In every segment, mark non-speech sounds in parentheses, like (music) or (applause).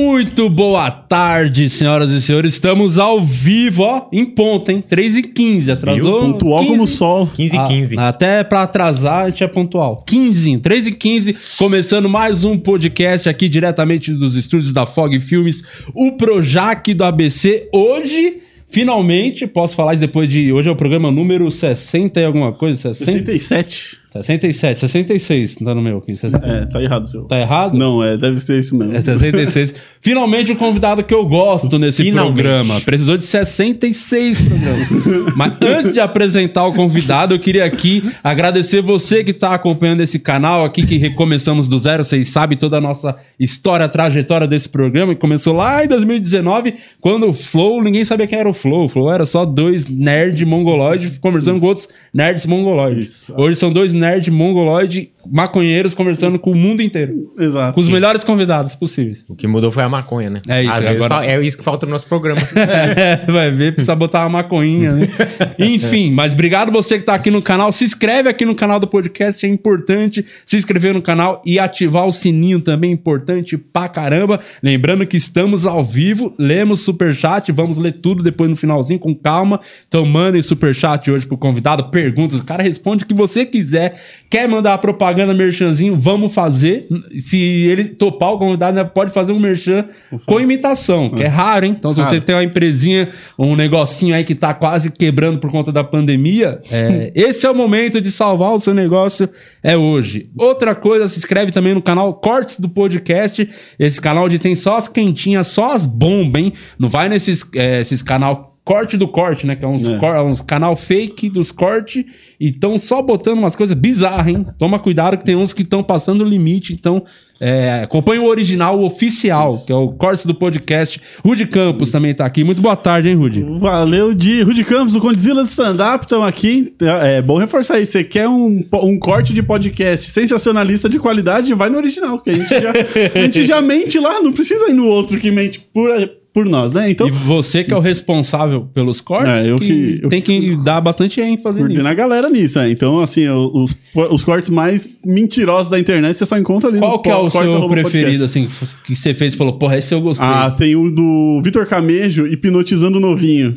Muito boa tarde, senhoras e senhores. Estamos ao vivo, ó, em ponto, hein? 3 e 15 Atrasou. Viu? Pontual 15. como sol. 15 e 15. Ah, até pra atrasar, a gente é pontual. 15, 3 e 15, começando mais um podcast aqui diretamente dos estúdios da Fog Filmes, o Projac do ABC. Hoje, finalmente, posso falar isso depois de. Hoje é o programa número 60 e alguma coisa? 60? 67. 67, 66, tá no meu aqui. 66. É, tá errado, seu. Tá errado? Não, é, deve ser isso mesmo. É 66. Finalmente o convidado que eu gosto nesse Finalmente. programa. Precisou de 66 programas. Mas antes de apresentar o convidado, eu queria aqui agradecer você que está acompanhando esse canal aqui, que recomeçamos do zero. Vocês sabem toda a nossa história, a trajetória desse programa, que começou lá em 2019, quando o Flow, ninguém sabia quem era o Flow. O Flow era só dois nerds mongoloides conversando com outros nerds mongoloides. Isso. Hoje são dois nerds mongoloides maconheiros conversando com o mundo inteiro. Exato. Com os melhores convidados possíveis. O que mudou foi a maconha, né? É isso, Às agora- é isso que falta no nosso programa. (laughs) É, vai ver, precisa botar uma maconhinha, né? (laughs) Enfim, mas obrigado você que tá aqui no canal. Se inscreve aqui no canal do podcast, é importante se inscrever no canal e ativar o sininho também, é importante pra caramba. Lembrando que estamos ao vivo, lemos superchat, vamos ler tudo depois no finalzinho com calma. Então mandem superchat hoje pro convidado, perguntas, o cara responde o que você quiser. Quer mandar propaganda, merchanzinho, vamos fazer. Se ele topar o convidado, né, pode fazer um merchan com imitação, que é raro, hein? Então se você tem uma empresinha, um negocinho aí que tá quase quebrando por conta da pandemia, é, (laughs) esse é o momento de salvar o seu negócio, é hoje. Outra coisa, se inscreve também no canal Cortes do Podcast, esse canal onde tem só as quentinhas, só as bombas, hein? Não vai nesses é, esses canal Corte do Corte, né? Que é uns, É. cor- uns canal fake dos corte e estão só botando umas coisas bizarras, hein? Toma cuidado que tem uns que estão passando o limite, então é, acompanha o original, o oficial, que é o Cortes do Podcast. Rude Campos também tá aqui. Muito boa tarde, hein, Rude? Valeu de Rudy Campos, do Condzilla de Stand-Up, estamos aqui. É bom reforçar isso. Você quer um, um corte de podcast sensacionalista de qualidade? Vai no original, que a gente já, a gente já (laughs) mente lá, não precisa ir no outro que mente por, por nós, né? Então, E você que é o responsável pelos cortes, É, eu que que- eu tem que- que dar bastante ênfase nisso. coordena a galera nisso, é. Então, assim, os, os cortes mais mentirosos da internet você só encontra ali Qual no que é o cortes seu preferido, podcast. assim, que você fez e falou, porra, esse eu gostei. Ah, tem o do Vitor Camejo hipnotizando o novinho.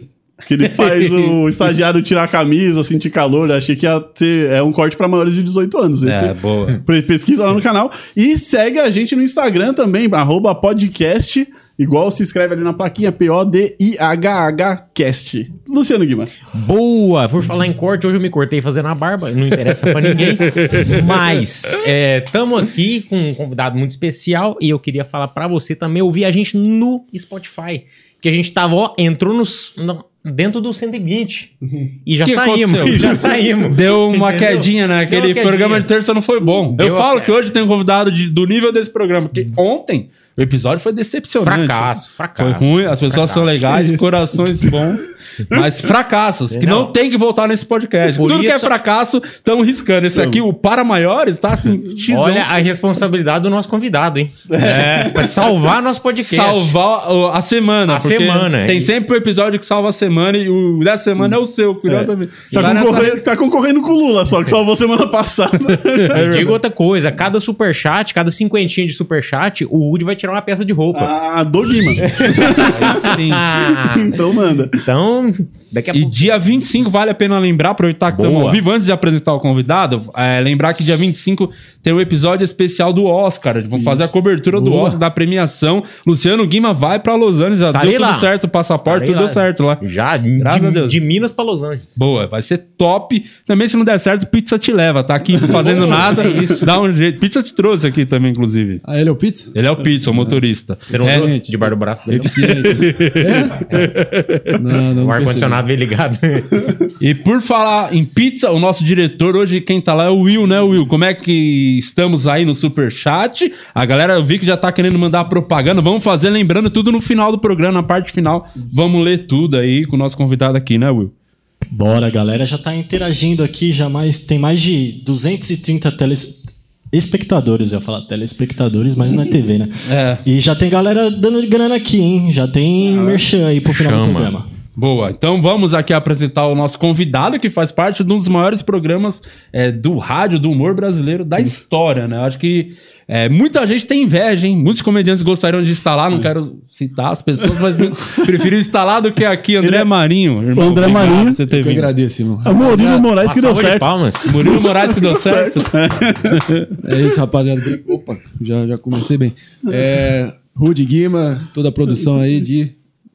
Que ele faz o (laughs) estagiário tirar a camisa, sentir calor. Achei que ia ser é um corte pra maiores de 18 anos. Esse, É, boa. (laughs) Pesquisa lá no canal. E segue a gente no Instagram também, arroba podcast. Igual se escreve ali na plaquinha, P-O-D-I-H-H cast. Luciano Guima. Boa! Por falar em corte, hoje eu me cortei fazendo a barba, não interessa pra ninguém. (laughs) Mas é, tamo aqui com um convidado muito especial e eu queria falar pra você também ouvir a gente no Spotify. Que a gente tava, ó, entrou nos, no- dentro do 120 e já Que saímos. aconteceu? E já saímos. Deu uma Entendeu? quedinha, né? Aquele quedinha. programa de terça não foi bom. Deu eu falo que hoje tem um convidado de- do nível desse programa, porque ontem o episódio foi decepcionante. Fracasso, fracasso. Foi ruim, as pessoas são Fracasso. legais, Que isso? corações bons, (laughs) mas fracassos, que não Não. tem que voltar nesse podcast. Por Tudo que é isso- fracasso, estamos riscando. Esse aqui, o para maiores, tá assim, xizão. Olha a responsabilidade do nosso convidado, hein? É, pra salvar nosso podcast. Salvar a semana. A semana, Tem é. sempre o episódio que salva a semana e o dessa semana é o seu, curiosamente. Tá, Lá nessa- concorrendo, tá concorrendo com o Lula, só que salvou semana passada. (laughs) E digo outra coisa, cada superchat, cada cinquentinha de superchat, o Woody vai tirar uma peça de roupa. ah, do Guima. (laughs) Sim. Ah, (laughs) Então manda. então, daqui a E pouco... dia 25, vale a pena lembrar, aproveitar que estamos ao vivo, antes de apresentar o convidado, é, lembrar que dia 25 tem o episódio especial do Oscar. Vamos fazer a cobertura do Boa. Oscar, da premiação. Luciano Guima vai pra Los Angeles, já deu tudo lá. certo, o passaporte, Estarei tudo lá. deu certo lá. Já, Graças de, a Deus. de Minas pra Los Angeles. Boa, vai ser top. Também, se não der certo, pizza te leva. Tá aqui fazendo nada. (laughs) Dá um jeito. Pizza te trouxe aqui também, inclusive. Ah, ele é o Pizza? Ele é o pizza, o motorista. Você não É, de bar do braço dele? Eficiente. (laughs) É? Não, não O ar-condicionado veio ligado. E por falar em pizza, o nosso diretor hoje, quem tá lá é o Will, né, Will? Como é que estamos aí no Superchat? A galera, eu vi que já tá querendo mandar propaganda. Vamos fazer, lembrando, tudo no final do programa, na parte final. Vamos ler tudo aí com o nosso convidado aqui, né, Will? Bora, galera já tá interagindo aqui, já mais, tem mais de 230 teles... espectadores, eu ia falar telespectadores, mas não é TV, né? (laughs) É. E já tem galera dando grana aqui, hein? Já tem merchan aí pro final do Chama. programa. Boa, então vamos aqui apresentar o nosso convidado que faz parte de um dos maiores programas é, do rádio, do humor brasileiro da história, né? Eu acho que É, muita gente tem inveja, hein? Muitos comediantes gostariam de lá, não quero citar as pessoas, mas (laughs) preferiu estar lá do que aqui. André Ele é- Marinho. irmão, André obrigado Marinho. por Você ter Eu agradeço, irmão. É o Murilo Moraes que deu de certo. palmas. (laughs) Murilo Moraes que deu certo. (laughs) É isso, rapaziada. Opa, já, já comecei bem. É, Rudy Guima, toda a produção aí de.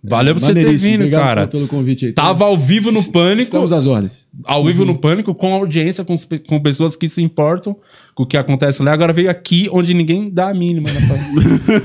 Valeu por você ter vindo, Obrigado cara. pelo convite aí. Tava ao vivo no Pânico. Estamos às ordens. ao vivo no Pânico, com audiência, com, os pe- com pessoas que se importam com o que acontece lá. Agora veio aqui, onde ninguém dá a mínima. Né, (laughs)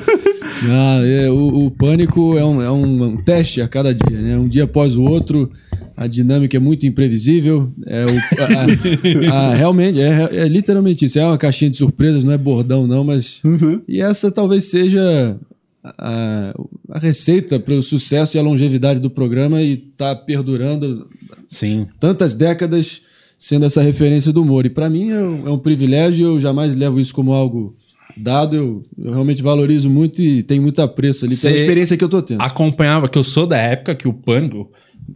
Ah, é, o, o pânico é, um, é um, um teste a cada dia, né? Um dia após o outro, a dinâmica é muito imprevisível. É o, a- a- realmente, é, é literalmente isso. É uma caixinha de surpresas, não é bordão, não, mas. E essa talvez seja a, a receita para o sucesso e a longevidade do programa e tá perdurando Sim. tantas décadas sendo essa referência do humor. E para mim é um, é um privilégio, eu jamais levo isso como algo dado, eu, eu realmente valorizo muito e tenho muito apreço ali pela Cê- experiência que eu tô tendo. Acompanhava, que eu sou da época que o Pânico.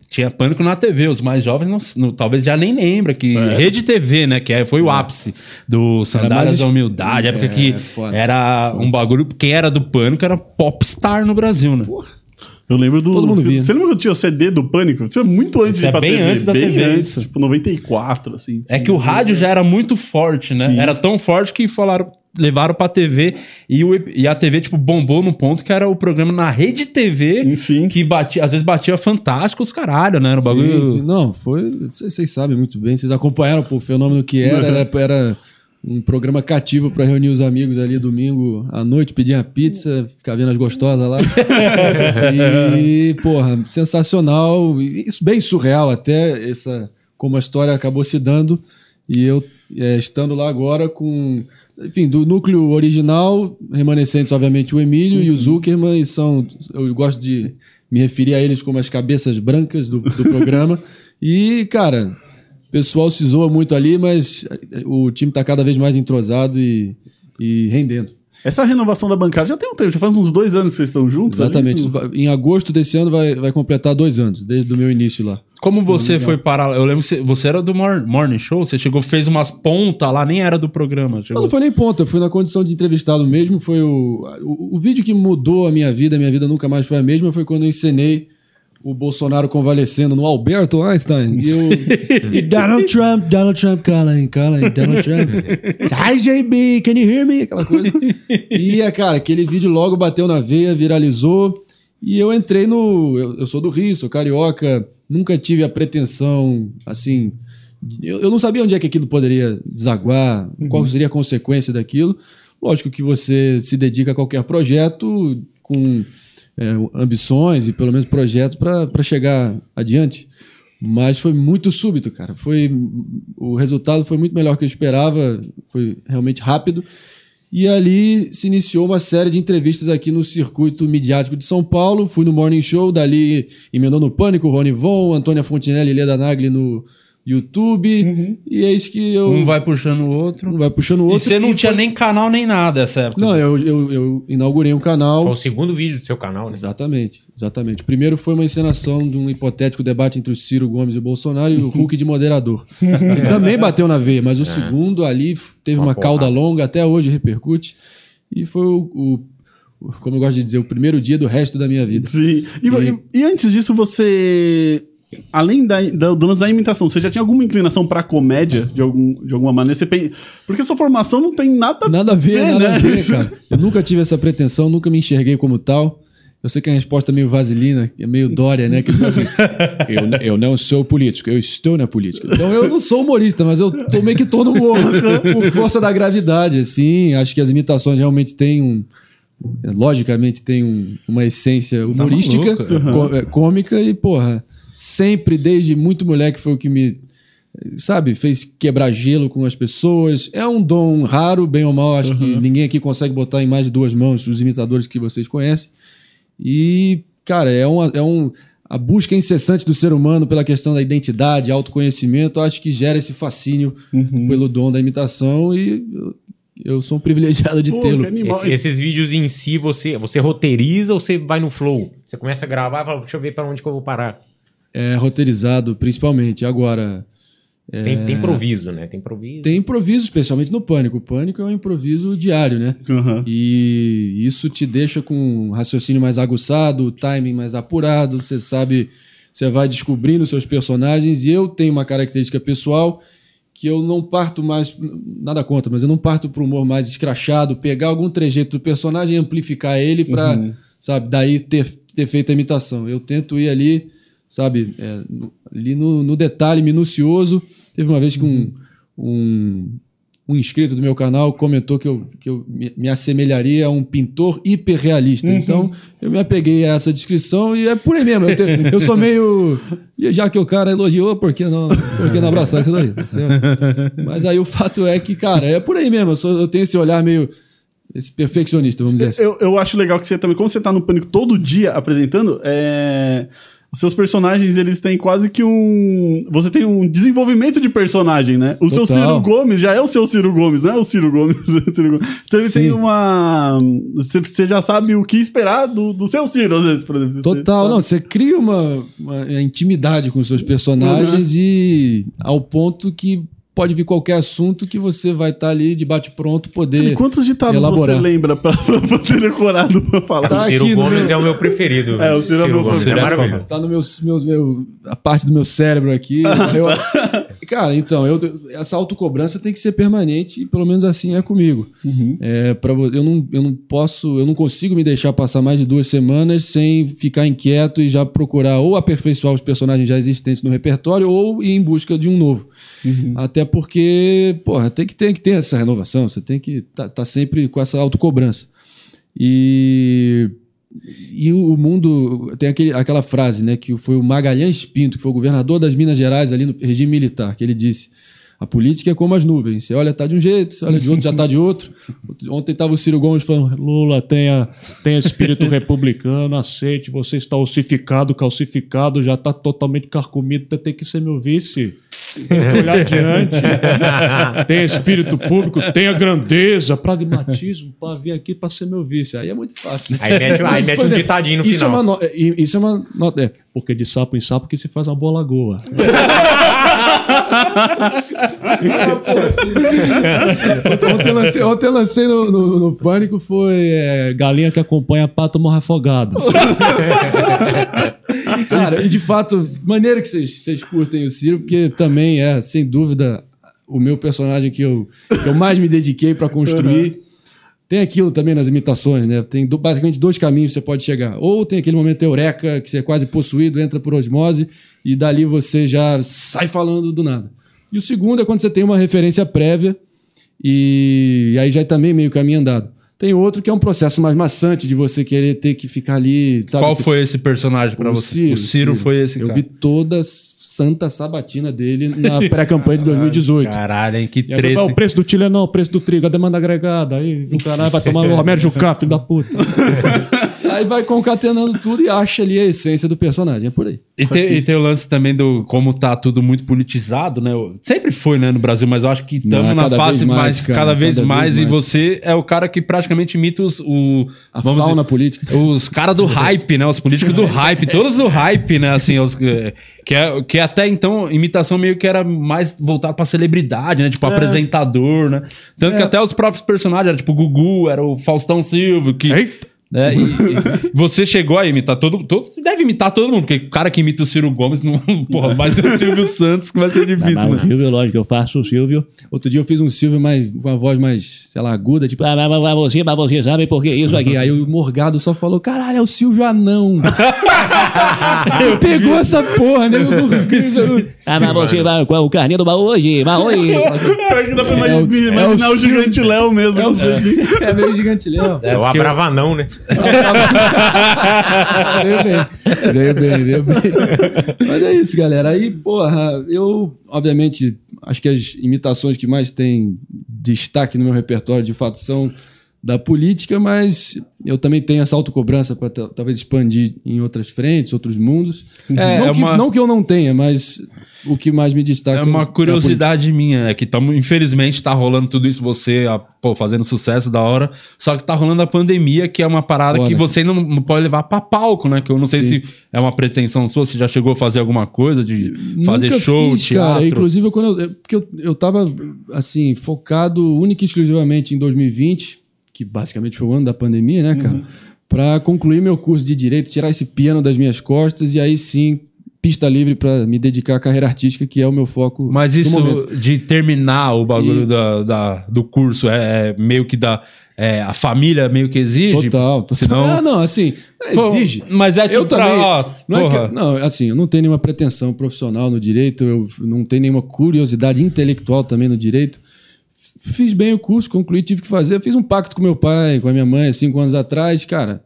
Tinha pânico na TV, os mais jovens não, não- talvez já nem lembra que Rede TV, né, que é- foi o ápice do Sandálias mais da Humildade, época É, que foda. era um bagulho, quem era do Pânico era popstar no Brasil, né? Eu lembro do. Todo mundo via. Você lembra que eu tinha o CD do Pânico? Tinha muito antes Isso de ir é bem TV. antes da bem TV, antes, isso. tipo 94, assim. É que o rádio já era muito forte, né? Sim. Era tão forte que falaram, levaram pra TV e, o, e a TV, tipo, bombou no ponto que era o programa na rede TV Sim. que batia, às vezes batia fantástico os caralho, né? Era um bagulho. Sim. Não, foi. Vocês sabem muito bem, vocês acompanharam pô, o fenômeno que era. (laughs) Era, era um programa cativo para reunir os amigos ali domingo à noite, pedir uma pizza, ficar vendo as gostosas lá. (laughs) e, porra, sensacional. Isso bem surreal até, essa, como a história acabou se dando. E eu é, estando lá agora com. Enfim, do núcleo original, remanescentes, obviamente, o Emílio e o Zuckerman, e são. Eu gosto de me referir a eles como as cabeças brancas do, do programa. (laughs) E, cara, o pessoal se zoa muito ali, mas o time tá cada vez mais entrosado e, e rendendo. Essa renovação da bancada já tem um tempo, já faz uns dois anos que vocês estão juntos. ali? Exatamente. Em agosto desse ano vai, vai completar dois anos, desde o meu início lá. Como você foi parar? Eu lembro que você, você era do Mor- Morning Show, você chegou, fez umas pontas lá, nem era do programa. Não, Chegou... não foi nem ponta, eu fui na condição de entrevistado mesmo. Foi o, o, o vídeo que mudou a minha vida, a minha vida nunca mais foi a mesma, foi quando eu encenei o Bolsonaro convalescendo no Alberto Einstein. E, eu, (laughs) e Donald Trump, Donald Trump, calem, calem, Donald Trump. (laughs) Hi, JB, can you hear me? Aquela coisa. E, é, cara, aquele vídeo logo bateu na veia, viralizou. E eu entrei no. Eu, eu sou do Rio, sou carioca, nunca tive a pretensão, assim. Eu, eu não sabia onde é que aquilo poderia desaguar, qual seria a consequência daquilo. Lógico que você se dedica a qualquer projeto com é, ambições e pelo menos projetos para chegar adiante. Mas foi muito súbito, cara. Foi o resultado foi muito melhor que eu esperava, foi realmente rápido. E ali se iniciou uma série de entrevistas aqui no circuito midiático de São Paulo. Fui no Morning Show, dali emendou no Pânico, Rony Von, Antônia Fontinelli e Leda Nagli no YouTube. E é isso que eu. Um vai puxando o outro. um vai puxando o E outro. você não tinha foi- nem canal nem nada essa época. Não, eu, eu, eu inaugurei um canal. Foi o segundo vídeo do seu canal, né? Exatamente, exatamente. O primeiro foi uma encenação de um hipotético debate entre o Ciro Gomes e o Bolsonaro e o Hulk de moderador. que (laughs) também bateu na veia, mas o segundo ali teve Uma uma, cauda longa, até hoje repercute. E foi o, o- o- como eu gosto de dizer, o primeiro dia do resto da minha vida. Sim. E, e- e antes disso, você. Além da, da, do lance da imitação, você já tinha alguma inclinação pra comédia, de, algum, de alguma maneira? Você pen- Porque sua formação não tem nada, Nada a ver, nada né? a ver, (laughs) cara. Eu nunca tive essa pretensão, nunca me enxerguei como tal. Eu sei que a resposta é meio vaselina, é meio Dória, né? Que fala assim, eu, eu não sou político, eu estou na política. Então eu não sou humorista, mas eu tô meio que tô no humor, (laughs) por força da gravidade, assim. Acho que as imitações realmente têm um... Logicamente tem um- uma essência humorística, maluco? có- é, cômica e, porra, sempre, desde muito moleque, foi o que me sabe, fez quebrar gelo com as pessoas. É um dom raro, bem ou mal, acho que ninguém aqui consegue botar em mais de duas mãos os imitadores que vocês conhecem. E, cara, é, uma, é um. A busca incessante do ser humano pela questão da identidade, autoconhecimento, acho que gera esse fascínio pelo dom da imitação e eu, sou um privilegiado de tê-lo. Esse- esses vídeos em si, você, você roteiriza ou você vai no flow? Você começa a gravar e fala, deixa eu ver pra onde que eu vou parar. É roteirizado, principalmente. Agora, Tem, tem improviso, né? Tem improviso. Tem improviso, especialmente no pânico. O pânico é um improviso diário, né? Aham. E isso te deixa com um raciocínio mais aguçado, o timing mais apurado, você sabe, você vai descobrindo seus personagens. E eu tenho uma característica pessoal que eu não parto mais, nada contra, mas eu não parto para humor mais escrachado, pegar algum trejeito do personagem e amplificar ele para, sabe, daí ter, ter feito a imitação. Eu tento ir ali, sabe, é, no- ali no, no detalhe minucioso. Teve uma vez que um, um, um inscrito do meu canal comentou que eu, que eu me, me assemelharia a um pintor hiperrealista. Então, eu me apeguei a essa descrição e é por aí mesmo. Eu, te- eu sou meio. Já que o cara elogiou, por que não, por que não abraçar isso daí? tá? Mas aí o fato é que, cara, é por aí mesmo. Eu, sou- eu tenho esse olhar meio. Esse perfeccionista, vamos dizer assim. Eu, eu acho legal que você também, como você tá no Pânico todo dia apresentando, é, os seus personagens, eles têm quase que um... Você tem um desenvolvimento de personagem, né? O seu Total. Ciro Gomes já é o seu Ciro Gomes, não é o Ciro Gomes. (laughs) o Ciro Gomes. Então ele Sim. tem uma... Você, já sabe o que esperar do, do seu Ciro, às vezes, por exemplo. Total, não, você cria uma, uma intimidade com os seus personagens e ao ponto que pode vir qualquer assunto que você vai estar ali de bate-pronto E poder quantos ditados elaborar. você lembra (laughs) pra, pra ter decorado pra falar? Tá o Ciro aqui no Gomes meu- é o meu preferido. É, o Ciro é o meu Gomes preferido. É maravilhoso. Tá no meu, meu, meu- a parte do meu cérebro aqui. Eu- cara, então, eu, essa autocobrança tem que ser permanente e pelo menos assim é comigo. É, pra, eu, não, eu não posso, eu não consigo me deixar passar mais de duas semanas sem ficar inquieto e já procurar ou aperfeiçoar os personagens já existentes no repertório ou ir em busca de um novo. Até porque, porra, tem que ter, que ter essa renovação, você tem que estar tá, sempre com essa autocobrança. E e o mundo tem aquele, aquela frase, né, que foi o Magalhães Pinto, que foi o governador das Minas Gerais ali no regime militar, que ele disse: a política é como as nuvens. Você olha, tá de um jeito, você olha de outro, já tá de outro. Ontem estava o Ciro Gomes falando: Lula tenha, tenha espírito republicano, aceite, você está ossificado, calcificado, já está totalmente carcomido, tem que ser meu vice. Tem que olhar adiante. tenha espírito público, tenha grandeza, pragmatismo para vir aqui para ser meu vice. Aí é muito fácil. né? Aí mete, aí Mas, mete por um exemplo, ditadinho no isso final. É no- é, isso é uma nota. É, porque de sapo em sapo que se faz uma boa lagoa. (laughs) ontem eu lancei, ontem eu lancei no, no- no Pânico foi é, galinha que acompanha pato morre afogado. (laughs) Cara, e de fato, maneira que vocês vocês curtem o Ciro, porque também é, sem dúvida, o meu personagem que eu, que eu mais me dediquei para construir. Tem aquilo também nas imitações, né? Tem do- basicamente dois caminhos que você pode chegar. Ou tem aquele momento eureka, que você é quase possuído, entra por osmose, e dali você já sai falando do nada. E o segundo é quando você tem uma referência prévia, e, e aí já é também meio caminho andado. Tem outro que é um processo mais maçante de você querer ter que ficar ali. Sabe? Qual foi esse personagem pra O você? Ciro, o Ciro, foi esse Eu cara. vi toda a santa sabatina dele na (laughs) pré-campanha de 2018. Caralho, hein? Que E treta. o preço do Chile não, o preço do trigo, a demanda agregada. Aí o caralho vai tomar o remédio Jucá, filho da puta. (laughs) aí vai concatenando tudo e acha ali a essência do personagem. É por aí. E tem, e tem o lance também do como tá tudo muito politizado, né? Sempre foi, né, no Brasil, mas eu acho que estamos na fase mais, mais, cara, cada vez cada vez mais, e mais. você é o cara que praticamente imita os, o, A vamos fauna dizer, política. os caras do hype, né? Os políticos do (laughs) hype, todos do hype, né? Assim, os, que, que, é, que até então imitação meio que era mais voltada pra celebridade, né? Tipo, apresentador, né? Tanto que até os próprios personagens, era tipo o Gugu, era o Faustão Silva, que. Né? E, e você chegou a imitar todo, todo. Deve imitar todo mundo, porque o cara que imita o Ciro Gomes, não, (laughs) porra, mas é o Silvio Santos que vai ser difícil, Mas o né? Silvio, lógico, eu faço o Silvio. Outro dia eu fiz um Silvio mais, com uma voz mais, sei lá, aguda, tipo, ah, mas, você, mas você sabe por que isso aqui? Aí o Morgado só falou, caralho, é o Silvio Anão. (laughs) Ele (laughs) pegou essa porra, né? Ah, mas você vai com o carninho do baú hoje, mas hoje. Pior que dá pra É o- imaginar, é o imaginar o, Silvio. gigante Léo mesmo. É, o Silvio, é meio gigante Léo. É o Abravanão, né? Veio bem. Veio bem, veio bem. Mas é isso, galera. Aí, porra, eu, obviamente, acho que as imitações que mais têm destaque no meu repertório, de fato, são da política, mas eu também tenho essa autocobrança para talvez expandir em outras frentes, outros mundos. É, não, é que, uma- não que eu não tenha, mas o que mais me destaca É uma a curiosidade minha, é que tamo, infelizmente tá rolando tudo isso, você ah, pô, fazendo sucesso da hora, só que tá rolando a pandemia, que é uma parada Foda. que você não, não pode levar pra palco, né? Que eu não sei se é uma pretensão sua, você já chegou a fazer alguma coisa de fazer Nunca show, fiz, teatro. Cara. Inclusive, quando eu, é porque eu, eu tava, assim, focado única e exclusivamente em 2020, que basicamente foi o ano da pandemia, né, cara? Pra concluir meu curso de Direito, tirar esse piano das minhas costas e aí sim, pista livre pra me dedicar à carreira artística, que é o meu foco Mas isso de terminar o bagulho E- da, da- do curso é, é meio que da. é, a família meio que exige. Total, total. Senão, Ah, não, assim, Pô, exige. mas é tipo eu pra, também. ó, não, é que- porra. não, assim, eu não tenho nenhuma pretensão profissional no direito, eu não tenho nenhuma curiosidade intelectual também no direito. Fiz bem o curso, concluí, tive que fazer. Fiz um pacto com meu pai, com a minha mãe, cinco anos atrás, cara.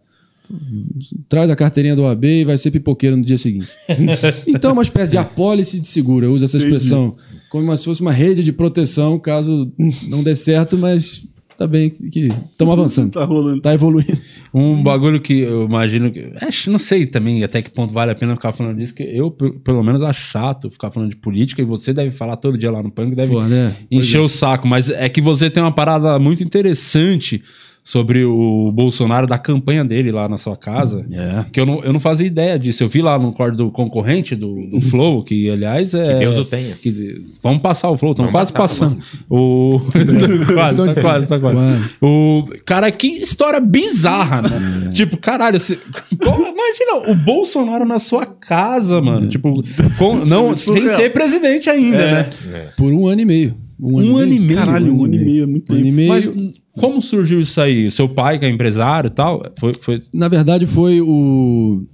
Traz a carteirinha do AB e vai ser pipoqueiro no dia seguinte. (laughs) então, é uma espécie de apólice de seguro. Eu uso essa expressão como se fosse uma rede de proteção caso não dê certo, mas tá bem que estamos avançando. (laughs) Tá rolando. Tá evoluindo. Um bagulho que eu imagino que. Acho, não sei também até que ponto vale a pena ficar falando disso, que eu, pe- pelo menos, acho chato ficar falando de política e você deve falar todo dia lá no punk, deve né? encher o saco. Mas é que você tem uma parada muito interessante sobre o Bolsonaro da campanha dele lá na sua casa. É. Que eu não, eu não fazia ideia disso. Eu vi lá no corte do concorrente do, do (laughs) Flow, que aliás é. Que Deus o tenha. que- vamos passar o Flow, estamos quase passar, passando. O. (laughs) quase, tá quase, tá quase. Mano. O. Cara, que história bizarra, né? tipo, caralho, se- (laughs) imagina o Bolsonaro na sua casa, mano. Tipo, com- não, sem surreal. ser presidente ainda, né? Por um ano e meio. Um ano e meio. Caralho, um ano e meio é muito Um ano e tempo. meio. Mas como surgiu isso aí? Seu pai, que é empresário e tal, foi. foi... Na verdade, foi o,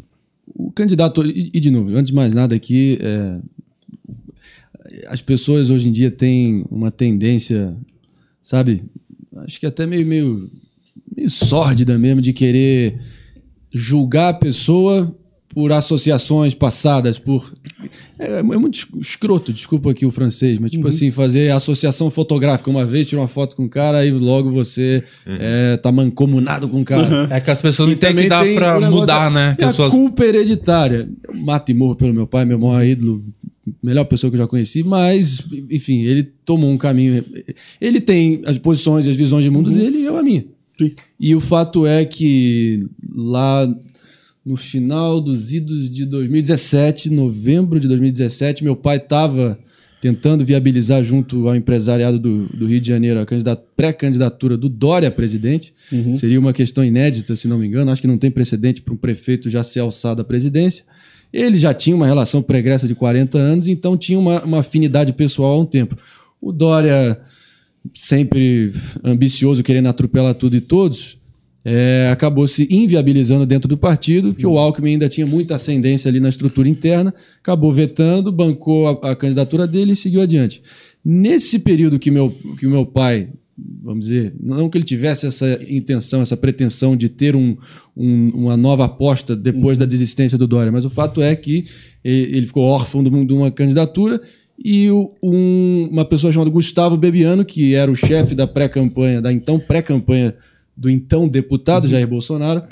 o candidato. E, e, de novo, antes de mais nada aqui, é, as pessoas hoje em dia têm uma tendência, sabe? Acho que até meio, meio, meio sórdida mesmo de querer julgar a pessoa por associações passadas, por. É, é muito es- escroto, desculpa aqui o francês, mas tipo assim, fazer associação fotográfica. Uma vez tira uma foto com um cara, aí logo você é, tá mancomunado com o cara. É que as pessoas não E entendem que dá tem pra o mudar, da- né? Que a as suas... culpa hereditária. Eu mato e morro pelo meu pai, meu maior ídolo, melhor pessoa que eu já conheci, mas, enfim, ele tomou um caminho. Ele tem as posições e as visões de mundo dele e eu a minha. Sim. E o fato é que lá no final dos idos de 2017, novembro de 2017, meu pai estava tentando viabilizar junto ao empresariado do, do Rio de Janeiro a pré-candidatura do Dória a presidente. Seria uma questão inédita, se não me engano. Acho que não tem precedente para um prefeito já ser alçado à presidência. Ele já tinha uma relação pregressa de 40 anos, então tinha uma, uma afinidade pessoal há um tempo. O Dória, sempre ambicioso, querendo atropelar tudo e todos, é, acabou se inviabilizando dentro do partido, que o Alckmin ainda tinha muita ascendência ali na estrutura interna, acabou vetando, bancou a, a candidatura dele e seguiu adiante. Nesse período que meu, que o meu pai, vamos dizer, não que ele tivesse essa intenção, essa pretensão de ter um, um- uma nova aposta depois da desistência do Dória, mas o fato é que ele ficou órfão de uma- candidatura e um- uma pessoa chamada Gustavo Bebiano, que era o chefe da pré-campanha, da então pré-campanha do então deputado Jair Bolsonaro,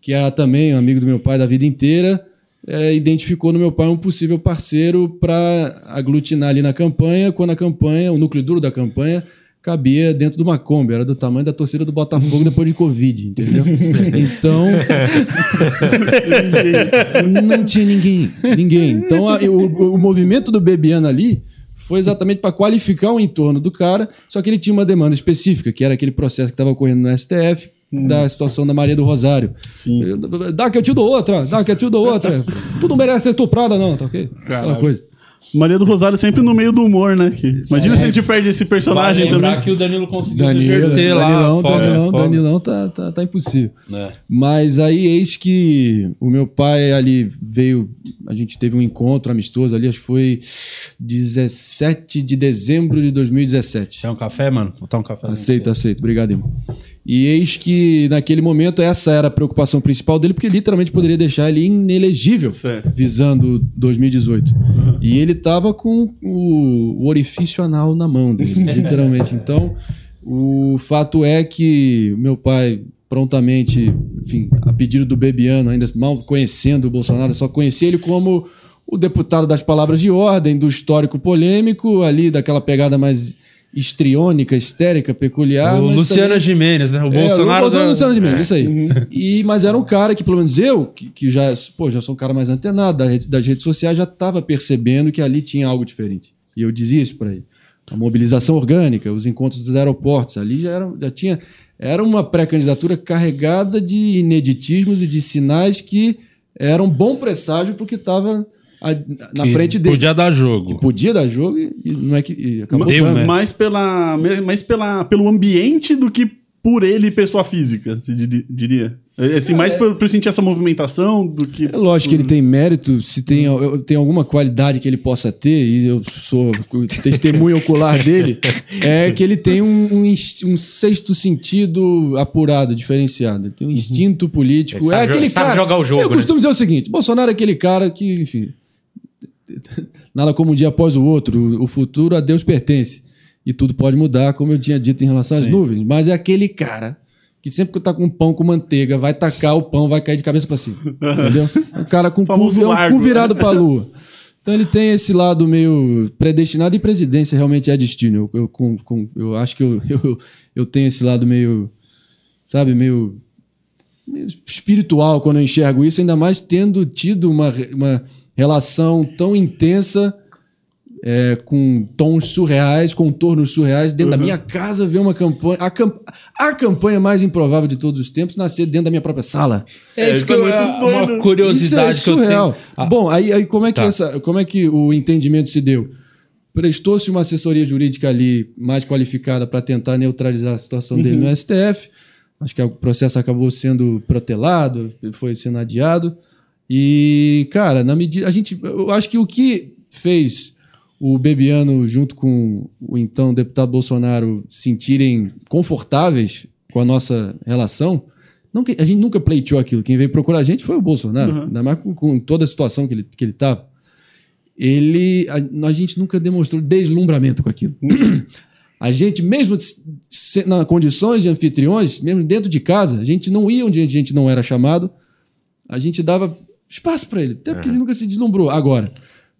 que é também um amigo do meu pai da vida inteira, é, identificou no meu pai um possível parceiro para aglutinar ali na campanha, quando a campanha, o núcleo duro da campanha, cabia dentro de uma Kombi, era do tamanho da torcida do Botafogo depois de Covid, entendeu? (laughs) Então, (laughs) não tinha ninguém, ninguém. Então, a- o, o movimento do Bebiano ali foi exatamente para qualificar o entorno do cara, só que ele tinha uma demanda específica, que era aquele processo que estava ocorrendo no STF, da situação da Maria do Rosário. Eu- Dá que eu te dou outra, dá que eu te dou outra. Tu não merece ser estuprada, não, tá ok? Aquela coisa. Maria do Rosário sempre no meio do humor, né? Que- imagina se a gente perde esse personagem Vale também. que o Danilo conseguiu Danilo, reverter lá. Danilão, fora, Danilão, fora. Danilão tá, tá, tá impossível. É. Mas aí eis que o meu pai ali veio, a gente teve um encontro amistoso ali, acho que foi 17 de dezembro de 2017. Quer um café, mano? Vou botar um café. Aceito, aceito. Obrigado, irmão. E eis que naquele momento essa era a preocupação principal dele, porque literalmente poderia deixar ele inelegível, Certo. visando 2018. E ele tava com o, o orifício anal na mão dele, (laughs) literalmente. Então, O fato é que meu pai prontamente, enfim, a pedido do Bebiano, ainda mal conhecendo o Bolsonaro, só conhecia ele como o deputado das palavras de ordem, do histórico polêmico, ali daquela pegada mais histriônica, histérica, peculiar. o mas Luciano também- Gimenez, né? O é, Bolsonaro. o Bolsonaro da- Luciano de Mendes, isso aí. E, mas era um cara que, pelo menos eu, que, que já, pô, já sou um cara mais antenado da rede- das redes sociais, já estava percebendo que ali tinha algo diferente. E eu dizia isso para ele. A mobilização orgânica, os encontros dos aeroportos, ali já, era, já tinha. Era uma pré-candidatura carregada de ineditismos e de sinais que eram bom presságio porque estava na que frente dele. Podia dar jogo. Podia dar jogo e, e não é que. e acabou Deu, né? Mais, pela, mais pela, pelo ambiente do que por ele, pessoa física, se diria. É, Assim, mais por, por sentir essa movimentação do que. É lógico que ele tem mérito, se tem, tem alguma qualidade que ele possa ter, e eu sou testemunho ocular dele, (laughs) é que ele tem um, um um sexto sentido apurado, diferenciado. Ele tem um instinto político. Ele sabe é aquele sabe cara. jogar o jogo, Eu né? costumo dizer o seguinte: Bolsonaro é aquele cara que, enfim. Nada como um dia após o outro, o futuro a Deus pertence. E tudo pode mudar, como eu tinha dito em relação às nuvens. Mas é aquele cara que sempre que tá com pão com manteiga, vai tacar o pão, vai cair de cabeça para cima. Entendeu? (laughs) Um cara com cu, Famoso é um cu virado pra lua. (laughs) Então ele tem esse lado meio predestinado e presidência realmente é destino. Eu, eu, com- com- eu acho que eu, (laughs) eu, eu tenho esse lado meio, sabe, meio, meio espiritual quando eu enxergo isso, ainda mais tendo tido uma, uma relação tão intensa é, com tons surreais, contornos surreais, dentro da minha casa ver uma campanha. A, cam- a campanha mais improvável de todos os tempos nascer dentro da minha própria sala. É isso isso que é eu, muito é uma curiosidade Isso é que eu surreal. tenho. Ah, Bom, aí, aí como, é que Tá. essa, como é que o entendimento se deu? Prestou-se uma assessoria jurídica ali mais qualificada para tentar neutralizar a situação dele Uhum. no STF. Acho que o processo acabou sendo protelado, foi sendo adiado. E, cara, na medida. A gente. Eu acho que o que fez o Bebiano, junto com o então deputado Bolsonaro, sentirem confortáveis com a nossa relação. Não a gente nunca pleiteou aquilo. Quem veio procurar a gente foi o Bolsonaro. Ainda mais com, com toda a situação que ele estava. Que ele tava. ele, a, a gente nunca demonstrou deslumbramento com aquilo. A gente, mesmo se- nas condições de anfitriões, mesmo dentro de casa, a gente não ia onde a gente não era chamado, a gente dava espaço para ele, até porque ele nunca se deslumbrou. Agora,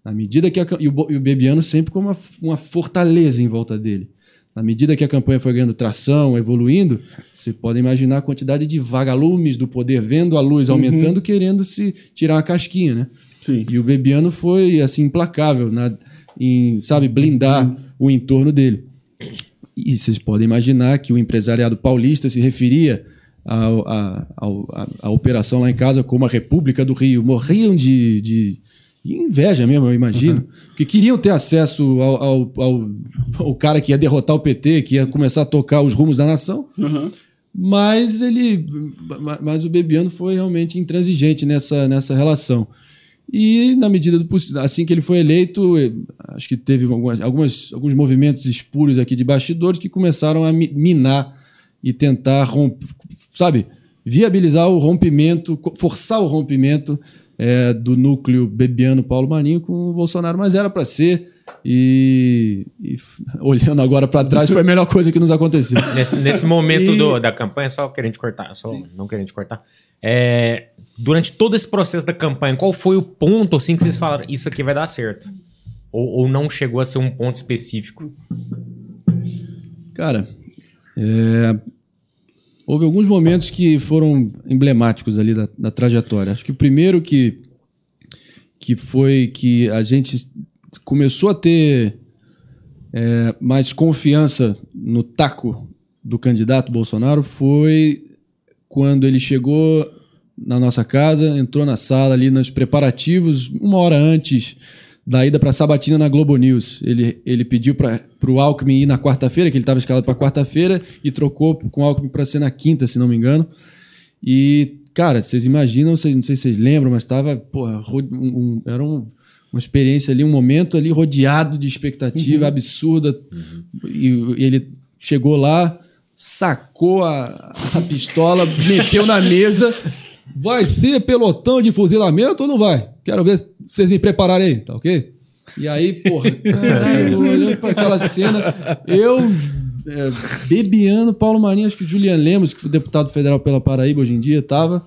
na medida que a, e, o, e o Bebiano sempre com uma, uma fortaleza em volta dele. Na medida que a campanha foi ganhando tração, evoluindo, você pode imaginar a quantidade de vagalumes do poder vendo a luz aumentando, querendo se tirar uma casquinha, né? Sim. E o Bebiano foi assim implacável na, em, sabe, blindar o entorno dele. E vocês podem imaginar que o empresariado paulista se referia a, ao- a- a operação lá em casa como a República do Rio. Morriam de, de inveja mesmo, eu imagino. Porque queriam ter acesso ao, ao, ao- ao cara que ia derrotar o PT, que ia começar a tocar os rumos da nação. Uhum. Mas ele. ma- Mas o Bebiano foi realmente intransigente nessa, nessa relação. E, na medida do possível, assim que ele foi eleito, eh, acho que teve algumas, algumas- alguns movimentos espúrios aqui de bastidores que começaram a mi- minar e tentar romper, sabe, viabilizar o rompimento, forçar o rompimento eh, do núcleo Bebiano Paulo Marinho com o Bolsonaro, mas era para ser. E, e (laughs) olhando agora para trás, foi a melhor coisa que nos aconteceu. (laughs) Nesse, nesse momento E- do- da campanha, só querendo te cortar, só não querendo te cortar. É, durante todo esse processo da campanha, qual foi o ponto assim que vocês falaram, isso aqui vai dar certo? Ou, ou não chegou a ser um ponto específico? Cara, é, houve alguns momentos que foram emblemáticos ali da, da trajetória. Acho que o primeiro que, que foi que a gente começou a ter é, mais confiança no taco do candidato Bolsonaro foi quando ele chegou na nossa casa, entrou na sala ali nos preparativos, uma hora antes da ida para Sabatina na Globo News. Ele, ele pediu para o Alckmin ir na quarta-feira, que ele estava escalado para quarta-feira, e trocou com o Alckmin para ser na quinta, se não me engano. E, cara, vocês imaginam, vocês- não sei se vocês lembram, mas estava, porra, um- um- era um- uma experiência ali, um momento ali rodeado de expectativa absurda. E, e ele chegou lá, sacou a, a pistola, meteu na mesa. Vai ter pelotão de fuzilamento ou não vai? Quero ver se vocês me prepararem aí, tá ok? E aí, porra, (laughs) caralho, olhando pra aquela cena, eu é, Bebiano, Paulo Marinho, acho que o Julian Lemos, que foi deputado federal pela Paraíba hoje em dia, tava.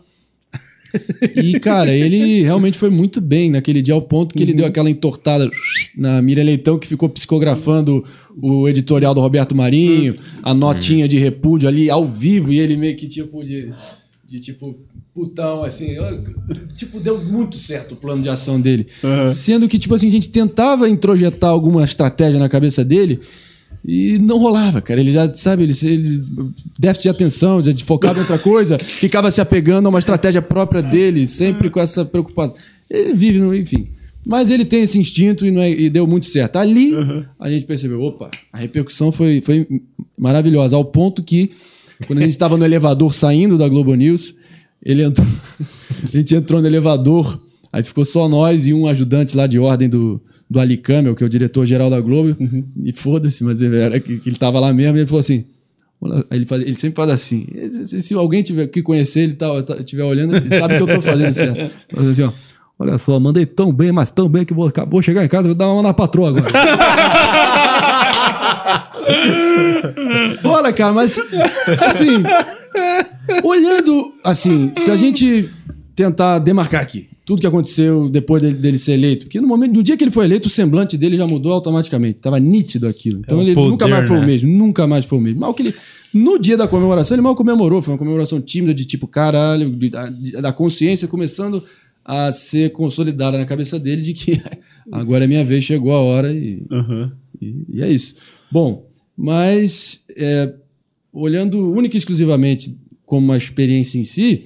E, cara, ele realmente foi muito bem naquele dia, ao ponto que ele deu aquela entortada na Miriam Leitão, que ficou psicografando o editorial do Roberto Marinho, a notinha de repúdio ali ao vivo, e ele meio que tipo de. De tipo, putão, assim. eu- Tipo, deu muito certo o plano de ação dele. Sendo que, tipo assim, a gente tentava introjetar alguma estratégia na cabeça dele e não rolava, cara. Ele já, sabe, ele, ele déficit de atenção, já focava em outra coisa, (laughs) ficava se apegando a uma estratégia própria dele, sempre com essa preocupação. Ele vive, no, enfim. Mas ele tem esse instinto e, não é- e deu muito certo. Ali a gente percebeu, opa, a repercussão foi, foi maravilhosa, ao ponto que, quando a gente estava no elevador saindo da Globo News, ele entrou, (laughs) a gente entrou no elevador, aí ficou só nós e um ajudante lá de ordem do, do Ali Camel, que é o diretor-geral da Globo, e foda-se, mas ele era que, que ele tava lá mesmo, e ele falou assim, ele, faz, ele sempre faz assim, se, se alguém tiver que conhecer ele tá, tá, estiver olhando, ele sabe que eu tô fazendo certo. Mas assim, ó, olha só, mandei tão bem, mas tão bem que vou, vou chegar em casa vou dar uma na patroa agora. (laughs) (laughs) Fora, cara, mas assim, olhando assim, se a gente tentar demarcar aqui tudo que aconteceu depois dele, dele ser eleito, porque no momento, no dia que ele foi eleito, o semblante dele já mudou automaticamente, tava nítido aquilo. Então É ele poder, nunca mais foi né? o mesmo, nunca mais foi o mesmo. Mal que ele no dia da comemoração, ele mal comemorou, foi uma comemoração tímida de tipo, caralho, da, consciência começando a ser consolidada na cabeça dele de que (laughs) agora é minha vez, chegou a hora e Aham. e, e é isso. Bom, mas é, olhando única e exclusivamente como uma experiência em si,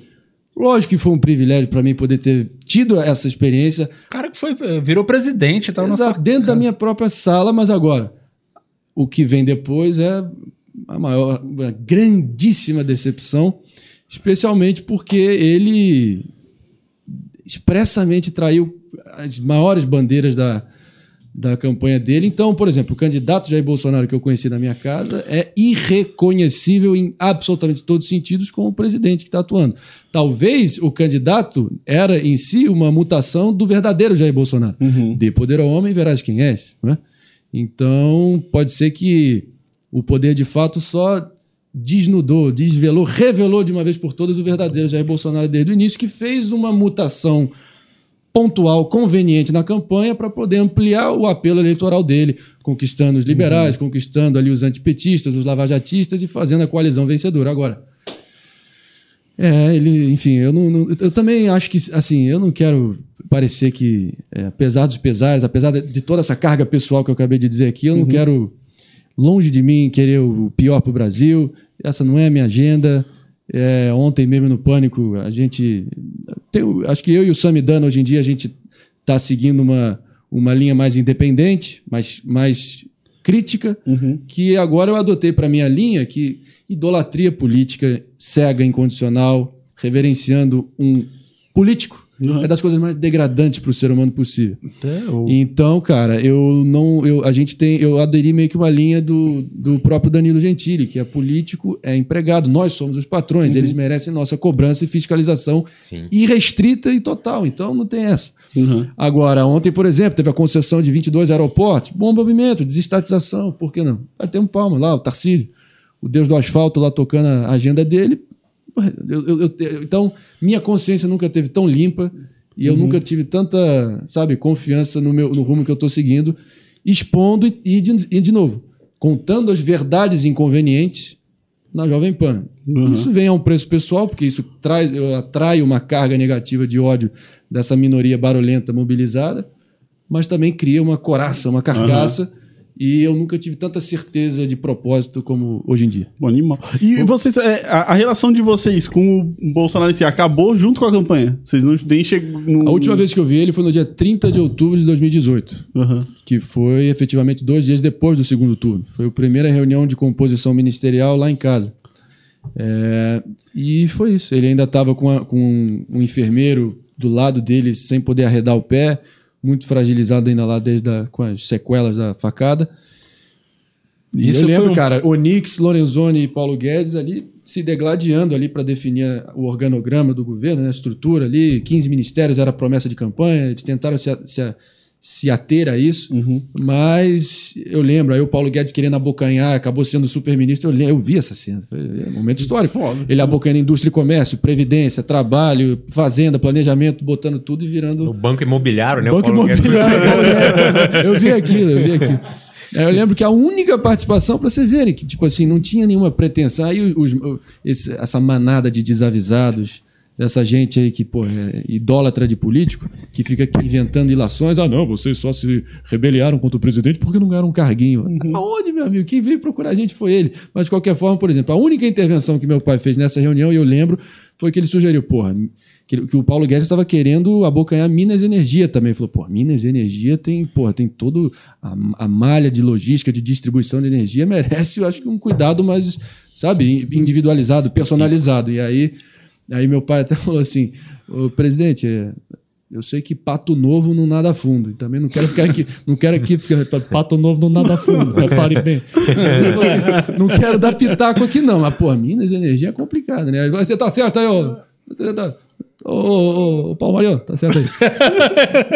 lógico que foi um privilégio para mim poder ter tido essa experiência. O cara que foi, virou presidente, tava na exato, dentro da minha própria sala, mas agora o que vem depois é a maior, uma grandíssima decepção, especialmente porque ele expressamente traiu as maiores bandeiras da, da campanha dele. Então, por exemplo, o candidato Jair Bolsonaro que eu conheci na minha casa é irreconhecível em absolutamente todos os sentidos com o presidente que está atuando. Talvez o candidato era em si uma mutação do verdadeiro Jair Bolsonaro. Dê poder ao homem, verás quem és. Né? Então, pode ser que o poder de fato só desnudou, desvelou, revelou de uma vez por todas o verdadeiro Jair Bolsonaro desde o início, que fez uma mutação pontual, conveniente na campanha para poder ampliar o apelo eleitoral dele, conquistando os liberais, conquistando ali os antipetistas, os lavajatistas e fazendo a coalizão vencedora. Agora, é, ele, enfim, eu não, não- eu também acho que, assim, eu não quero parecer que, é, apesar dos pesares, apesar de, toda essa carga pessoal que eu acabei de dizer aqui, eu não quero, longe de mim, querer o pior para o Brasil. Essa não é a minha agenda. É, ontem mesmo no Pânico, a gente. Acho que eu e o Samidana, hoje em dia, a gente está seguindo uma, uma linha mais independente, mais, mais crítica, que agora eu adotei para minha linha que idolatria política cega, incondicional, reverenciando um político. É das coisas mais degradantes para o ser humano possível. Então, cara, eu não. Eu, a gente tem. Eu aderi meio que uma linha do, do próprio Danilo Gentili, que é político, é empregado. Nós somos os patrões, eles merecem nossa cobrança e fiscalização Sim. irrestrita e total. Então não tem essa. Uhum. Agora, ontem, por exemplo, teve a concessão de 22 aeroportos. Bom movimento, desestatização, por que não? Vai ter um palmo lá, o Tarcísio, o deus do asfalto lá tocando a agenda dele. Eu- eu- eu- então, minha consciência nunca teve tão limpa e eu nunca tive tanta, sabe, confiança no, meu, no rumo que eu estou seguindo, expondo e, e de, e, de novo, contando as verdades inconvenientes na Jovem Pan. Isso vem a um preço pessoal, porque isso traz, eu atrai uma carga negativa de ódio dessa minoria barulhenta mobilizada, mas também cria uma coraça, uma carcaça, e eu nunca tive tanta certeza de propósito como hoje em dia. Bom, animal. E vocês, é, a, a relação de vocês com o Bolsonaro si acabou junto com a campanha? Vocês não nem chegam. A última vez que eu vi ele foi no dia 30 de outubro de 2018. Aham. que foi efetivamente dois dias depois do segundo turno. Foi a primeira reunião de composição ministerial lá em casa. É, e foi isso. Ele ainda estava com, a- com um enfermeiro do lado dele, sem poder arredar o pé, muito fragilizado ainda lá desde a, com as sequelas da facada. E Isso eu lembro, um- cara, Onix, Lorenzoni e Paulo Guedes ali se degladiando ali para definir o organograma do governo, né, a estrutura ali, 15 ministérios era a promessa de campanha, eles tentaram se, se, a- se ater a isso, Uhum. mas eu lembro, aí o Paulo Guedes querendo abocanhar, acabou sendo super-ministro, eu, eu vi essa cena, foi é um momento histórico. Ele abocanhando indústria e comércio, previdência, trabalho, fazenda, planejamento, botando tudo e virando... O banco imobiliário, né? Banco o Paulo Guedes- imobiliário, Paulo Guedes. Eu vi aquilo, eu vi aquilo. Eu lembro que a única participação, pra vocês verem, que tipo assim, não tinha nenhuma pretensão. Aí os- os- esse- essa manada de desavisados, dessa gente aí que, pô, é idólatra de político, que fica aqui inventando ilações. Ah, não, vocês só se rebeliaram contra o presidente porque não ganharam um carguinho. Aonde, meu amigo? Quem veio procurar a gente foi ele. Mas, de qualquer forma, por exemplo, a única intervenção que meu pai fez nessa reunião, e eu lembro, foi que ele sugeriu, porra, que, que o Paulo Guedes estava querendo abocanhar Minas Energia também. Ele falou, pô, Minas Energia tem, porra, tem todo a, a malha de logística, de distribuição de energia, merece, eu acho que um cuidado mais, sabe, individualizado, personalizado. E aí, aí meu pai até (laughs) falou assim, ô, presidente, é, eu sei que pato novo não nada fundo. E também não quero ficar aqui, não quero aqui ficar pato novo não nada fundo. (laughs) Repare bem. Assim, não quero dar pitaco aqui não, mas pô, Minas Energia é complicado, né? Você tá certo aí, ô. Você tá Ô, ô, ô, ô, Paulo Mariano, tá certo aí.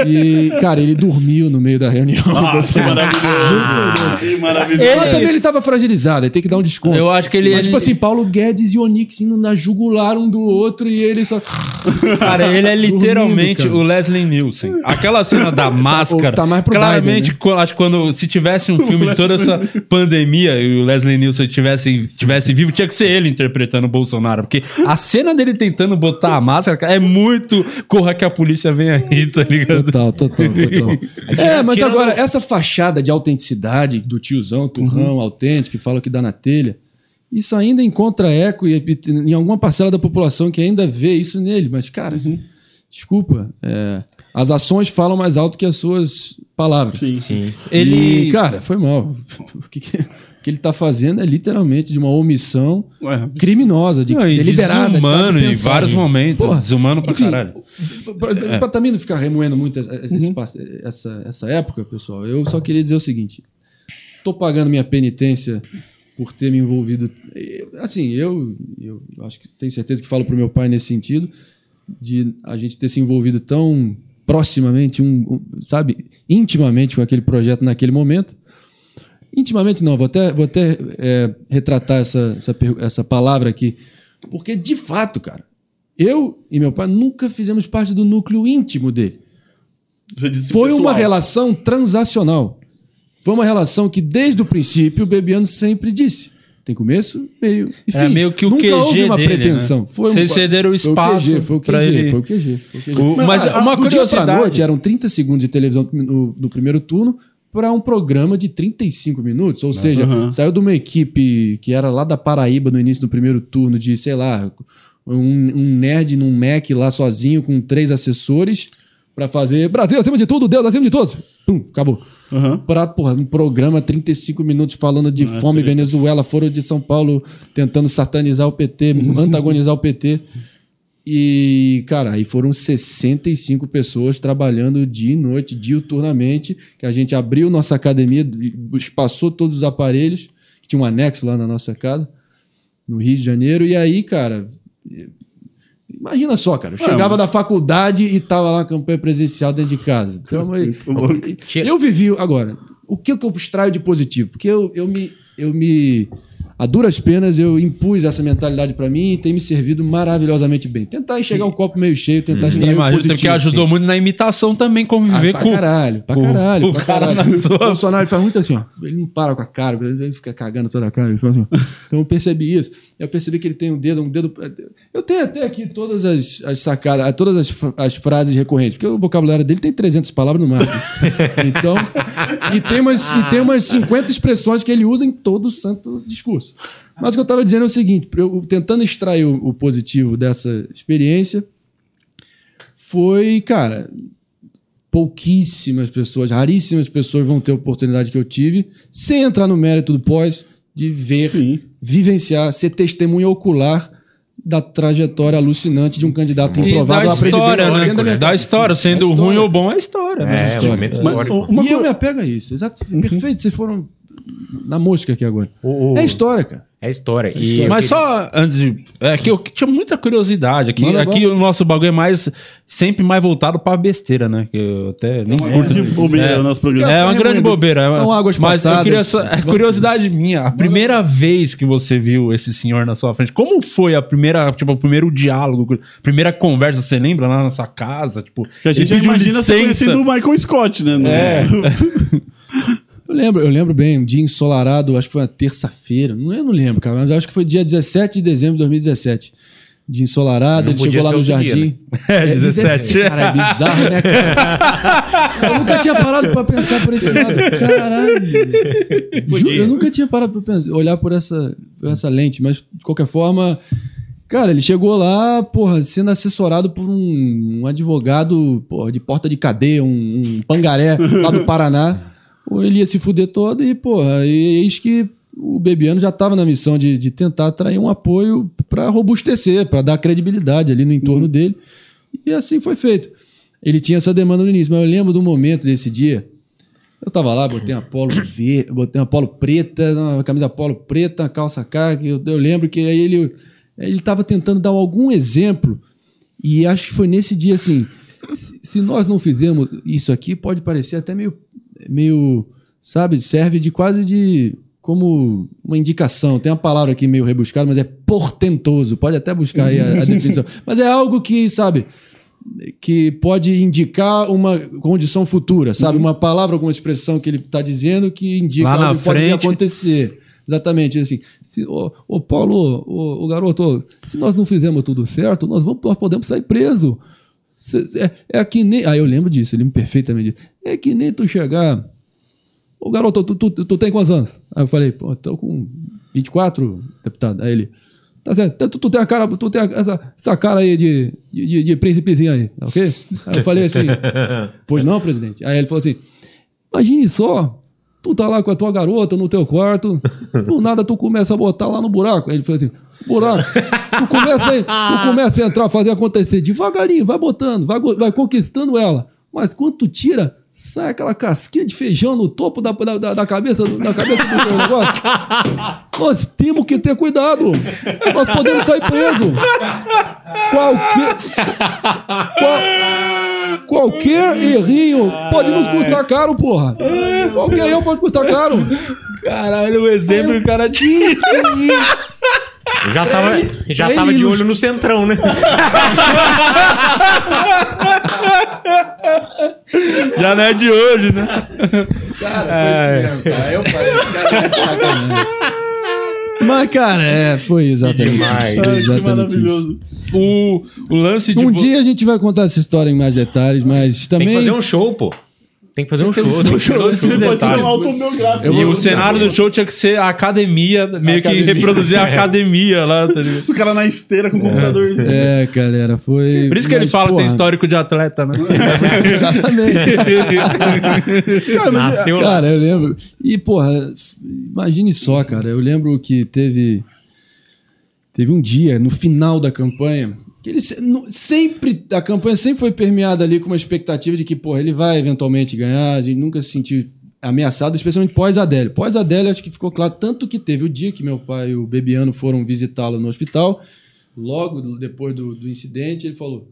E, cara, ele dormiu no meio da reunião. Ah, que maravilhoso. Que maravilhoso. Mas também ele tava fragilizado, aí tem que dar um desconto. Eu acho que ele- Mas, tipo ele- assim, Paulo Guedes e Onix indo na jugular um do outro e ele só. Cara, ele é literalmente Dormindo, o Leslie Nielsen. Aquela cena da (laughs) máscara. Tá mais pro claramente, Biden, né? acho que quando se tivesse um (laughs) filme de toda essa pandemia e o Leslie Nielsen tivesse, tivesse vivo, tinha que ser ele interpretando o Bolsonaro. Porque a cena dele tentando botar a máscara cara, é muito corra que a polícia vem aí, tá ligado? Total, total, total. (laughs) é, mas agora, essa fachada de autenticidade do tiozão, turrão, autêntico, que fala que dá na telha, isso ainda encontra eco e- e- em alguma parcela da população que ainda vê isso nele. Mas, cara, assim, desculpa, é, as ações falam mais alto que as suas palavras. Sim. Sim. Ele- E, cara, foi mal. (laughs) O que, que- que ele tá fazendo é literalmente de uma omissão Ué, criminosa, de, Não, deliberada. de desumano quase em vários momentos. Porra, desumano pra enfim, caralho. Pra, pra também não ficar remoendo muito esse- esse passo- essa, essa época, pessoal, eu só queria dizer o seguinte: tô pagando minha penitência por ter me envolvido. eu- Assim, eu, eu acho que tenho certeza que falo pro meu pai nesse sentido, de a gente ter se envolvido tão proximamente, um, um, sabe, intimamente com aquele projeto naquele momento. Intimamente não, vou até, vou até é, retratar essa, essa, essa palavra aqui. Porque, de fato, cara, eu e meu pai nunca fizemos parte do núcleo íntimo dele. você disse Foi pessoal. uma relação transacional. Foi uma relação que, desde o princípio, o Bebiano sempre disse. Tem começo, meio e fim. Era meio que o Nunca QG houve uma dele, pretensão. né? Foi um- Vocês cederam o foi espaço QG, foi o QG, ele- Foi o QG. Foi o QG. O- mas a- uma do dia pra curiosidade- noite eram 30 segundos de televisão no, no primeiro turno para um programa de 35 minutos. Ou seja, Aham. saiu de uma equipe que era lá da Paraíba no início do primeiro turno, de, sei lá, um, um nerd num Mac lá sozinho com três assessores para fazer Brasil acima de tudo, Deus acima de todos. Pum, acabou. Aham. Pra, porra, um programa 35 minutos falando de Ah, fome, treta. Venezuela, foro de São Paulo tentando satanizar o PT, (laughs) antagonizar o PT. E, cara, aí foram 65 pessoas trabalhando dia e noite, diuturnamente, que a gente abriu nossa academia, espaçou todos os aparelhos, que tinha um anexo lá na nossa casa, no Rio de Janeiro, e aí, cara, imagina só, cara, eu chegava da faculdade e tava lá na campanha presencial dentro de casa. Tira- eu vivi. Agora, o que, que eu extraio de positivo? Porque eu, eu me. Eu me a duras penas eu impus essa mentalidade pra mim e tem me servido maravilhosamente bem. Tentar enxergar o copo meio cheio, tentar E extrair o positivo. que ajudou muito na imitação também, conviver Ah, pra com. caralho, pra caralho, o pra cara caralho. na sua- O Bolsonaro ele faz muito assim, ó. Ele não para com a cara, ele fica cagando toda a cara. assim. Então eu percebi isso. Eu percebi que ele tem um dedo, um dedo. Eu tenho até aqui todas as, as sacadas, todas as, as frases recorrentes, porque o vocabulário dele tem 300 palavras no máximo. (laughs) Então, e tem umas, e tem umas 50 expressões que ele usa em todo o santo discurso. Mas o que eu estava dizendo é o seguinte: eu, tentando extrair o, o positivo dessa experiência, foi, cara, pouquíssimas pessoas, raríssimas pessoas vão ter a oportunidade que eu tive, sem entrar no mérito do pós, de ver, Sim. vivenciar, ser testemunha ocular da trajetória alucinante de um candidato da improvável à presidência. história, da né? Da história, sendo Da história. ruim ou bom, é história. né? É, um momento Mas, uma e eu me apego a isso. Exato. Perfeito, vocês foram na mosca aqui agora. O- o- É história, cara. É história. E Mas só antes de. É que eu tinha muita curiosidade. Aqui, Manda aqui o nosso bagulho é mais. Sempre mais voltado pra besteira, né? Que eu até nem curto. De bobeira É. o nosso programa. É uma É, grande mas bobeira. são águas Mas eu queria só, é curiosidade minha. A primeira vez que você viu esse senhor na sua frente, como foi a primeira, tipo, o primeiro diálogo, a primeira conversa, você lembra lá na sua casa? Tipo, Que a gente imagina você conhecendo o Michael Scott, né? No- É. (laughs) Eu lembro, eu lembro bem, um dia ensolarado, acho que foi uma terça-feira. Não, eu não lembro, cara, mas acho que foi dia 17 de dezembro de 2017. Dia ensolarado, ele chegou lá no outro dia, jardim. (laughs) É, 17. Cara, é bizarro, né, cara? (laughs) Eu nunca tinha parado pra pensar por esse lado. Caralho. Juro, eu nunca tinha parado pra pensar, olhar por essa, por essa lente, mas de qualquer forma. Cara, ele chegou lá, porra, sendo assessorado por um, um advogado porra, de porta de cadeia, um, um pangaré lá do Paraná. Ou ele ia se fuder todo e, porra, e eis que o Bebiano já estava na missão de, de tentar atrair um apoio para robustecer, para dar credibilidade ali no entorno dele. E assim foi feito. Ele tinha essa demanda no início, mas eu lembro do momento desse dia. Eu tava lá, botei uma polo verde, botei uma polo preta, uma camisa polo preta, uma calça caque. Eu, eu lembro que aí ele ele estava tentando dar algum exemplo e acho que foi nesse dia assim. Se, se nós não fizermos isso aqui, pode parecer até meio, meio, sabe, serve de quase de como uma indicação. Tem uma palavra aqui meio rebuscada, mas é portentoso. Pode até buscar aí a, a (laughs) definição. Mas é algo que, sabe, que pode indicar uma condição futura, sabe? Uma palavra, alguma expressão que ele está dizendo que indica Lá algo que pode frente. acontecer. Exatamente, assim. Se, ô, ô, Paulo, ô, ô, garoto, se nós não fizermos tudo certo, nós, vamos, nós podemos sair preso. É, é que nem. Ah, eu lembro disso, ele me perfeitamente disse. É que nem tu chegar. Ô, garoto, tu, tu, tu tem quantos anos? Aí eu falei, pô, tô com 24, deputado. Aí ele. Tá certo, tu, tu tem a cara, tu tem essa, essa cara aí de, de, de, de príncipezinho aí, tá ok? Aí eu falei assim, (laughs) pois não, presidente? Aí ele falou assim, imagine só, tu tá lá com a tua garota no teu quarto, do nada tu começa a botar lá no buraco. Aí ele falou assim, buraco, tu começa, a, tu começa a entrar, fazer acontecer devagarinho, vai botando, vai, vai conquistando ela. Mas quando tu tira, sai aquela casquinha de feijão no topo da, da, da- cabeça, da cabeça do teu negócio. Nós temos que ter cuidado. Nós podemos sair preso. Qualquer, qual- qualquer errinho pode nos custar caro, porra. Qualquer erro pode custar caro. Caralho, o exemplo que o cara tinha. Eu já tava, já tava de olho no centrão, né? Já não é de hoje, né? Cara, foi isso mesmo, cara. Eu falei, esse cara é de sacanagem. Mas, cara, é, foi exatamente demais. isso. Foi que exatamente isso. maravilhoso. O, o lance de. Um vo- dia a gente vai contar essa história em mais detalhes, mas Tem também. que fazer um show, pô. Tem que fazer um show. Tem que fazer um fazer um show. show. Pode ser Detalhe. um autobiográfico. E o cenário do show tinha que ser a academia, meio que academia. reproduzir a (laughs) academia lá, tá? O cara na esteira com o computador. É, galera, foi. Por isso que ele fala que tem histórico de atleta, né? (laughs) Exatamente. (laughs) Cara, Nasceu lá. cara, eu lembro. E, porra, imagine só, cara. Eu lembro que teve. Teve um dia, no final da campanha, que ele sempre. A campanha sempre foi permeada ali com uma expectativa de que, porra, ele vai eventualmente ganhar. A gente nunca se sentiu ameaçado, especialmente pós-Adélio. Pós-Adélio, acho que ficou claro. Tanto que teve o dia que meu pai e o Bebiano foram visitá-lo no hospital. Logo depois do, do incidente, ele falou: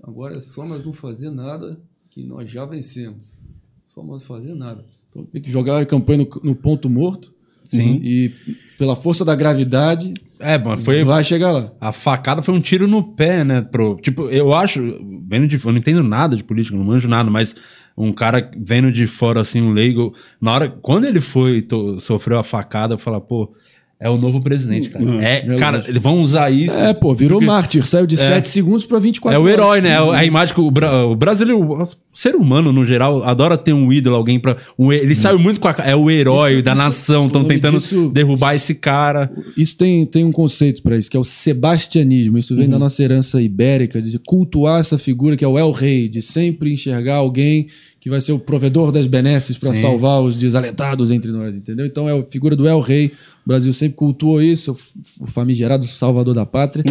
Agora é só nós não fazer nada que nós já vencemos. Só nós fazer nada. Então tem que jogar a campanha no, no ponto morto. Sim. E pela força da gravidade, É, mano, foi. vai chegar lá. A facada foi um tiro no pé, né? Pro, tipo, eu acho, vendo de eu não entendo nada de política, não manjo nada, mas um cara vendo de fora, assim, um leigo, na hora, quando ele foi, to- sofreu a facada, eu falo, pô, é o novo presidente, cara. É, É cara, eles vão usar isso. É, pô, virou mártir. Saiu de 7 segundos para 24 É o horas. herói, né? É a imagem que o, bra- o brasileiro, o ser humano no geral, adora ter um ídolo, alguém pra. Um, ele saiu muito com a. É o herói Isso- da isso- nação, estão tentando disso- derrubar esse cara. Isso tem, tem um conceito para isso, que é o sebastianismo. Isso vem da nossa herança ibérica, de cultuar essa figura que é o El Rei, de sempre enxergar alguém que vai ser o provedor das benesses para salvar os desalentados entre nós, entendeu? Então é a figura do El Rei. O Brasil sempre cultuou isso, o famigerado salvador da pátria.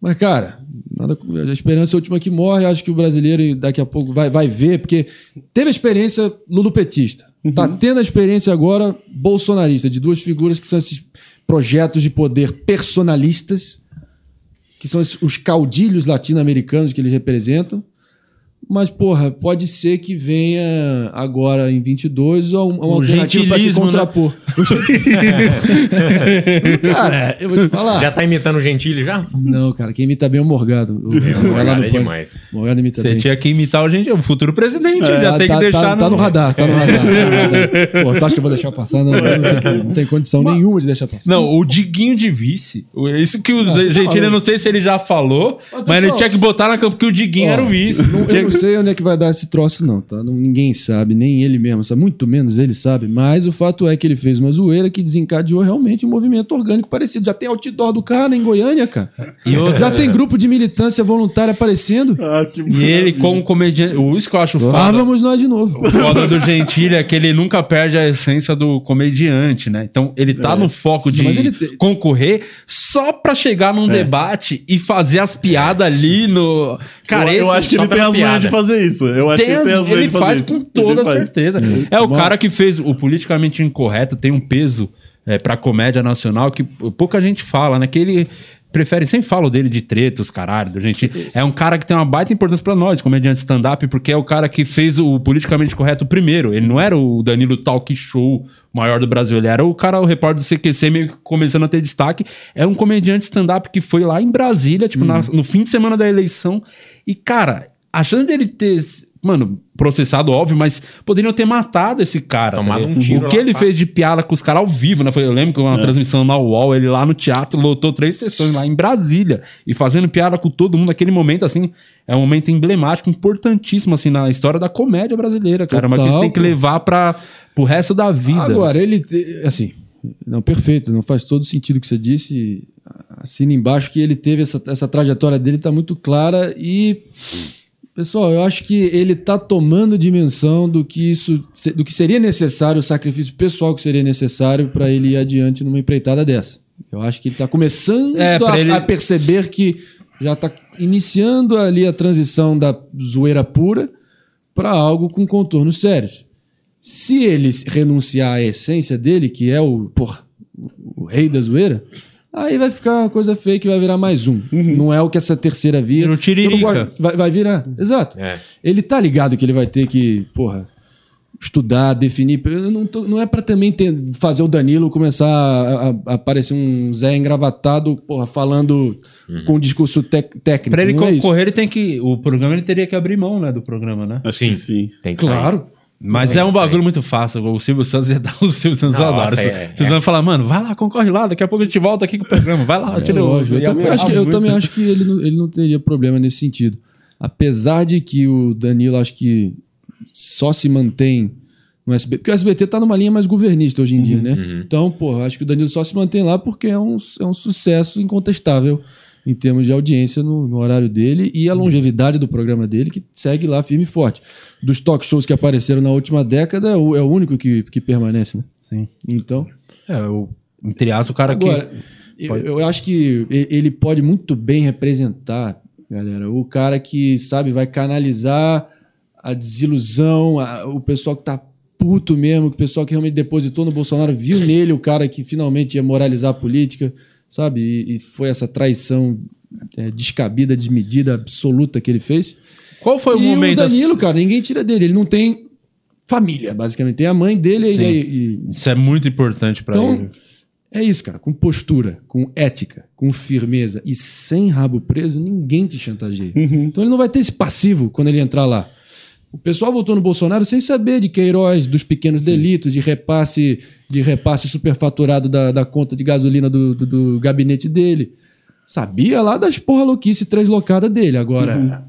Mas, cara, nada, a esperança é a última que morre. Acho que o brasileiro daqui a pouco vai, vai ver, porque teve a experiência lulopetista. Tá tendo a experiência agora bolsonarista, de duas figuras que são esses projetos de poder personalistas, que são os caudilhos latino-americanos que eles representam. Mas, porra, pode ser que venha agora em 22 uma, uma O alternativa pra se né? contrapor. (laughs) cara, eu vou te falar. Já tá imitando o Gentili já? Não, cara, quem imita bem é o Morgado. O, É, o Morgado é demais. Morgado imita Você bem. tinha que imitar o gente, o futuro presidente. já Tá- tem tá- que deixar tá, tá no radar, tá no radar. tá no radar. Pô, tu acha que eu vou deixar passar? Não, não, tem, não tem condição nenhuma de deixar passar. Não, o Diguinho de vice. Isso que o Ah, tá Gentili, eu não sei se ele já falou, Mas, mas ele tinha que botar na campo porque o Diguinho Ó, era o vice. Não- Sei onde é que vai dar esse troço, não, tá? Não- ninguém sabe, nem ele mesmo, sabe? muito menos ele sabe. Mas o fato é que ele fez uma zoeira que desencadeou realmente um movimento orgânico parecido. Já tem outdoor do cara em Goiânia, cara. E outra- Já tem grupo de militância voluntária aparecendo. Ah, que E ele, como comediante. o- Isso que eu acho Lá foda. vamos nós de novo. O foda do Gentili é que ele nunca perde a essência do comediante, né? Então ele tá no foco de Não, te- concorrer só pra chegar num debate e fazer as piadas ali no. Cara, eu, eu acho que ele tem pela as manhas piada. De fazer isso. Eu acho Tem que ele as- tem as ele faz isso. com Ele toda faz. certeza. É o Bom. cara que fez o politicamente incorreto, tem um peso é, pra comédia nacional que pouca gente fala, né? Que ele prefere, sempre falo dele de treta, os caralho, do gente. É um cara que tem uma baita importância pra nós, comediante stand-up, porque é o cara que fez o politicamente correto primeiro. Ele não era o Danilo Talk Show maior do Brasil, ele era o cara, o repórter do CQC, meio que começando a ter destaque. É um comediante stand-up que foi lá em Brasília, tipo, na- no fim de semana da eleição. E, cara, a chance dele ter. Mano, processado, óbvio, mas poderiam ter matado esse cara. Tomado ligado? um tiro o que lá ele fácil. fez de piada com os caras ao vivo, né? Foi- Eu lembro que uma transmissão na UOL, ele lá no teatro lotou três sessões lá em Brasília e fazendo piada com todo mundo naquele momento, assim. É um momento emblemático, importantíssimo, assim, na história da comédia brasileira, cara. mas que a gente Total, tem que levar para pro resto da vida. Agora, ele, assim, não, perfeito, não faz todo sentido o que você disse. Assina embaixo que ele teve essa, essa trajetória dele, tá muito clara e. Pessoal, eu acho que ele tá tomando dimensão do que isso, do que seria necessário, o sacrifício pessoal que seria necessário para ele ir adiante numa empreitada dessa. Eu acho que ele tá começando É, a, ele- a perceber que já tá iniciando ali a transição da zoeira pura para algo com contornos sérios. Se ele renunciar à essência dele, que é o, porra, o rei da zoeira, aí vai ficar uma coisa feia que vai virar mais um. Não é o que essa terceira via. Tiririca. Não gosto- Vai, vai virar, exato. É. Ele tá ligado que ele vai ter que, porra, estudar, definir. Eu não, tô- não é pra também ter- fazer o Danilo começar a, a- a aparecer um Zé engravatado, porra, falando com um discurso tec- técnico. Pra ele não é concorrer, ele tem que. O programa ele teria que abrir mão, né? Do programa, né? Acho Sim. Tem que sair. Mas Não, é um bagulho muito fácil. O Silvio Santos ia dar o Silvio Santos Nossa, adora. é, o é. Silvio Santos fala, mano, vai lá, concorre lá, daqui a pouco a gente volta aqui com o programa. Vai lá, É, tira eu, ia também acho que, eu também acho que ele não, ele não teria problema nesse sentido. Apesar de que o Danilo, acho que só se mantém no SBT. Porque o SBT tá numa linha mais governista hoje em dia, né? Então, porra, acho que o Danilo só se mantém lá porque é um, é um sucesso incontestável em termos de audiência no, no horário dele e a longevidade do programa dele, que segue lá firme e forte. Dos talk shows que apareceram na última década, é o, é o único que, que permanece, né? Sim. Então. É, o, entre aspas, o cara Agora, que. eu, eu acho que ele pode muito bem representar, galera, o cara que, sabe, vai canalizar a desilusão, a- o pessoal que tá puto mesmo, o pessoal que realmente depositou no Bolsonaro, viu nele o cara que finalmente ia moralizar a política, sabe? E, e foi essa traição é, descabida, desmedida, absoluta que ele fez. Qual foi o e momento. o Danilo, cara, ninguém tira dele. Ele não tem família, basicamente. Tem a mãe dele e- Sim. e, Isso é muito importante pra Então, ele. é isso, cara. Com postura, com ética, com firmeza e sem rabo preso, ninguém te chantageia. Então ele não vai ter esse passivo quando ele entrar lá. O pessoal votou no Bolsonaro sem saber de Queiroz, dos pequenos delitos, de repasse, de repasse superfaturado da, da conta de gasolina do, do, do gabinete dele. Sabia lá das porra louquice translocada dele. Agora,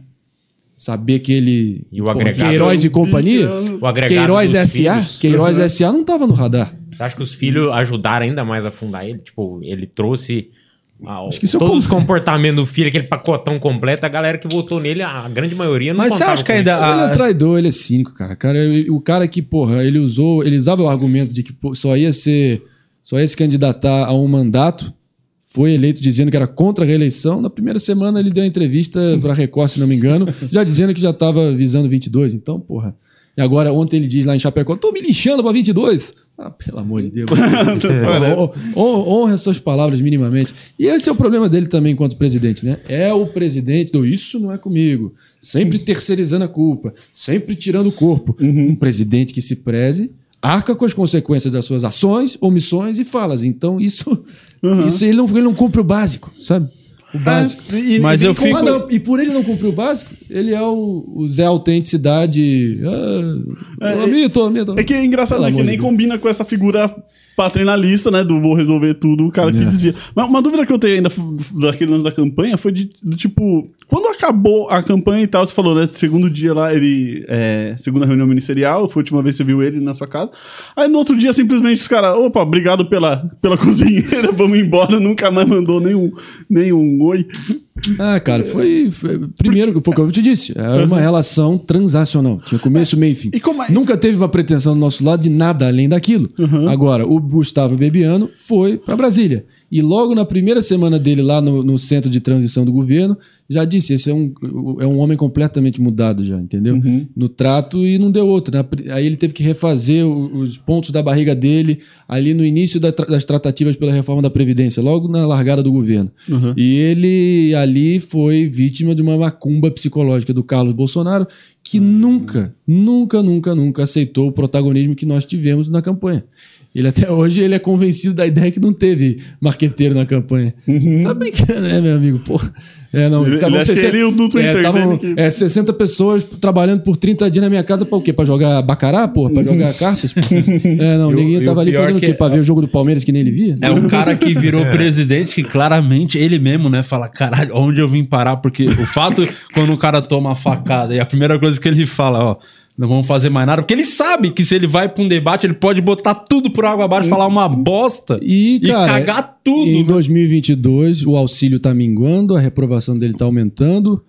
saber que ele. E o porra, agregado- Queiroz e companhia. O agregado Queiroz dos SA? filhos. Queiroz SA não tava no radar. Você acha que os filhos ajudaram ainda mais a afundar ele? Tipo, ele trouxe ah, Acho que isso todos os comportamentos do filho, aquele pacotão completo, a galera que votou nele, a grande maioria não Mas você acha que ainda-. Ah, Ele é traidor, ele é cínico, cara. cara ele- o cara que, porra, ele usou, ele usava o argumento de que pô, só ia ser, só ia se candidatar a um mandato, foi eleito dizendo que era contra a reeleição. Na primeira semana ele deu uma entrevista para a Record, se não me engano, já dizendo que já estava visando 22. Então, porra. E agora, ontem ele diz lá em Chapecó, tô me lixando para 22. Ah, pelo amor de Deus. (laughs) (laughs) Hon- Honra suas palavras minimamente. E esse é o problema dele também enquanto presidente, né? É o presidente do isso não é comigo. Sempre terceirizando a culpa. Sempre tirando o corpo. Um presidente que se preze arca com as consequências das suas ações, omissões e falas. Então, isso, isso ele, não, ele não cumpre o básico, sabe? O básico. E- e Mas vem eu fico- Ah, não, e por ele não cumprir o básico, ele é o, o Zé Autenticidade. Ah, É, é, mito, mito. É que é engraçado, Pelo né? Que nem de Deus. combina com essa figura paternalista, né? Do vou resolver tudo, o cara que É. desvia. Mas uma dúvida que eu tenho ainda daquele lance da campanha foi de, do tipo, quando acabou a campanha e tal, você falou, né? Segundo dia lá, ele. É, segunda reunião ministerial, foi a última vez que você viu ele na sua casa. Aí no outro dia, simplesmente, os caras, opa, obrigado pela, pela (laughs) cozinheira, vamos embora, nunca mais mandou nenhum, nenhum oi. Ah, cara, foi, foi- Primeiro, foi o que eu te disse. Era uma relação transacional. Tinha começo, meio e fim. E como é- Nunca teve uma pretensão do nosso lado de nada além daquilo. Agora, o Gustavo Bebiano foi para Brasília. E logo na primeira semana dele lá no, no centro de transição do governo, já disse: esse é um, é um homem completamente mudado já, entendeu? No trato e não deu outro. né? Aí ele teve que refazer os pontos da barriga dele ali no início das tratativas pela reforma da Previdência, logo na largada do governo. E ele ali foi vítima de uma macumba psicológica do Carlos Bolsonaro, que nunca, nunca, nunca, nunca aceitou o protagonismo que nós tivemos na campanha. Ele até hoje ele é convencido da ideia que não teve marqueteiro na campanha. Você tá brincando, né, meu amigo? Porra. É, não, Ele- ele acha que ele e o do Twitter é, tavam, que- é, 60 pessoas trabalhando por 30 dias na minha casa pra o quê? Pra jogar bacará, porra? Pra jogar cartas? porra? É, não, (laughs) E o- ninguém e o tava ali fazendo o quê? é- Pra ver o jogo do Palmeiras que nem ele via? É um (laughs) cara que virou presidente que claramente ele mesmo, né, fala, caralho, onde eu vim parar? Porque o fato, quando o cara toma a facada e a primeira coisa que ele fala, ó, não vamos fazer mais nada, porque ele sabe que se ele vai pra um debate, ele pode botar tudo por água abaixo, falar uma bosta E, cara, cagar tudo. Em né? 2022, o auxílio tá minguando, a reprovação dele tá aumentando.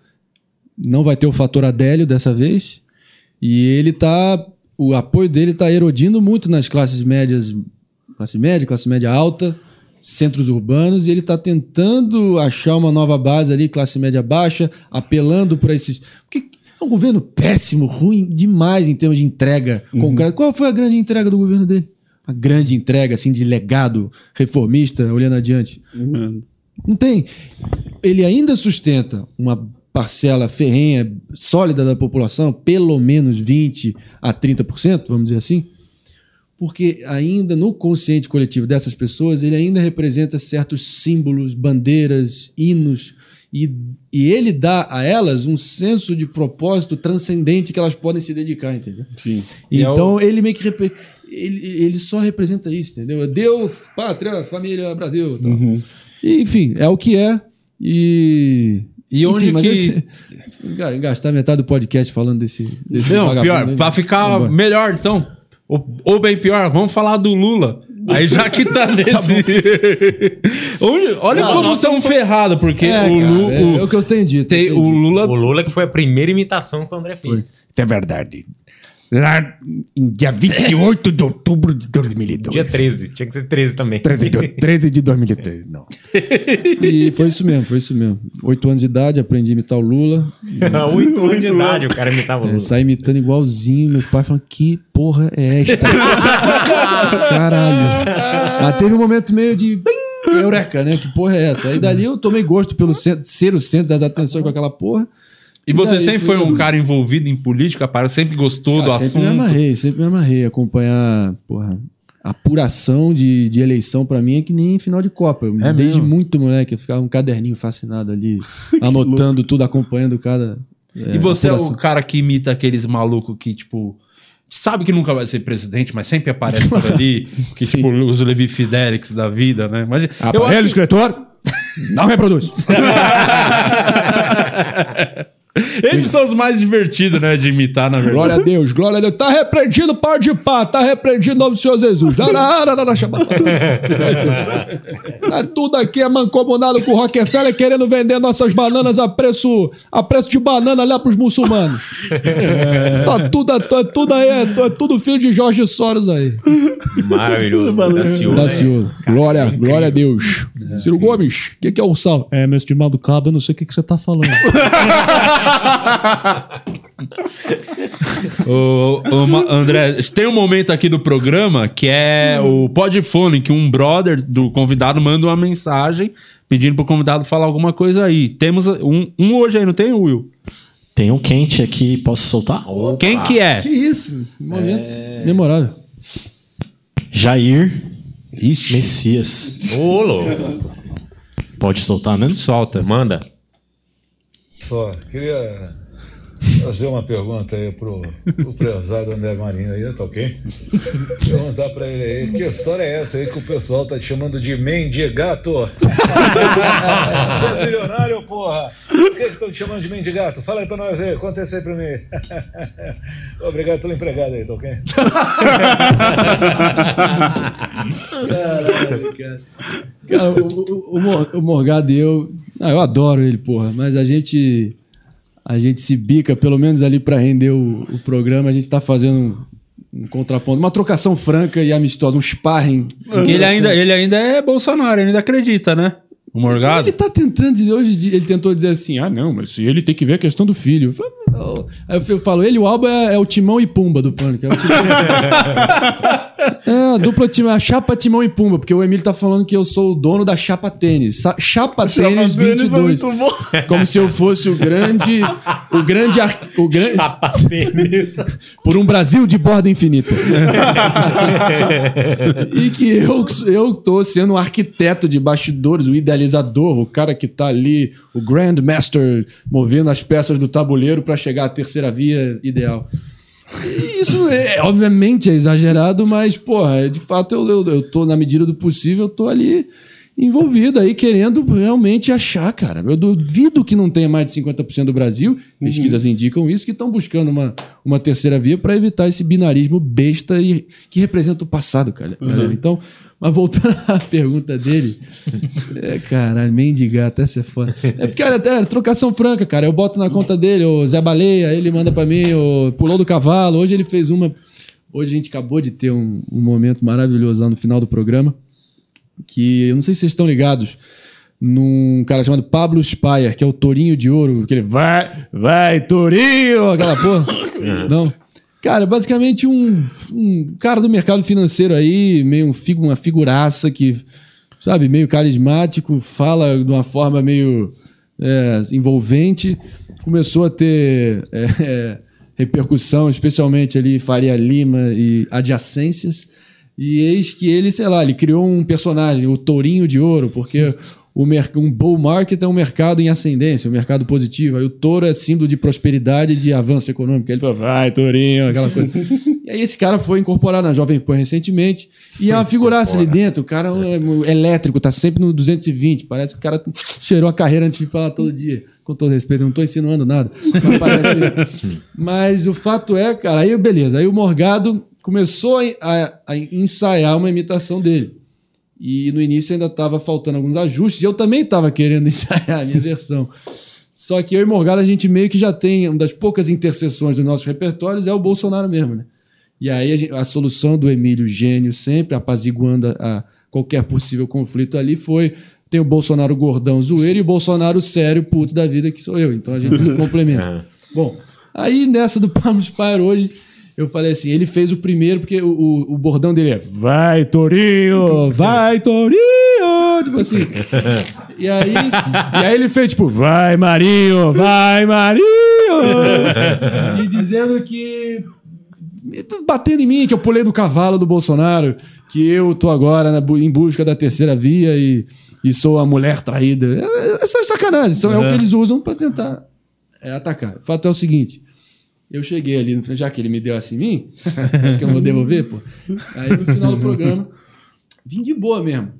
Não vai ter o fator Adélio dessa vez. E ele tá. O apoio dele tá erodindo muito nas classes médias, classe média, classe média alta, centros urbanos, e ele tá tentando achar uma nova base ali, classe média baixa, apelando para esses. Porque é um governo péssimo, ruim demais em termos de entrega concreta. Qual foi a grande entrega do governo dele? A grande entrega, assim, de legado reformista, olhando adiante. Não tem. Ele ainda sustenta uma parcela ferrenha, sólida da população, pelo menos 20 a 30%, vamos dizer assim, porque ainda no consciente coletivo dessas pessoas, ele ainda representa certos símbolos, bandeiras, hinos, e, e ele dá a elas um senso de propósito transcendente que elas podem se dedicar, entendeu? Sim. E é Então ele meio que ele, ele só representa isso, entendeu? Deus, pátria, família, Brasil. tal. E, enfim, é o que é. E. E onde mas que- esse- gastar metade do podcast falando desse. desse Não, pior, aí. pra ficar melhor, então. Ou, ou bem pior, vamos falar do Lula. Aí já que tá (laughs) nesse. Onde- olha Não, como são ferrados, porque É, o, cara, Lu- é, o- é o que eu tenho dito. tem, o. Lula O Lula que foi a primeira imitação que o André fez. É verdade. Lá em dia 28 de outubro de 2002. Dia 13. Tinha que ser 13 também. 13 de, 13 de 2003, não. E foi isso mesmo, foi isso mesmo. Oito anos de idade, aprendi a imitar o Lula. Oito anos de idade o cara imitava o É, Lula. saí imitando igualzinho. Meus pais falam, que porra é esta? (laughs) Caralho. Mas teve um momento meio de. Eureka, né? Que porra é essa? Aí dali eu tomei gosto pelo centro, ser o centro das atenções com aquela porra. E você E aí, sempre foi um cara envolvido em política, para sempre gostou do Ah, sempre me assunto. amarrei, sempre me amarrei. Acompanhar, porra. Apuração de, de eleição pra mim é que nem final de Copa. É Desde mesmo? muito moleque, eu ficava um caderninho fascinado ali, (laughs) anotando tudo, acompanhando cada. é, E você é apuração. o cara que imita aqueles malucos que, tipo, sabe que nunca vai ser presidente, mas sempre aparece por ali, (laughs) que, tipo, os Levi Fidelix da vida, né? Mas eu Aparelho, acho, escritor, não reproduz. (laughs) (laughs) Esses são os mais divertidos, né? De imitar, na verdade. Glória a Deus, glória a Deus. Tá repreendido, pode ir pá, tá repreendido nome do Senhor Jesus. Tá tudo aqui é mancomunado com o Rockefeller querendo vender nossas bananas a preço, a preço de banana lá pros muçulmanos. Tá tudo, tá tudo aí, é, é tudo filho de Jorge Soros aí. Maravilhoso. Da Silva. Glória, glória a Deus. Ciro Gomes, o que, que é ursal? É, meu estimado cabo, eu não sei o que, que você tá falando. (laughs) Ô, Ma- André, tem um momento aqui do programa que é o podfone, que um brother do convidado manda uma mensagem pedindo pro convidado falar alguma coisa aí. Temos um, um hoje aí, não tem, Will? Tem um quente aqui, posso soltar? Quem que é? que isso? Momento memorável. Jair Ixi, Messias. Ô, louco. Pode soltar mesmo? solta. Manda. Só, queria fazer uma pergunta aí pro, pro prezado André Marinho aí, tá ok? Perguntar pra ele aí, que história é essa aí que o pessoal tá te chamando de mendigato? Você é milionário, porra! Por que estão te chamando de mendigato? Fala aí pra nós aí, conta isso aí pra mim. Obrigado pelo empregado aí, tá ok? Cara, o, o, o o Morgado e eu. Ah, eu adoro ele, porra. Mas a gente. A gente se bica, pelo menos ali pra render o, o programa. A gente tá fazendo um, um contraponto, uma trocação franca e amistosa, um sparring. Ele ainda, ele ainda é Bolsonaro, ele ainda acredita, né? O Morgado. Ele tá tentando dizer, hoje dia, ele tentou dizer assim: ah, não, mas ele tem que ver a questão do filho. Eu falo, "Não." Aí eu falo, ele, o Alba é, é o Timão e Pumba do Pânico. É, o Timão... (laughs) é a dupla Timão, a chapa Timão e Pumba, porque o Emílio tá falando que eu sou o dono da chapa tênis. Sa- Chapa, tênis 22. Como se eu fosse o grande. O grande. ar- O grande por um Brasil de borda infinita. (laughs) e que eu, eu tô sendo o arquiteto de bastidores, o o cara que tá ali, o Grandmaster, movendo as peças do tabuleiro para chegar à terceira via ideal. E Isso é, obviamente é exagerado, mas, porra, de fato eu, eu, eu tô, na medida do possível, eu tô ali envolvido aí, querendo realmente achar, cara. Eu duvido que não tenha mais de 50% do Brasil, pesquisas indicam isso, que estão buscando uma, uma terceira via para evitar esse binarismo besta e que representa o passado, cara. galera. Então, mas voltando (laughs) à pergunta dele, é, caralho, mendigar, até ser foda. É porque, cara, até trocação franca, cara. Eu boto na conta dele, o Zé Baleia, ele manda pra mim, o Pulou do Cavalo. Hoje ele fez uma. Hoje a gente acabou de ter um, um momento maravilhoso lá no final do programa. Que eu não sei se vocês estão ligados num cara chamado Pablo Spayer, que é o Tourinho de Ouro. Que ele vai, vai, Tourinho! Aquela porra. (laughs) Não. Cara, basicamente um, um cara do mercado financeiro aí, meio um, uma figuraça que, sabe, meio carismático, fala de uma forma meio é, envolvente. Começou a ter é, é, repercussão, especialmente ali Faria Lima e adjacências. E eis que ele, sei lá, ele criou um personagem, o Tourinho de Ouro, porque um bull market é um mercado em ascendência, um mercado positivo. Aí o touro é símbolo de prosperidade e de avanço econômico. Aí Ele falou, vai, Tourinho, aquela coisa. e aí esse cara foi incorporado na Jovem Pan recentemente e é uma figuraça ali dentro. O cara é um elétrico, tá sempre no 220. Parece que o cara cheirou a carreira antes de falar todo dia. Com todo respeito, eu não tô insinuando nada. Mas, parece- mas o fato é, cara, aí beleza. Aí o Morgado começou a, a- a ensaiar uma imitação dele. E no início ainda estava faltando alguns ajustes, e eu também estava querendo (laughs) ensaiar a minha versão. Só que eu e Morgado, a gente meio que já tem uma das poucas interseções dos nossos repertórios, é o Bolsonaro mesmo, né? E aí a, gente- a solução do Emílio Gênio, sempre apaziguando a, a qualquer possível conflito ali, foi tem o Bolsonaro gordão zoeiro e o Bolsonaro sério puto da vida, que sou eu. Então a gente se (laughs) complementa. Bom, aí nessa do Pablo Spire hoje, eu falei assim, ele fez o primeiro, porque o, o, o bordão dele é Vai, Torinho! Vai, Torinho! Tipo assim. (laughs) E aí, e aí ele fez tipo, vai, Marinho! Vai, Marinho! e dizendo que batendo em mim, que eu pulei do cavalo do Bolsonaro, que eu tô agora na em busca da terceira via e, e sou a mulher traída. É- Essa é sacanagem, isso é o que eles usam pra tentar é, atacar. O fato é o seguinte. Eu cheguei ali, já que ele me deu assim em mim, (laughs) acho que eu não vou devolver, pô. Aí no final do programa, vim de boa mesmo.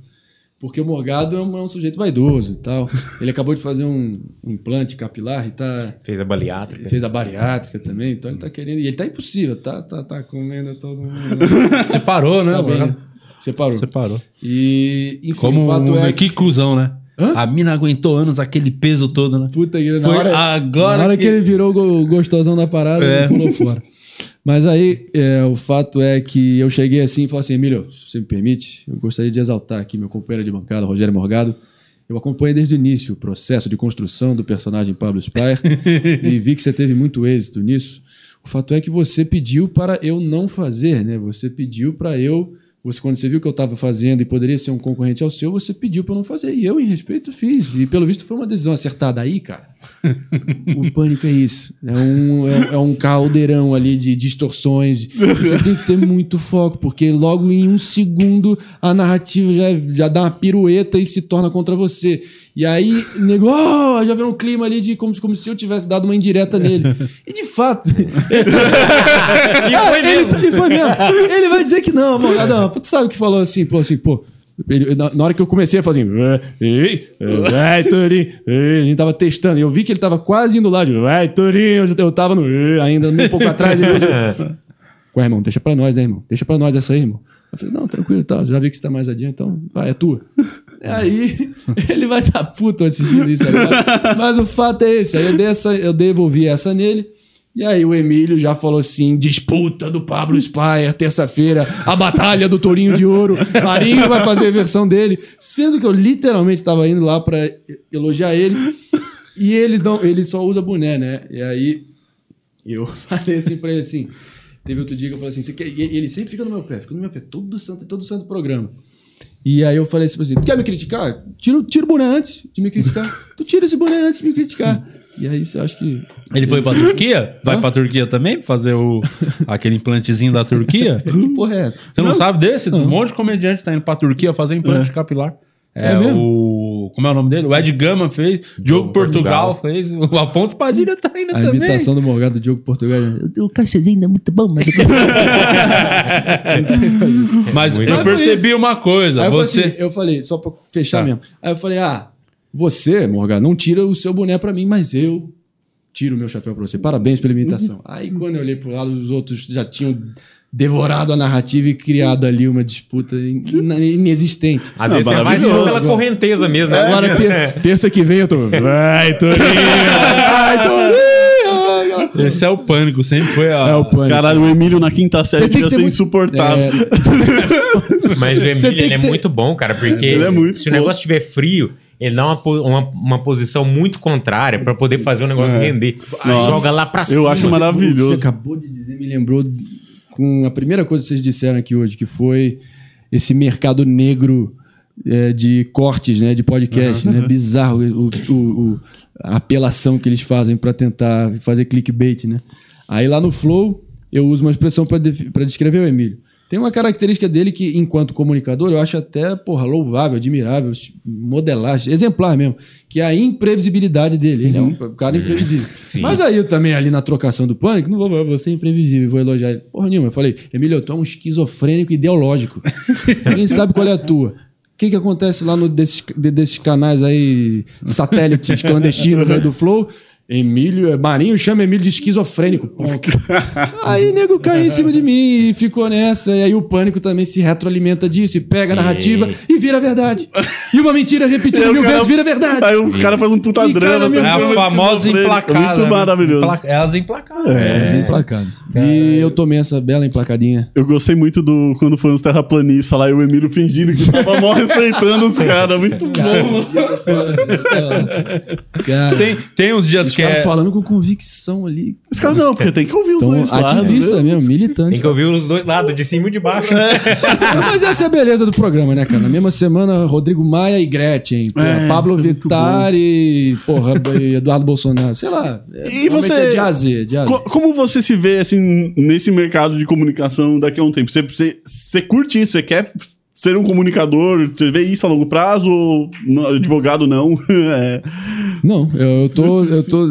Porque o Morgado é um, é um sujeito vaidoso e tal. Ele acabou de fazer um, um implante capilar e tá. Fez a bariátrica. Fez a bariátrica também, então ele tá querendo. E ele tá impossível, tá, tá, tá comendo todo mundo. (laughs) Você parou, né? Tá bem, né? Separou. Você parou. E, enfim, Como o fato é que cuzão, né? Hã? A mina aguentou anos aquele peso todo, né? Puta que Foi hora, agora na hora que... que- ele virou go- gostosão da parada, É. ele pulou fora. Mas aí, é, o fato é que eu cheguei assim e falei assim, Emílio, se você me permite, eu gostaria de exaltar aqui meu companheiro de bancada, Rogério Morgado. Eu acompanhei desde o início o processo de construção do personagem Pablo Spire (laughs) e vi que você teve muito êxito nisso. O fato é que você pediu para eu não fazer, né? Você pediu para eu... Você, quando você viu que eu estava fazendo e poderia ser um concorrente ao seu, você pediu para eu não fazer. E eu, em respeito, fiz. E pelo visto foi uma decisão acertada aí, cara. O pânico é isso. É um, é, é um caldeirão ali de distorções. Você tem que ter muito foco, porque logo em um segundo a narrativa já, já dá uma pirueta e se torna contra você. E aí, nego, oh, já vem um clima ali de como, como se eu tivesse dado uma indireta nele. E de fato. (laughs) e foi mesmo. Ele, foi mesmo. Ele vai dizer que não, Morgadão. Tu sabe o que falou assim, pô, assim, pô. Ele- na, na hora que eu comecei a fazer assim, "É, ei, é, vai, Torinho, ei", a gente tava testando, e eu vi que ele tava quase indo lá, de, vai, Torinho, eu, tava no, ainda um pouco atrás. Ele (laughs) Ué, irmão, deixa pra nós, né, irmão? Deixa pra nós essa aí, irmão. Eu falei, não, tranquilo, tá, já vi que você tá mais adiante, então vai, é tua. Aí (laughs) ele vai estar puto assistindo isso agora. Mas o fato é esse. Aí eu, dei essa, eu devolvi essa nele. E aí o Emílio já falou assim: disputa do Pablo Spire, terça-feira, a batalha do Tourinho de Ouro. Marinho vai fazer a versão dele. Sendo que eu literalmente tava indo lá pra elogiar ele. E ele, não, ele só usa boné, né? E aí eu (laughs) falei assim pra ele assim. Teve outro dia que eu falei assim: "Você quer-" e ele sempre fica no meu pé, fica no meu pé, todo santo, todo santo programa. E aí eu falei assim, tu quer me criticar? Tira, tira o boné antes de me criticar. tu tira esse boné antes de me criticar. E aí você acha que. Ele foi pra Turquia? Vai Hã? pra Turquia também? Fazer o, (laughs) aquele implantezinho da Turquia? (laughs) Que porra é essa? Você não, sabe desse? Um monte de comediante tá indo pra Turquia fazer implante capilar. É, É mesmo? o. Como é o nome dele? O Ed Gama fez. Diogo Portugal, fez. O Afonso Padilha tá indo A também. imitação do Morgado do Diogo Portugal. O cachezinho é muito bom, mas eu. (laughs) Mas eu percebi uma coisa. Aí eu você. falei, assim, eu falei, só pra fechar Tá. mesmo. Aí eu falei, ah, você, Morgado, não tira o seu boné pra mim, mas eu tiro o meu chapéu pra você. Parabéns pela imitação. Aí quando eu olhei pro lado, os outros já tinham devorado a narrativa e criado ali uma disputa in- in- inexistente. Às vezes é mais maravilhoso. só pela correnteza mesmo, né? Agora, ter- (laughs) terça que vem, eu tô. Vai, Torinho! Vai, Torinho! Esse é o pânico, sempre foi a. É o pânico. Caralho, o Emílio na quinta série devia ser muito- insuportável. É, Mas o Você Emílio ele é ter- muito bom, cara, porque é se o negócio estiver frio, ele dá uma, uma, uma posição muito contrária pra poder fazer o negócio render. Nossa. Joga lá pra cima. Eu acho O que maravilhoso. você acabou de dizer me lembrou com a primeira coisa que vocês disseram aqui hoje, que foi esse mercado negro é, de cortes, né, de podcast, né? Bizarro o, o- o- a apelação que eles fazem para tentar fazer clickbait, né? Aí lá no Flow eu uso uma expressão para descrever o Emílio. Tem uma característica dele que, enquanto comunicador, eu acho até, porra, louvável, admirável, modelagem, exemplar mesmo, que é a imprevisibilidade dele. Ele é um cara imprevisível. (laughs) Mas aí eu também, ali na trocação do pânico, não vou, ser imprevisível, vou elogiar ele. Porra nenhuma. Eu falei, Emílio, tu é um esquizofrênico ideológico. (laughs) Ninguém sabe qual é a tua. O que, que acontece lá no desses, de- desses canais aí, satélites clandestinos aí do Flow? Emílio, é, Marinho chama Emílio de esquizofrênico. Ponto. (laughs) aí nego caiu em cima de mim e ficou nessa. E aí o pânico também se retroalimenta disso e pega a narrativa e vira verdade. E uma mentira repetida mil cara- vezes vira verdade. Aí o cara faz um puta E drama. cara? É a famosa emplacada. Muito né? maravilhoso. Empla- É as emplacadas. É, as emplacadas. E eu tomei essa bela emplacadinha. Eu gostei muito do quando foi uns terraplanistas lá e o Emílio fingindo que tava mó respeitando os (laughs) caras. Muito bom. Cara, Tem, tem uns dias os caras é. falando com convicção ali. Os caras não, porque tem que ouvir os Então, dois lados, ativista né? mesmo, militante. Tem que ouvir os dois lados, de cima e de baixo. Não, Mas essa é a beleza do programa, né, cara? Na mesma semana, Rodrigo Maia e Gretchen. É, Pablo é Vittar e, porra, e Eduardo Bolsonaro. Sei lá. É, E você- É de de. Co- Como você se vê assim nesse mercado de comunicação daqui a um tempo? Você, você, você curte isso? Você quer ser um comunicador, você vê isso a longo prazo ou advogado não? (laughs) É. Não, eu, tô, eu tô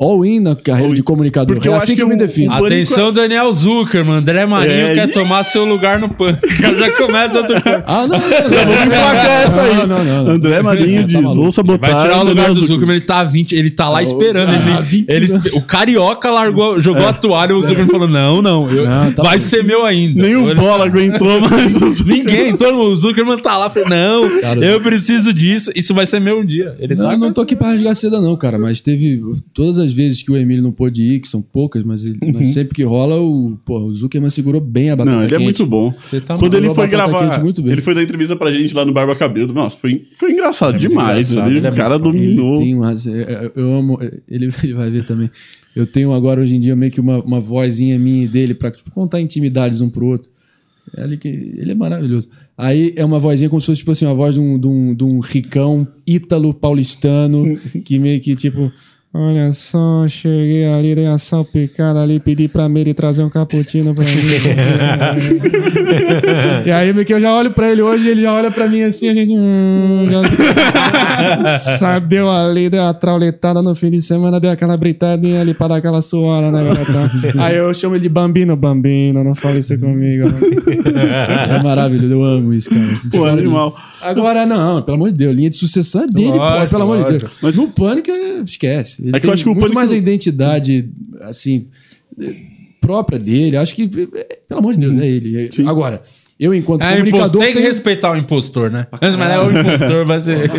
all in na carreira All de comunicador. Porque é assim que eu me defino. Atenção, Daniel Zuckerman. André Marinho É, quer tomar seu lugar no pânico. (laughs) já começa outro Ah, não, não, não. Vamos emplacar essa aí. Não, não, não, não. André Marinho Tá diz, maluco. vou sabotar. Vai tirar o lugar Daniel do Zuckerman, ele tá a 20, ele tá lá esperando. ah, ele, 20 ele- o Carioca largou, jogou a toalha e o Zuckerman falou: Não, não, eu- Não, tá vai bom. ser meu ainda. Nem o Bola aguentou mais. o- Ninguém, mundo. O Zuckerman tá lá, falou, não, Cara, eu preciso disso, isso vai ser meu um dia. Ele Não, tá não tô aqui pra rasgar seda, não, cara. Mas teve todas as vezes que o Emílio não pôde ir, que são poucas, mas, ele- mas sempre que rola, o, pô, o Zuckerman segurou bem a batata Não, ele é quente. muito bom. Você tá Quando ele foi gravar, quente muito bem. ele foi dar entrevista pra gente lá no Barba Cabelo. Nossa, foi, foi engraçado demais. engraçado, ele, ele é o cara muito Ele dominou. tem um, eu- eu amo, ele, (laughs) ele vai ver também. Eu tenho agora, hoje em dia, meio que uma, uma vozinha minha e dele pra tipo, contar intimidades um pro outro. É ali que, ele é maravilhoso. Aí é uma vozinha como se fosse, tipo assim, uma voz de um, de um, de um ricão ítalo paulistano, (laughs) que meio que, tipo... Olha só, cheguei ali, dei a salpicada ali, pedi pra Meire trazer um cappuccino pra mim. (laughs) e aí meio que eu já olho pra ele hoje, ele já olha pra mim assim, a gente... Hum, já... (laughs) Sabe, deu ali, deu uma trauletada no fim de semana, deu aquela britadinha ali pra dar aquela suora, né, garotão? Aí eu chamo ele de Bambino, Bambino, não fale isso comigo. É maravilhoso, eu amo isso, cara. Pô, animal. Agora, não, pelo amor de Deus, linha de sucessão é dele, pô, Lógico, pelo amor de lógico. Deus. Mas no Pânico, é- esquece. Ele É que tem eu acho que o muito Pânico- mais a identidade, assim, própria dele. Acho que, eh, pelo amor de Deus, é ele. Sim. Agora, eu, enquanto É, comunicador, tem que tenho- respeitar o impostor, né? Mas é o impostor, vai ser.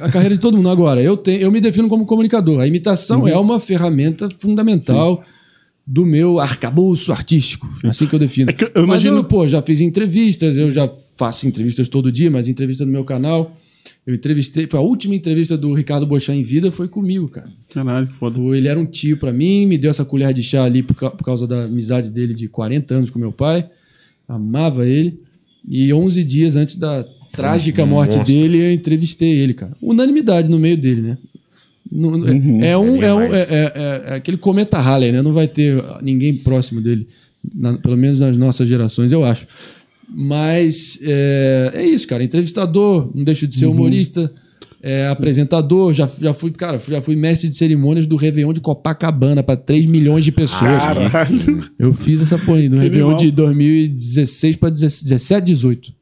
a carreira de todo mundo. Agora, eu, tenho, eu me defino como comunicador. A imitação é uma ferramenta fundamental do meu arcabouço artístico. Assim que eu defino. É que eu Mas imagino- eu, pô, já fiz entrevistas, eu já faço entrevistas todo dia, mas entrevista no meu canal. Eu entrevistei, foi a última entrevista do Ricardo Bochá em vida, foi comigo, cara. Caralho, que foda. Ele era um tio pra mim, me deu essa colher de chá ali por, por causa da amizade dele de 40 anos com meu pai. Amava ele. E 11 dias antes da trágica morte dele, eu entrevistei ele, cara. Unanimidade no meio dele, né? É, um, é, um é, é- é- é aquele cometa Halley, né? Não vai ter ninguém próximo dele, na- pelo menos nas nossas gerações, eu acho. Mas é, é isso, cara. Entrevistador, não deixo de ser humorista, é, apresentador. Já, já fui, cara, já fui mestre de cerimônias do Réveillon de Copacabana para 3 milhões de pessoas. cara. Caralho. Eu fiz essa porra aí, do Que Réveillon animal. de 2016 para 17, 18.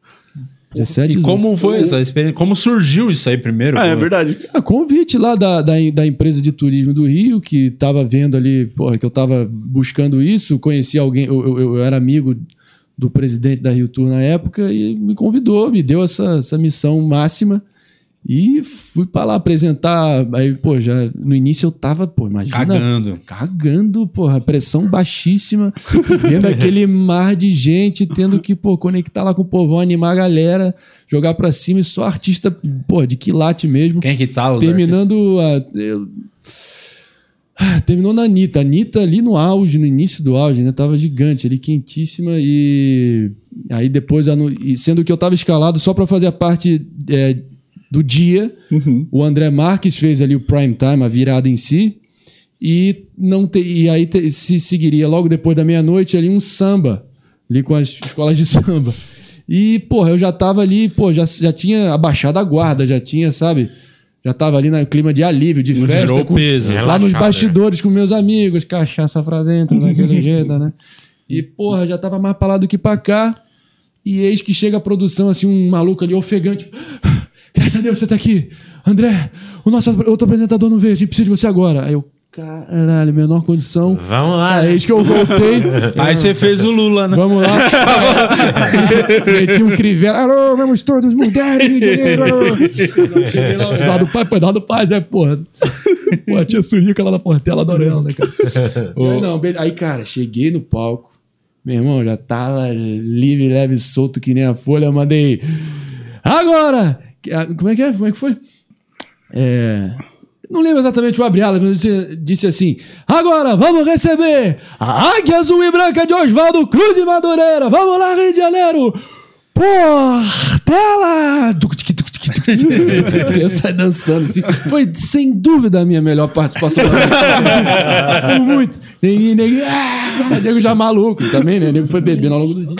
17, E 18. como foi essa experiência? Como surgiu isso aí primeiro? Ah, é Pô, verdade. Ah, convite lá da, da, da empresa de turismo do Rio, que tava vendo ali, porra, que eu tava buscando isso, conheci alguém, eu, eu, eu era amigo do presidente da Rio Tour na época e me convidou, me deu essa, essa missão máxima e fui pra lá apresentar. Aí, pô, já no início eu tava, pô, imagina. Cagando. Cagando, porra, pressão baixíssima, (laughs) vendo aquele mar de gente, tendo que, pô, conectar lá com o povão, animar a galera, jogar pra cima e só artista, pô, de quilate mesmo. Quem que tá? os Terminando a. eu- (laughs) Terminou na Anitta. A Anitta ali no auge, no início do auge, né? Tava gigante ali, quentíssima. E aí depois, sendo que eu tava escalado só pra fazer a parte é, do dia, o André Marques fez ali o prime time, a virada em si. E, não te, e aí te- se seguiria logo depois da meia-noite ali um samba, ali com as escolas de (laughs) samba. E, porra, eu já tava ali, pô, já, já tinha abaixado a guarda, já tinha, sabe? Já tava ali no clima de alívio, de festa. tirou o com- peso. lá nos bastidores com meus amigos, cachaça pra dentro, (laughs) daquele jeito, né? E, porra, já tava mais pra lá do que pra cá. E eis que chega a produção, assim, um maluco ali ofegante. (gasps) Graças a Deus você tá aqui. André, o nosso outro apresentador não veio, a gente precisa de você agora. Aí eu, caralho, menor condição. Vamos lá. Aí né? eis que eu voltei. (laughs) Aí você fez o Lula, né? Vamos lá. (laughs) Meti um crivela. Alô, vamos todos mudar Rio de Janeiro. alô. Cheguei lá, Eduardo Paz, pô, Eduardo Paz, é, porra. Pô, a tia Surica lá na Portela, adoro ela, né, cara? Aí, não, aí, cara, cheguei no palco. Meu irmão, já tava livre, leve, solto que nem a folha. Eu mandei. Agora! Como é que é? Como é que foi? É. Não lembro exatamente o abre alas, mas disse, disse assim: Agora vamos receber a Águia Azul e Branca de Oswaldo Cruz e Madureira. Vamos lá, Rio de Janeiro! Portela! Eu saí dançando assim. Foi sem dúvida a minha melhor participação. Por muito. Ninguém, ninguém. Ah, nego já maluco também, né? Nego foi bebendo ao longo do dia.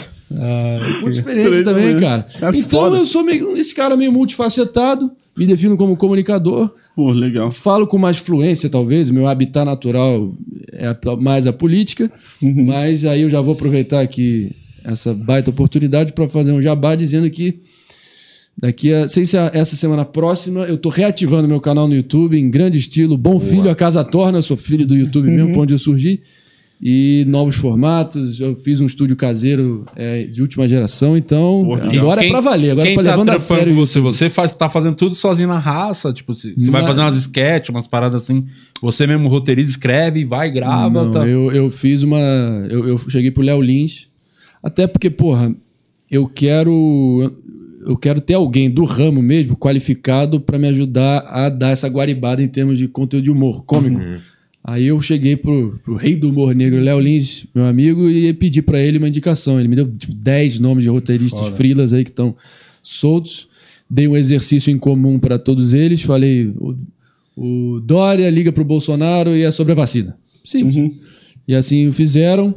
Muita experiência também, cara. Então eu sou meio, esse cara meio multifacetado, me defino como comunicador, Pô, legal. falo com mais fluência, talvez. Meu habitat natural é mais a política, mas aí eu já vou aproveitar aqui essa baita oportunidade para fazer um jabá dizendo que daqui a, sei se essa semana próxima, eu tô reativando meu canal no YouTube em grande estilo, Bom Filho, a Casa Torna, eu sou filho do YouTube mesmo, foi onde eu surgi. E novos formatos, eu fiz um estúdio caseiro é, de última geração, então Porra, agora é pra valer, agora é quem pra tá levando a trampando sério. com você, você faz, tá fazendo tudo sozinho na raça, tipo, você vai Na- fazer umas sketches, umas paradas assim, você mesmo roteiriza, escreve, vai, grava, Não, tá. eu, eu fiz uma. Eu, eu cheguei pro Léo Lins. Até porque, porra, eu quero. Eu quero ter alguém do ramo mesmo, qualificado, pra me ajudar a dar essa guaribada em termos de conteúdo de humor cômico. Aí eu cheguei pro, pro rei do humor negro, Léo Lins, meu amigo, e pedi pra ele uma indicação. Ele me deu tipo, 10 nomes de roteiristas frilas aí que estão soltos. Dei um exercício em comum pra todos eles. Falei, o, o Dória liga pro Bolsonaro e é sobre a vacina. Simples. E assim o fizeram.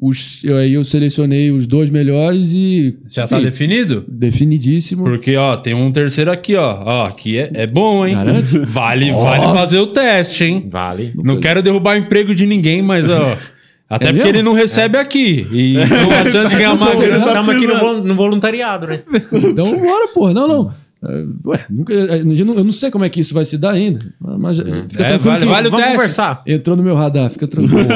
Os, eu, aí eu selecionei os dois melhores e. Já tá enfim, definido? Definidíssimo. Porque, ó, tem um terceiro aqui, ó. Ó, aqui é, é bom, hein? Garante? (laughs) Vale, vale fazer o teste, hein? Vale. Não quero derrubar o emprego de ninguém, mas, ó. (laughs) Até É porque mesmo? ele não recebe aqui. E (laughs) não adianta de ganhar mais grana. tá Estamos aqui no voluntariado, né? Então, bora, porra. Não, não. É, Ué, nunca, eu não- eu não sei como é que isso vai se dar ainda. Mas fica É, tranquilo vale- que vale o Vamos teste. conversar. entrou no meu radar, fica tranquilo.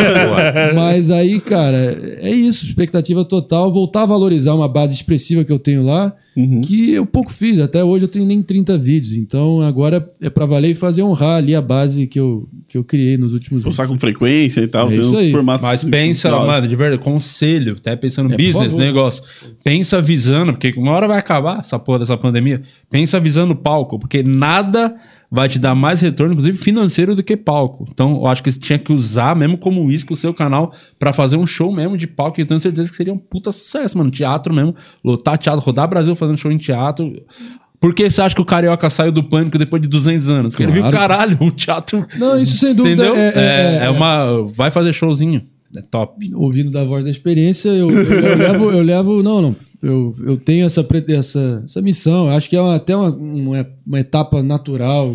Mas aí, cara, é isso. Expectativa total. Voltar a valorizar uma base expressiva que eu tenho lá, que eu pouco fiz. Até hoje eu tenho nem 30 vídeos. Então agora é pra valer e fazer honrar ali a base que eu, que eu criei nos últimos anos. Postar com frequência e tal. É isso aí. formatos. Mas pensa, mano, de verdade, conselho, até pensando no É, business, negócio. Pensa visando, porque uma hora vai acabar essa porra dessa pandemia. Pensa visando o palco, porque nada vai te dar mais retorno, inclusive financeiro, do que palco. Então, eu acho que você tinha que usar mesmo como isca o seu canal pra fazer um show mesmo de palco. E eu tenho certeza que seria um puta sucesso, mano. Teatro mesmo, lotar teatro, rodar Brasil fazendo show em teatro. Por que você acha que o Carioca saiu do pânico depois de 200 anos? Porque ele viu, Claro. caralho, o teatro. Não, isso sem dúvida Entendeu? é- É, é- é- é uma. Vai fazer showzinho. É top. ouvindo da voz da experiência, eu, eu- eu levo, eu levo- Não, não. Eu, eu tenho essa, essa, essa missão. Acho que é uma- até uma, uma, uma etapa natural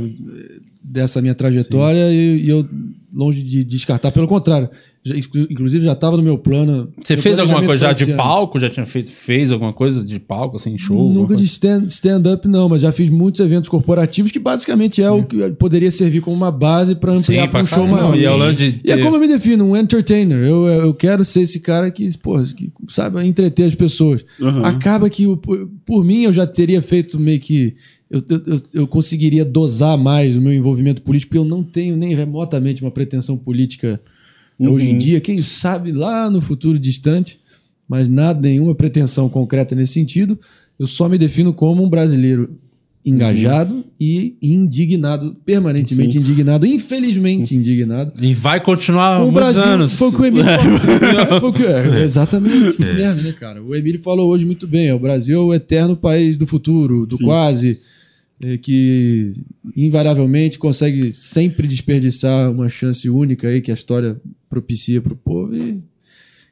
dessa minha trajetória e, e eu, longe de descartar, pelo contrário. Já- inclusive, já estava no meu plano. Você meu fez alguma coisa já de palco? Já tinha feito, fez alguma coisa de palco, assim, show? Nunca de stand- stand-up, não, mas já fiz muitos eventos corporativos que basicamente é o que poderia servir como uma base para ampliar Sim, para pra um show maior. E é Sim. de E é como eu me defino, um entertainer. Eu, eu quero ser esse cara que, porra, que sabe entreter as pessoas. Uhum. Acaba que, por mim, eu já teria feito meio que. Eu, eu, eu- conseguiria dosar mais o meu envolvimento político, porque eu não tenho nem remotamente uma pretensão política hoje em dia. Quem sabe lá no futuro distante, mas nada, nenhuma pretensão concreta nesse sentido. Eu só me defino como um brasileiro engajado e indignado, permanentemente indignado, infelizmente indignado. E vai continuar muitos Brasil, anos. foi o que o Emílio falou. (laughs) Que- é, exatamente. Que merda, né, cara? O Emílio falou hoje muito bem. é, O Brasil é o eterno país do futuro, do quase, é, que invariavelmente consegue sempre desperdiçar uma chance única aí que a história propicia pro povo e...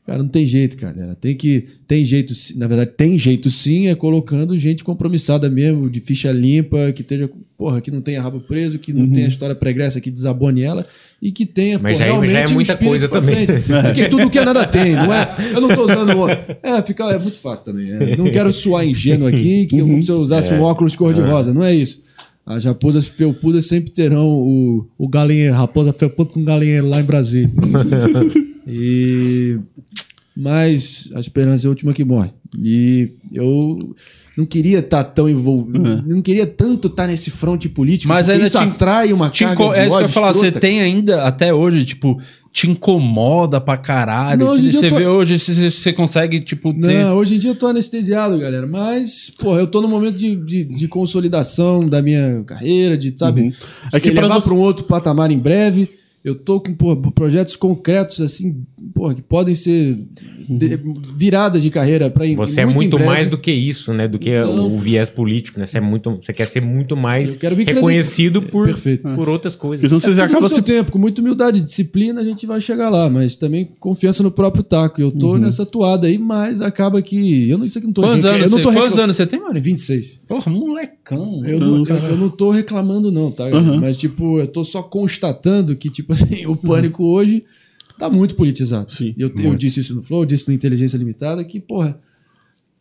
Cara, não tem jeito, cara. Tem que. Tem jeito, sim- na verdade, tem jeito sim, é colocando gente compromissada mesmo, de ficha limpa, que esteja. Porra, que não tenha rabo preso, que não tenha história pregressa, que desabone ela e que tenha. Mas pô, já é- já é realmente um muita espírito coisa também. Porque tudo que é nada tem, não é? Eu não tô usando. o- É, fica, é muito fácil também. é. Não quero suar ingênuo aqui, que como se eu usasse um óculos cor-de-rosa, não é isso. As raposas felpudas sempre terão o, o galinheiro, raposa felpuda com galinheiro lá em Brasília. (laughs) e mas a esperança é a última que morre. E eu não queria estar tão envolvido, não queria tanto estar nesse fronte político, Mas ainda isso te- atrai uma Te carga de É isso que eu ia falar. Você tem ainda, até hoje, tipo, te incomoda pra caralho. Não, hoje você tô- vê hoje, você, você consegue, tipo, ter. Não, hoje em dia eu tô anestesiado, galera. Mas, pô, eu tô num momento de, de, de consolidação da minha carreira, de, sabe, É que pra levar você- para um outro patamar em breve. Eu tô com pô, projetos concretos, assim, porra, que podem ser de- viradas de carreira para Você é muito mais do que isso, né? Do que Então- o viés político, né? Você, é muito, você quer ser muito mais reconhecido creden- por, Perfeito. por outras coisas. Porque senão você É acaba se seu tempo, com muita humildade e disciplina, a gente vai chegar lá, mas também confiança no próprio taco. Eu tô nessa toada aí, mas acaba que. Eu não, isso aqui não tô Quantos, anos, eu não tô quantos recla- anos você tem, mano? 26. Porra, molecão. Eu não, eu, eu não tô reclamando, não, tá? Uhum. Mas, tipo, eu tô só constatando que, tipo assim, o pânico hoje tá muito politizado. Sim, eu, eu disse isso no Flow, eu disse no Inteligência Limitada, que, porra,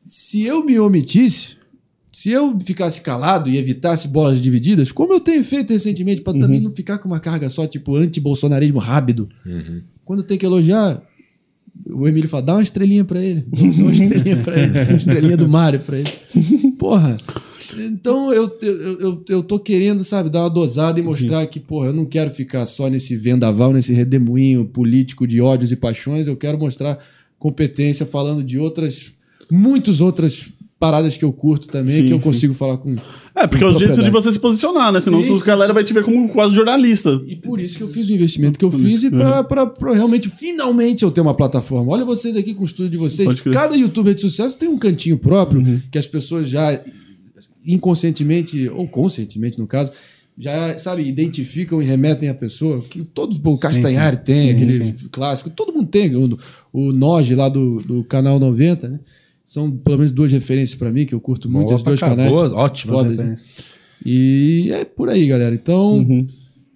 se eu me omitisse, se eu ficasse calado e evitasse bolas divididas, como eu tenho feito recentemente, pra também não ficar com uma carga só, tipo, anti-bolsonarismo rápido, quando tem que elogiar. O Emílio fala, dá uma estrelinha pra ele. (laughs) Dá uma estrelinha pra ele. Uma estrelinha do Mário pra ele. Porra. Então eu, eu, eu, eu tô querendo, sabe, dar uma dosada e mostrar que, porra, eu não quero ficar só nesse vendaval, nesse redemoinho político de ódios e paixões. Eu quero mostrar competência falando de outras, muitas outras paradas que eu curto também, Sim, que eu sim. consigo falar com. É, porque é com o jeito de você se posicionar, né? Senão Sim, os galera vai te ver como quase jornalista. E por isso que eu fiz o investimento que eu fiz e pra, pra, pra realmente, finalmente, eu ter uma plataforma. Olha vocês aqui com o estúdio de vocês. Cada youtuber de sucesso tem um cantinho próprio que as pessoas já inconscientemente, ou conscientemente no caso, já, sabe, identificam e remetem a pessoa. Que todos, o Castanhari tem, aquele clássico, todo mundo tem. O, o Noge lá do, do canal 90, né? São pelo menos duas referências pra mim, que eu curto muito, os dois canais. boas, ótimas Fodas, né? E é por aí, galera. Então,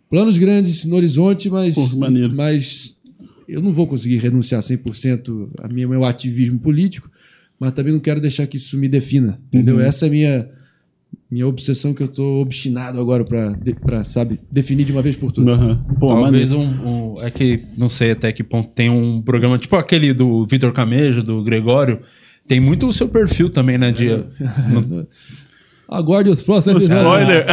planos grandes no horizonte, mas, Pô, mas eu não vou conseguir renunciar 100% a minha, meu ativismo político, mas também não quero deixar que isso me defina, entendeu? Essa é a minha, minha obsessão que eu tô obstinado agora pra, de- pra, sabe, definir de uma vez por todas. Aham. Pô, Talvez um, um- É que não sei até que ponto tem um programa tipo aquele do Vitor Camejo, do Gregório. Tem muito o seu perfil também, né? De, no- (laughs) Aguarde os próximos episódios. Spoiler.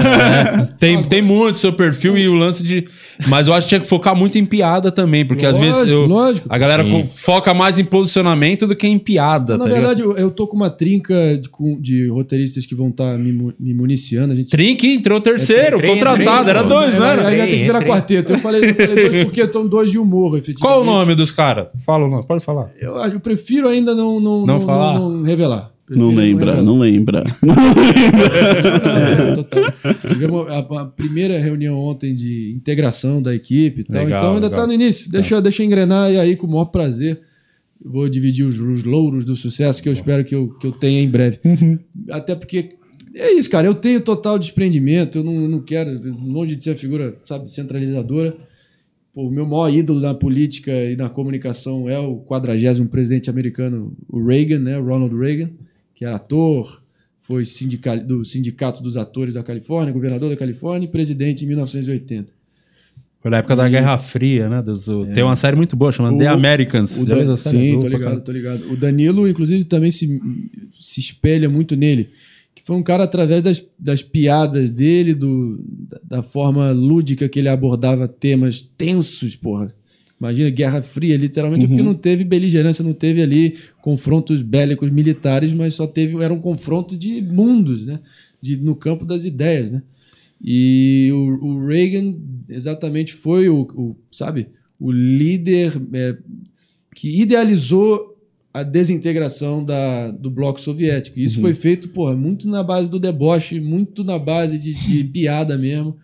tem, tem muito seu perfil e o lance de. Mas eu acho que tinha que focar muito em piada também, porque às vezes Lógico, eu- lógico. a galera co- foca mais em posicionamento do que em piada. Na tá verdade, eu, eu tô com uma trinca de, de roteiristas que vão estar me, mu- me municiando. A gente Trink entrou terceiro, Entrei, contratado. entrei, Era dois, não Aí era? vai ter que virar quarteto. Eu falei, eu falei dois (laughs) porque são dois de humor, efetivamente. Qual o nome dos caras? Fala o nome, pode falar. Eu, eu prefiro ainda não, não, Não não, falar? não- não revelar. Não lembra, (laughs) não lembra. Não, (laughs) total. Tivemos a, a primeira reunião ontem de integração da equipe e tal. Legal, então ainda está no início. Deixa, deixa eu engrenar e aí, com o maior prazer, vou dividir os, os louros do sucesso que eu espero que eu, que eu tenha em breve. Até porque. É isso, cara. Eu tenho total desprendimento. Eu não, eu não quero, longe de ser a figura, sabe, centralizadora. Pô, o meu maior ídolo na política e na comunicação é o quadragésimo presidente americano, o Reagan, né? O Ronald Reagan, que era ator, foi sindica- do Sindicato dos Atores da Califórnia, governador da Califórnia e presidente em 1980. Foi na época da Guerra Fria, né? dos- o- Tem uma série muito boa chamada O- The Americans. O? Sim, Boa tô ligado, tô ligado. O Danilo, inclusive, também se, se espelha muito nele. Que foi um cara, através das, das piadas dele, do, da, da forma lúdica que ele abordava temas tensos, porra. Imagina, Guerra Fria, literalmente, Uhum. porque não teve beligerância, não teve ali confrontos bélicos militares, mas só teve, era um confronto de mundos, né? De, no campo das ideias, né? E o, o Reagan exatamente foi o, o, sabe, o líder é, que idealizou a desintegração da, do bloco soviético. E Isso foi feito, porra, muito na base do deboche, muito na base de, de (laughs) piada mesmo,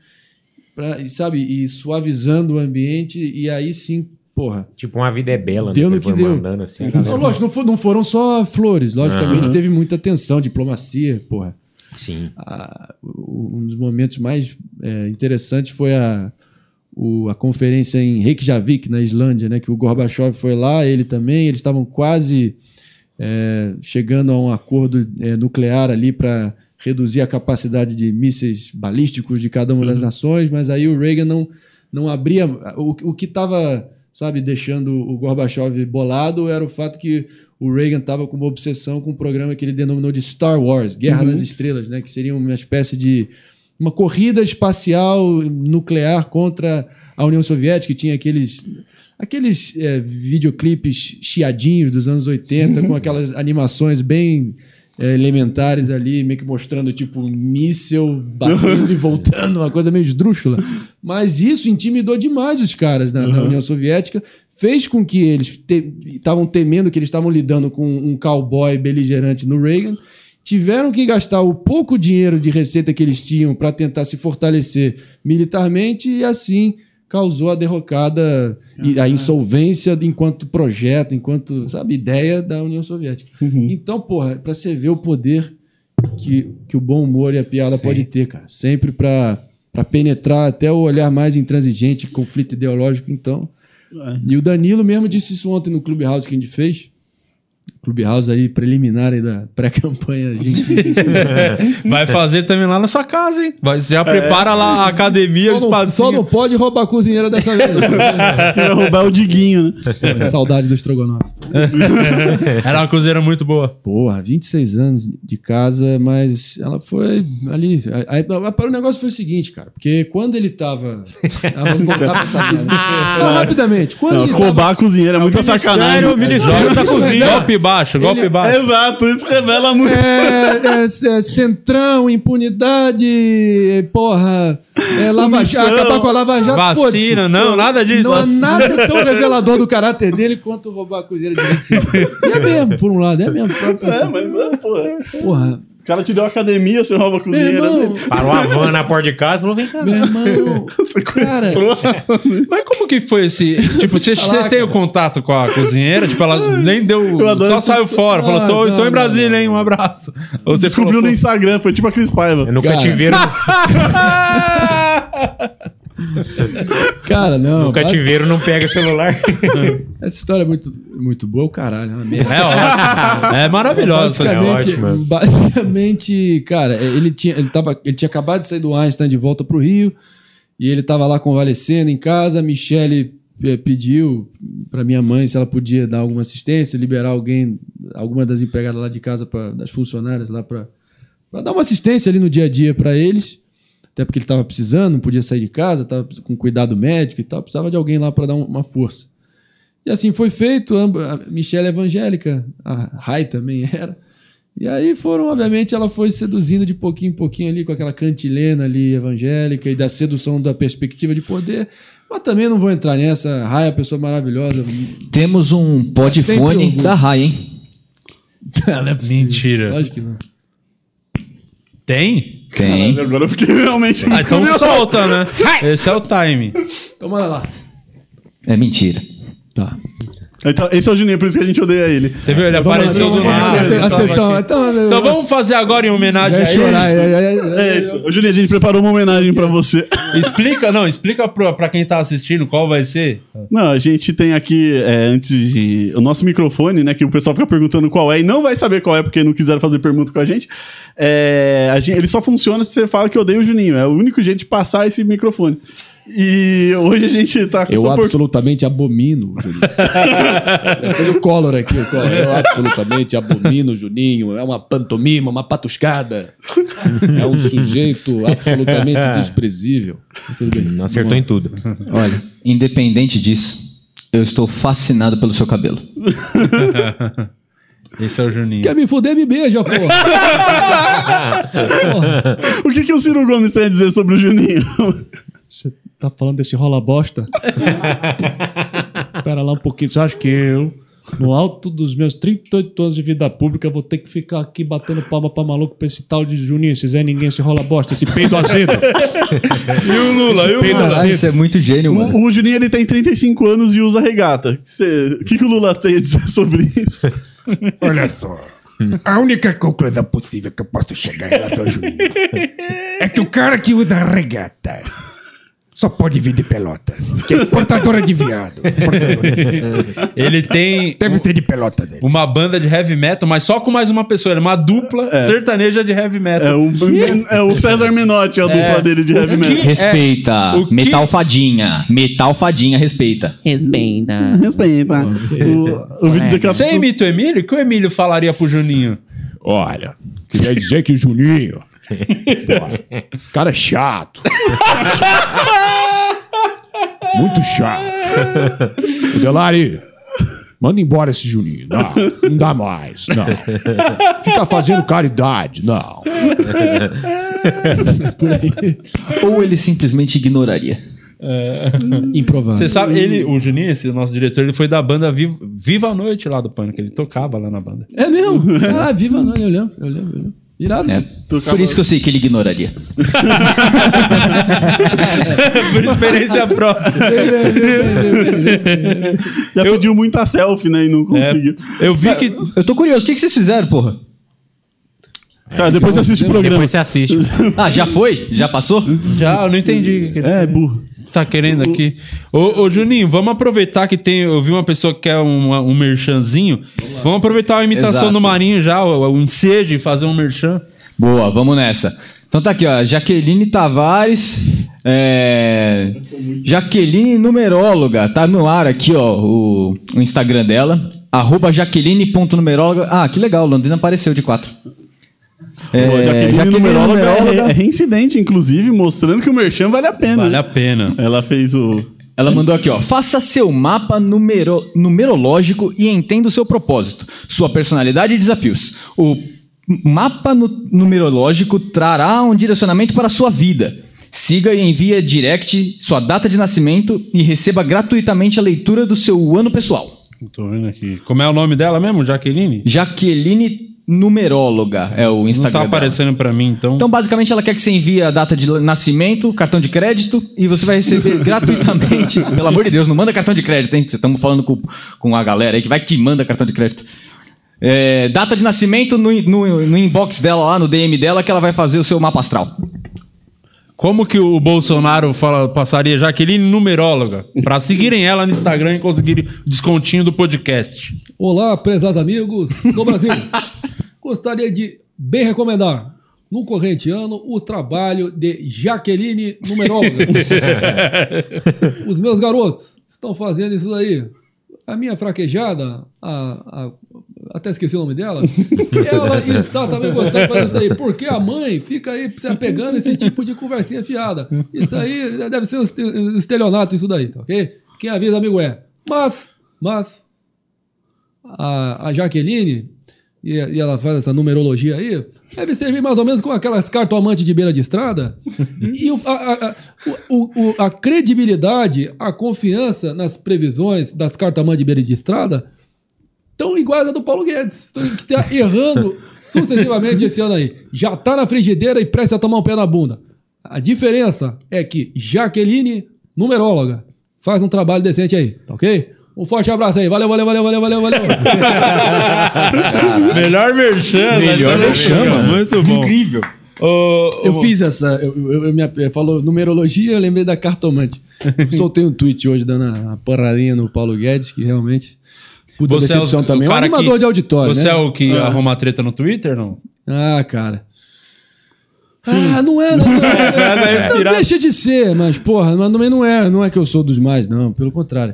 pra, e, sabe, e suavizando o ambiente, e aí sim, porra. Tipo, uma vida é bela, Deu né? no Foi que deu. mandando assim. Não, lógico, não, for- não foram só flores, logicamente teve muita tensão, diplomacia, porra. Sim. a- um dos momentos mais é, interessantes foi a, o- a conferência em Reykjavik, na Islândia, né, que o Gorbachev foi lá, ele também, eles estavam quase é, chegando a um acordo é, nuclear ali para reduzir a capacidade de mísseis balísticos de cada uma das nações, mas aí o Reagan não, não abria. O, o que estava, sabe, deixando o Gorbachev bolado era o fato que o Reagan estava com uma obsessão com um programa que ele denominou de Star Wars, Guerra nas Estrelas, né, que seria uma espécie de uma corrida espacial nuclear contra a União Soviética, que tinha aqueles aqueles é, videoclipes chiadinhos dos anos 80, com (laughs) aquelas animações bem é, elementares ali, meio que mostrando tipo míssel batendo e (laughs) voltando, uma coisa meio esdrúxula. Mas isso intimidou demais os caras na, na União Soviética, fez com que eles te- estavam temendo que eles estavam lidando com um cowboy beligerante no Reagan, tiveram que gastar o pouco dinheiro de receita que eles tinham para tentar se fortalecer militarmente e assim causou a derrocada e a insolvência enquanto projeto, enquanto, sabe, ideia da União Soviética. Então, porra, para você ver o poder que, que o bom humor e a piada pode ter, cara. Sempre para para penetrar até o olhar mais intransigente, conflito ideológico, então. E o Danilo mesmo disse isso ontem no Clubhouse que a gente fez. Clubhouse aí, preliminar aí da pré-campanha, gente. (laughs) Vai fazer também lá na sua casa, hein? Vai, já prepara lá a academia, o só, não, só espacinho. não pode roubar a cozinheira dessa vez. (laughs) Ia roubar o Diguinho, né? Pô, Saudade do estrogonofe. (laughs) Era uma cozinheira muito boa. Porra, 26 anos de casa, mas ela foi ali. Aí, aí, o negócio foi o seguinte, cara, porque quando ele tava. Ah, vamos voltar pra essa. Não, rapidamente. Quando Não, ele roubar a cozinheira é muita sacanagem. o Ministério da Isso Cozinha. Golpe baixo, golpe Ele- baixo. Exato, isso revela muito. É, é, é, centrão, impunidade, porra, é, lava, acabar com a Lava Jato. Vacina, não, nada disso. Não há nada tão revelador do caráter dele quanto roubar a cozinheira de 25. E é mesmo, por um lado, é mesmo. É, mas é, porra. Porra, O cara te deu academia, você rouba a meu cozinheira irmão. Parou a van na porta de casa e falou: vem cá. meu irmão, (laughs) cara, Mas como que foi esse. Tipo, você, você tem o contato com a cozinheira? Tipo, ela nem deu. Eu adoro Só esse- saiu fora. Falou, tô, Ah, tô não, em Brasília, não, hein? Um abraço. Ou você Descobriu falou, no Instagram, foi tipo a Cris Paiva. No Cara. (laughs) cativeiro, (laughs) cara, não. no cativeiro não pega celular. (laughs) Essa história é muito, muito boa, o caralho, é uma merda. É ótimo. É maravilhosa. essa história. Basicamente, ótimo. basicamente, cara, ele tinha, ele, tava, ele tinha acabado de sair do Einstein de volta pro Rio e ele tava lá convalescendo em casa. A Michele eh, pediu para minha mãe se ela podia dar alguma assistência, liberar alguém, alguma das empregadas lá de casa, pra, das funcionárias lá para dar uma assistência ali no dia a dia para eles. Até porque ele estava precisando, não podia sair de casa, estava com cuidado médico e tal, precisava de alguém lá para dar um- uma força. E assim foi feito. A Michelle é evangélica, a Rai também (laughs) era. E aí foram, obviamente, ela foi seduzindo de pouquinho em pouquinho ali com aquela cantilena ali evangélica e da sedução da perspectiva de poder. Mas também não vou entrar nessa. A Rai é uma pessoa maravilhosa. Temos um podfone orgulho. da RAI, hein? Não é possível. Mentira. Lógico que não. Tem? Tem. Agora eu fiquei realmente. Ah, então solta, né? Esse é o time. Então, bora lá. É mentira. Tá. Então, esse é o Juninho, por isso que a gente odeia ele. Você viu? Ele apareceu do nada. a se- a sessão. Então, Então vamos fazer agora em homenagem a chorar. ele. é, é, é, É isso. Ô, Juninho, a gente preparou uma homenagem pra você. Explica, não, explica pra, pra quem tá assistindo qual vai ser. Não, a gente tem aqui, é, antes de. O nosso microfone, né? Que o pessoal fica perguntando qual é e não vai saber qual é porque não quiseram fazer pergunta com a gente. É, a gente- ele só funciona se você fala que odeia o Juninho. É o único jeito de passar esse microfone. E hoje a gente tá com Eu essa por- absolutamente abomino, Juninho. (laughs) O Collor aqui, o Collor. Eu absolutamente abomino o Juninho. É uma pantomima, uma patuscada. É um sujeito absolutamente (laughs) desprezível. Tudo bem. Não acertou em tudo. Olha, independente disso, eu estou fascinado pelo seu cabelo. (laughs) Esse é o Juninho. Quer me fuder, me beija, porra. O que, que o Ciro Gomes tem a dizer sobre o Juninho? Você tá falando desse rola bosta? Espera lá um pouquinho. Você acha que eu, no alto dos meus 38 anos de vida pública, vou ter que ficar aqui batendo palma pra maluco pra esse tal de Juninho? Se Zé ninguém se rola bosta, esse peido azedo. E o Lula? E o Peido Lula? azedo. Isso é muito gênio, mano. O, o Juninho ele tem 35 anos e usa regata. O que, que o Lula tem a dizer sobre isso? (laughs) Olha só. A única conclusão possível que eu posso chegar em relação ao Juninho é que o cara que usa regata só pode vir de pelotas. Que é portadora de viado. (laughs) Portadora de viado. Ele tem Deve ter de pelotas dele. uma banda de heavy metal, mas só com mais uma pessoa. Ele é uma dupla sertaneja de heavy metal. É o, é o César Menotti, a dupla dele de heavy o metal. que- Respeita. o que- Metal fadinha. Metal fadinha, respeita. Respeita. Respeita. O, ouvi dizer que a, Você imita o Emílio? O que o Emílio falaria pro Juninho? Olha, queria dizer que o Juninho. (laughs) cara é chato. (laughs) Muito chato. O (laughs) Delari, Manda embora esse Juninho. Não, não dá mais. Não. Fica fazendo caridade. Não. Ou ele simplesmente ignoraria. Improvável. Você sabe, ele, o Juninho, esse nosso diretor, ele foi da banda Viva, Viva a Noite lá do Pânico. Ele tocava lá na banda. É mesmo? Caralho, viva, não, eu lembro, eu lembro, eu lembro. Irado. É. Por isso que eu sei que ele ignoraria. (laughs) Por experiência própria. (laughs) Já pediu muita selfie, né? E não conseguiu. Eu vi que. Eu tô curioso, o que, que vocês fizeram, porra? Cara, depois você assiste o programa. Depois você assiste. Ah, já foi? Já passou? Já, eu não entendi. É, burro. Tá querendo aqui. Ô, ô, Juninho, vamos aproveitar que tem. Eu vi uma pessoa que quer um, um merchanzinho. Vamos aproveitar a imitação Exato. do Marinho já, o, o ensejo e fazer um merchan. Boa, vamos nessa. Então tá aqui, ó. Jaqueline Tavares. É... Jaqueline Numeróloga. Tá no ar aqui, ó, o, o Instagram dela. Arroba jaqueline.numeróloga. Ah, que legal, Londrina apareceu de quatro. É, Jaqueline, Jaqueline numeróloga, é- Numeróloga. É, reincidente, inclusive, mostrando que o Merchan vale a pena. Vale a pena. Ela fez o. Ela mandou aqui, ó. Faça seu mapa numero- numerológico e entenda o seu propósito, sua personalidade e desafios. O mapa nu- numerológico trará um direcionamento para a sua vida. Siga e envie direct sua data de nascimento e receba gratuitamente a leitura do seu ano pessoal. Tô vendo aqui. Como é o nome dela mesmo? Jaqueline? Jaqueline Numeróloga é o Não Instagram. tá dela. aparecendo pra mim, então. Então, basicamente, ela quer que você envie a data de nascimento, cartão de crédito, e você vai receber (laughs) gratuitamente. Pelo amor de Deus, não manda cartão de crédito, hein? Estamos falando com, com a galera aí que vai que manda cartão de crédito. É, data de nascimento no, no, no inbox dela lá, no DM dela, que ela vai fazer o seu mapa astral. Como que o Bolsonaro fala, passaria Jaqueline Numeróloga? Pra seguirem ela no Instagram e conseguirem descontinho do podcast. Olá, prezados amigos do Brasil. (laughs) Gostaria de bem recomendar, no corrente ano, o trabalho de Jaqueline Numeróloga. (laughs) Os meus garotos estão fazendo isso daí. A minha fraquejada, a, a- até esqueci o nome dela, (laughs) ela está também gostando de fazer isso aí, porque a mãe fica aí se apegando a esse tipo de conversinha fiada. Isso aí deve ser um estelionato, isso daí, tá ok? Quem avisa, amigo, é. Mas, mas, a, a Jaqueline, e, e ela faz essa numerologia aí, deve servir mais ou menos com aquelas cartomantes de beira de estrada. (laughs) e o- a, a- o- o- a credibilidade, a confiança nas previsões das cartomantes de beira de estrada estão iguais a do Paulo Guedes, que está errando (laughs) sucessivamente esse ano aí. Já está na frigideira e presta a tomar um pé na bunda. A diferença é que Jaqueline, numeróloga, faz um trabalho decente aí, tá ok? Um forte abraço aí. Valeu, valeu, valeu, valeu, valeu, valeu. (laughs) Melhor merchan. Melhor né? merchan, mano. Muito bom. Incrível. Ô, Eu ô, fiz essa. Eu, eu, eu me, ap- falou numerologia, eu lembrei da cartomante. Eu (laughs) soltei um tweet hoje dando a, porradinha no Paulo Guedes, que realmente. Puta Você é o- decepção o também. É um cara animador que- de auditório, Você né? é o que arruma treta no Twitter, não? Ah, cara. Ah, não é, não, (laughs) não, é não, inspirado. deixa de ser, mas porra, mas também não é, não é que eu sou dos mais, não, pelo contrário.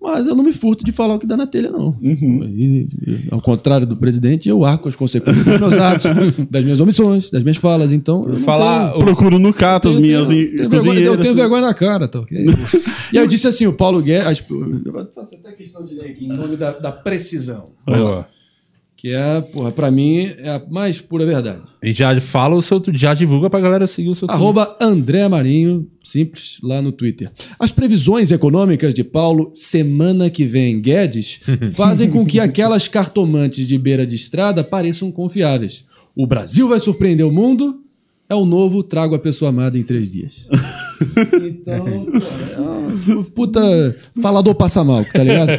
Mas eu não me furto de falar o que dá na telha, não. E, e, ao contrário do presidente, eu arco as consequências dos meus atos, (laughs) das minhas omissões, das minhas falas. Então, eu não Falar. o- Procuro no Cato as tenho- minhas tenho- tenho vergonha- cozinheiras. Eu tenho vergonha na cara, tá (laughs) e aí eu disse assim: o Paulo Guedes. Eu faço até questão de ler aqui, em nome da, da precisão. Ó, Que é, porra, pra mim, é a mais pura verdade. E já fala o seu. Já divulga pra galera seguir o seu Arroba André Marinho, simples, lá no Twitter. As previsões econômicas de Paulo, semana que vem, Guedes, (laughs) fazem com que aquelas cartomantes de beira de estrada pareçam confiáveis. O Brasil vai surpreender o mundo, é o novo Trago a Pessoa Amada em três dias. Então, pô, é um puta falador passa mal, tá ligado?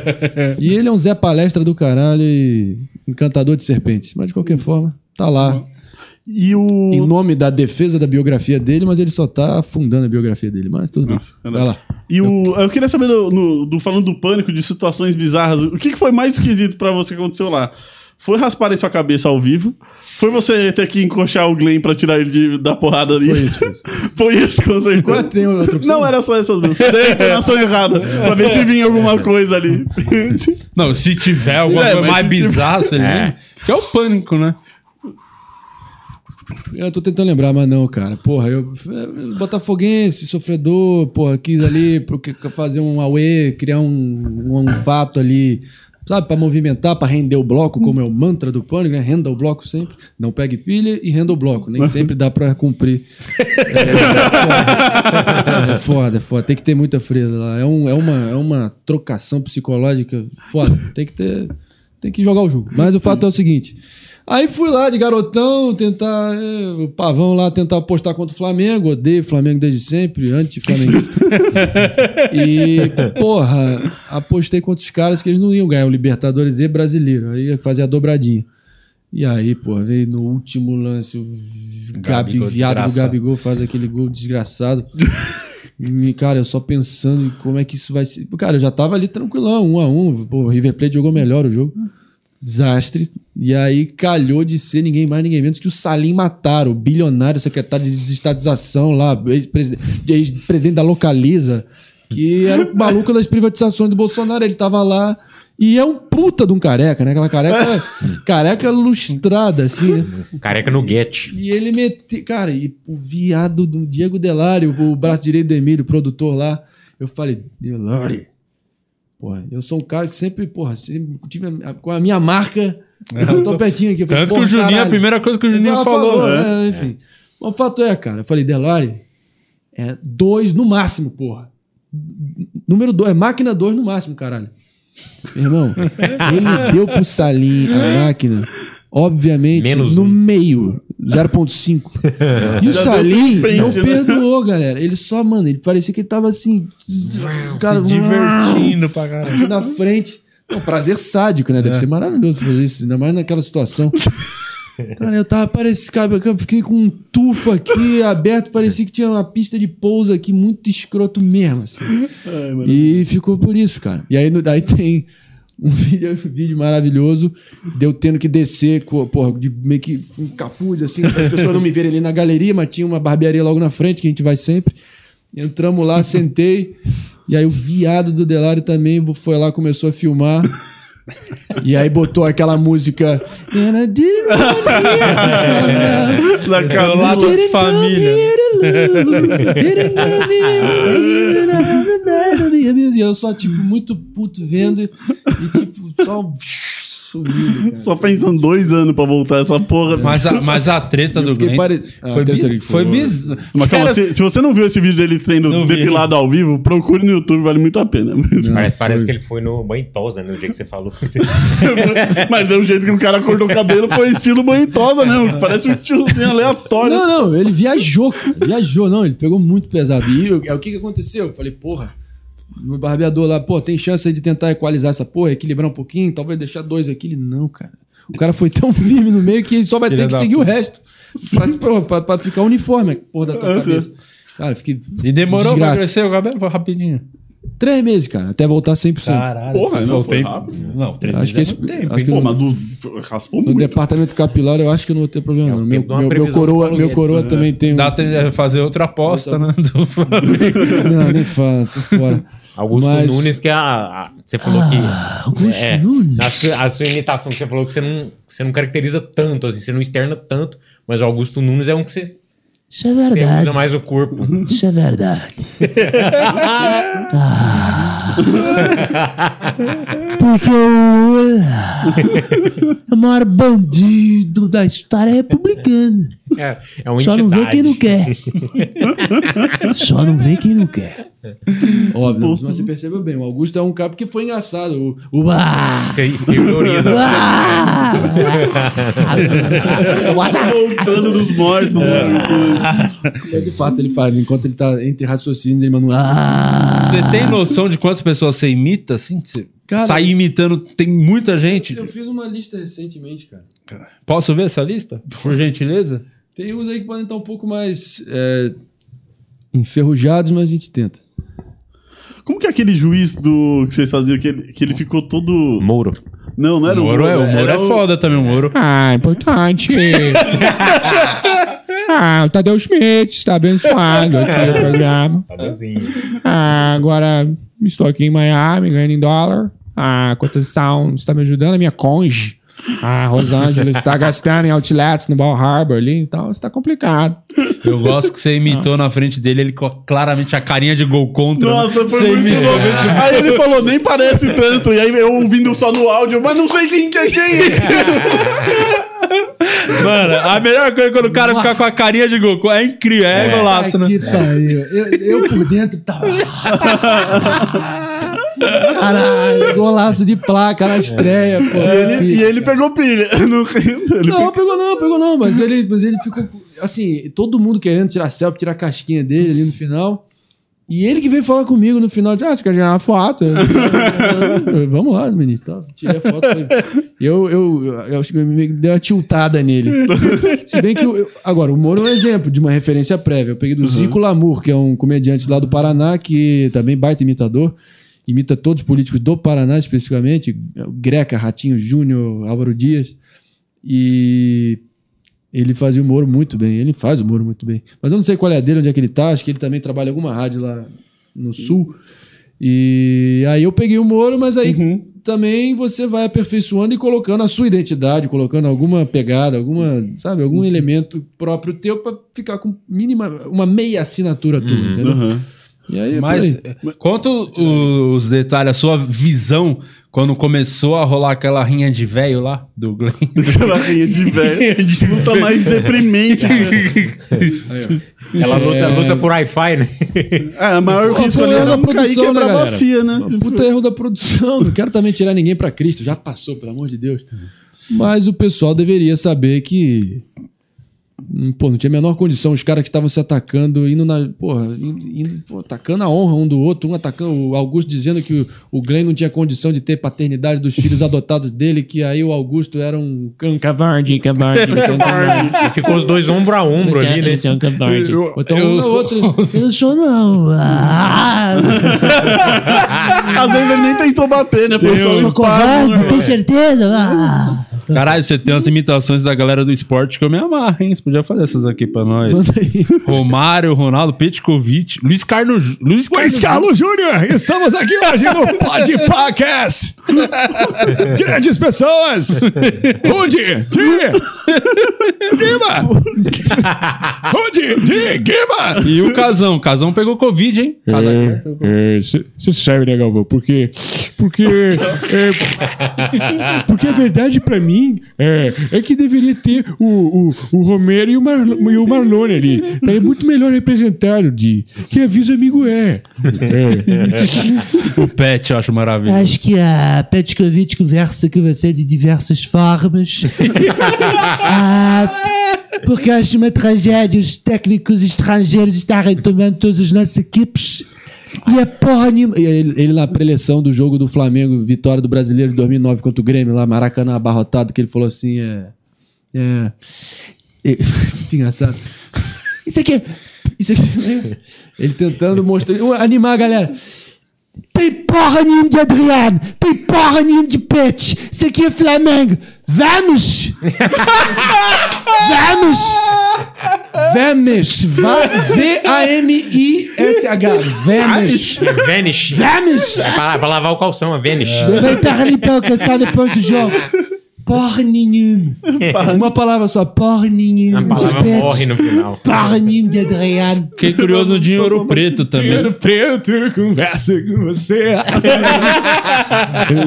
E ele é um Zé Palestra do caralho e encantador de serpentes. Mas de qualquer forma, tá lá. E o. Em nome da defesa da biografia dele, mas ele só tá afundando a biografia dele. Mas tudo bem. Vai lá. E o, eu queria saber, do, no- do- falando do pânico, de situações bizarras, o que, que foi mais esquisito pra você que aconteceu lá? Foi raspar sua cabeça ao vivo? Foi você ter que encoxar o Glenn pra tirar ele de- da porrada ali? Foi isso, foi isso. (laughs) Foi isso, com certeza. Qual tem outra opção? Não, era só essas mesmo. Você deu a entonação (laughs) errada. Pra ver se vinha alguma coisa ali. (laughs) Não, se tiver alguma É, coisa mais tiver- bizarra, você lembra? Que é o pânico, né? Eu tô tentando lembrar, mas não, cara. Porra, eu. Botafoguense, sofredor, porra, quis ali porque- fazer um Aue, criar um, um, fato ali sabe, pra movimentar, pra render o bloco, como é o mantra do pânico, né? Renda o bloco sempre. Não pegue pilha e renda o bloco. Nem (laughs) sempre dá pra cumprir. É, é foda, é foda. Tem que ter muita fresa lá. É, um, é, uma, é uma trocação psicológica foda. Tem que ter. Tem que jogar o jogo. Mas o fato é o seguinte. Aí fui lá de garotão tentar. é, o pavão lá tentar apostar contra o Flamengo. Odeio Flamengo desde sempre, anti-flamenguista. (laughs) e, porra, apostei contra os caras que eles não iam ganhar o Libertadores e brasileiro. Aí ia fazer a dobradinha. E aí, pô, veio no último lance o Gabi, Gabigol viado do. Gabigol faz aquele gol desgraçado. E, cara, eu só pensando em como é que isso vai ser. Cara, eu já tava ali tranquilão, um a um. Pô, o River Plate jogou melhor o jogo. Desastre. E aí calhou de ser ninguém mais, ninguém menos que o Salim Mataro, o bilionário secretário de desestatização lá, ex-presidente ex-presidente da Localiza, que era o maluco das privatizações do Bolsonaro. Ele tava lá. E é um puta de um careca, né? Aquela careca, (laughs) careca lustrada, assim, né? Careca no get. E ele meteu. Cara, e o viado do Diego Delário, o braço direito do Emílio, o produtor lá. Eu falei, Delário. Porra, eu sou um cara que sempre, porra, sempre tive a- com a minha marca. É, eu tô pertinho aqui. Tanto que o Juninho, a caralho. primeira coisa que o Juninho Ela falou, né? é, enfim. Mas o fato é, cara, eu falei, Delari, é dois no máximo, porra. Número dois, é máquina dois no máximo, caralho. Meu irmão, (laughs) ele deu pro Salim a máquina, obviamente, Menos no um. meio, 0.5. (laughs) E o Salim não né? perdoou, galera. Ele só, mano, ele parecia que ele tava assim. Cara, Se divertindo pra caralho. aqui na frente. É um prazer sádico, né? Deve ser maravilhoso fazer isso, ainda mais naquela situação. Cara, eu tava ficava, eu fiquei com um tufo aqui aberto, parecia que tinha uma pista de pouso aqui muito escroto mesmo, assim. E ficou por isso, cara. E aí, daí tem um (laughs) vídeo, um vídeo maravilhoso, deu tendo que descer, com, porra, de meio que um capuz, assim, para as pessoas não me verem ali na galeria, mas tinha uma barbearia logo na frente, que a gente vai sempre. Entramos lá, sentei. E aí o viado do Delário também foi lá, começou a filmar. E aí botou aquela música. Da Do Camila. Família. E eu só, tipo, muito puto vendo. E, tipo, só sumido. cara. Só pensando dois anos pra voltar essa porra. Mas a, mas a treta do Glenn pare- Ah, foi, a treta bi- que foi bizarro. Mas calma, se, se você não viu esse vídeo dele sendo Não vi. depilado ao vivo, procure no YouTube, vale muito a pena. Parece, parece que ele foi no banho tosa, né? No dia que você falou. (laughs) Mas é o jeito que o cara cortou o cabelo foi estilo banhitosa mesmo. Parece um tiozinho aleatório. Não, não, ele viajou, cara. Viajou, não, ele pegou muito pesado. E eu- é o que, que aconteceu? Eu falei, porra, no barbeador lá, pô, tem chance aí de tentar equalizar essa porra, equilibrar um pouquinho, talvez deixar dois aqui. Ele, não, cara. O cara foi tão (laughs) firme no meio que ele só vai Filha ter que seguir o puta. resto. Pra, porra, pra, pra ficar uniforme, porra da tua cabeça. Cara, fiquei. E demorou desgraça. pra crescer o cabelo? Foi rapidinho. Três meses, cara, até voltar 100%. Caralho. Porra, não, voltei. foi rápido. Não, três Acho meses que é esse- muito tempo, acho que Pô, no- mas do, raspou No muito. departamento capilar eu acho que eu não vou ter problema, É não. Meu, meu, meu coroa, do meu coroa Guedes, também tem um. Dá pra fazer outra aposta, né? Do Flamengo. (laughs) Não, nem fala, tô fora. Augusto Mas- Nunes, que é a, a- você falou que. Augusto é, Nunes. A sua, a sua imitação que você falou que você não, você não caracteriza tanto, assim, você não externa tanto, mas o Augusto Nunes é um que você, Isso é você verdade. usa mais o corpo. Isso é verdade. (laughs) Ah. Porque o Lula é o maior bandido da história republicana. É, é uma Só não vê entidade. quem não quer. (laughs) Só não vê quem não quer. Óbvio, mas você percebeu bem, o Augusto é um cara porque foi engraçado. O, o Você exterioriza. Voltando dos mortos. né? como é de fato ele faz, enquanto ele tá entre raciocínios, ele manda um ah. Você tem noção de quantas pessoas você imita, assim? Você Cara, sair imitando, tem muita gente. Eu fiz uma lista recentemente, cara. Posso ver essa lista? Por gentileza? Tem uns aí que podem estar um pouco mais é, enferrujados, mas a gente tenta. Como que é aquele juiz do que vocês faziam que ele, que ele ficou todo. Mouro. Não, não era O Moro é, o Moro é foda também, o Moro. Ah, importante. (laughs) ah, o Tadeu Schmidt está abençoado aqui o programa. Tadeuzinho. Ah, agora estou aqui em Miami, ganhando em dólar. Ah, a cotação está me ajudando, a minha conge. Ah, Rosângela está gastando em outlets no Ball Harbor ali, então está complicado. Eu gosto que você imitou na frente dele, ele com claramente a carinha de gol contra. Nossa, foi Você muito imitou. bom. Aí ele falou, nem parece tanto. E aí eu ouvindo só no áudio, mas não sei quem que é quem. (laughs) Mano, a melhor coisa é quando o cara fica com a carinha de Goku. É incrível, é, golaço, né? Que pariu. Eu, eu por dentro tava. (laughs) Caralho, golaço de placa na estreia, pô. E ele, e ele pegou pilha. (laughs) Não, Não, pegou não, pegou não, mas ele, mas ele ficou, assim, todo mundo querendo tirar selfie, tirar a casquinha dele ali no final. E ele que veio falar comigo no final, de, ah, você quer ganhar uma foto? Eu, eu, Vamos lá, ministro. Tirei a foto. Eu, eu, eu acho que me deu uma tiltada nele. Se bem que, agora, o Moro é um exemplo de uma referência prévia. Eu peguei do Zico Lamour, que é um comediante lá do Paraná, que também baita imitador. Imita todos os políticos do Paraná, especificamente. Greca, Ratinho Júnior, Álvaro Dias. E ele fazia o Moro muito bem. Ele faz o Moro muito bem. Mas eu não sei qual é a dele, onde é que ele tá. Acho que ele também trabalha em alguma rádio lá no Sul. E aí eu peguei o Moro, mas aí também você vai aperfeiçoando e colocando a sua identidade, colocando alguma pegada, alguma, sabe, algum elemento próprio teu pra ficar com mínima, uma meia assinatura tua, entendeu? E aí, é Mas aí. eh, conta o- os detalhes, a sua visão quando começou a rolar aquela rinha de velho lá do Glenn. (laughs) Aquela rinha de velho. Luta mais deprimente. (laughs) Ela luta, luta por Wi-Fi, né? É, o maior Pô, risco ali erro é da não cair e produção, né, quebrar a galera? bacia, né? Um Puta erro da produção. Não quero também tirar ninguém pra Cristo. Já passou, pelo amor de Deus. Mas o pessoal deveria saber que. Pô, não tinha a menor condição. Os caras que estavam se atacando, indo na. Porra, indo, pô, atacando a honra um do outro. Um atacando. O Augusto dizendo que o, o Glenn não tinha condição de ter paternidade dos filhos adotados dele, que aí o Augusto era um. Cavarde, cavarde. Ficou os dois ombro a ombro ali, né? É um Então Eu um na sou- outra. (laughs) Eu não sou, não. (laughs) Às vezes ele nem tentou bater, né? Foi só um né? tem certeza? Ah. Caralho, você tem umas imitações da galera do esporte que eu me amarro, hein? Você podia fazer essas aqui pra nós. Romário, Ronaldo, Petkovic, Luiz Carlos. Luiz Luiz Carlos. Júnior, estamos aqui hoje no Pod Podcast. (laughs) Grandes pessoas. Rude, de Guima. Rude, de Guima. E o Casão. O Casão pegou Covid, hein? Casão. Você sabe, né, Galvão? Porque. Porque. É, porque a verdade pra mim é, é que deveria ter o, o, o Romero e o, Mar, e o Marlone ali. Estaria muito melhor representado de. Que avisa amigo é. É. (laughs) O Pet, eu acho maravilhoso. Acho que a Petkovic conversa com você de diversas formas. (laughs) Ah, porque acho uma tragédia os técnicos estrangeiros estarem tomando todas as nossas equipes. E a porra. E ele, ele na preleção do jogo do Flamengo, vitória do Brasileiro de 2009 contra o Grêmio, lá Maracanã abarrotado, que ele falou assim: é. É. (laughs) é engraçado. Isso aqui. é- Isso aqui. Ele tentando mostrar. Animar a galera. Tem porra nenhuma de Adriano, tem porra nenhuma de Pet. Isso aqui é Flamengo. Vamos! Vamos! Vemes. Va- V-A-M-I-S-H. Vamos! É pra, pra lavar o calção, a Vanish. Aproveitar ali para alcançar depois do jogo. Porra nenhuma. Uma palavra só. Porra nenhuma. A palavra de morre no final. Porra nenhuma de Adriano. Fiquei curioso no Dinheiro Preto também. Dinheiro preto, conversa com você. (laughs)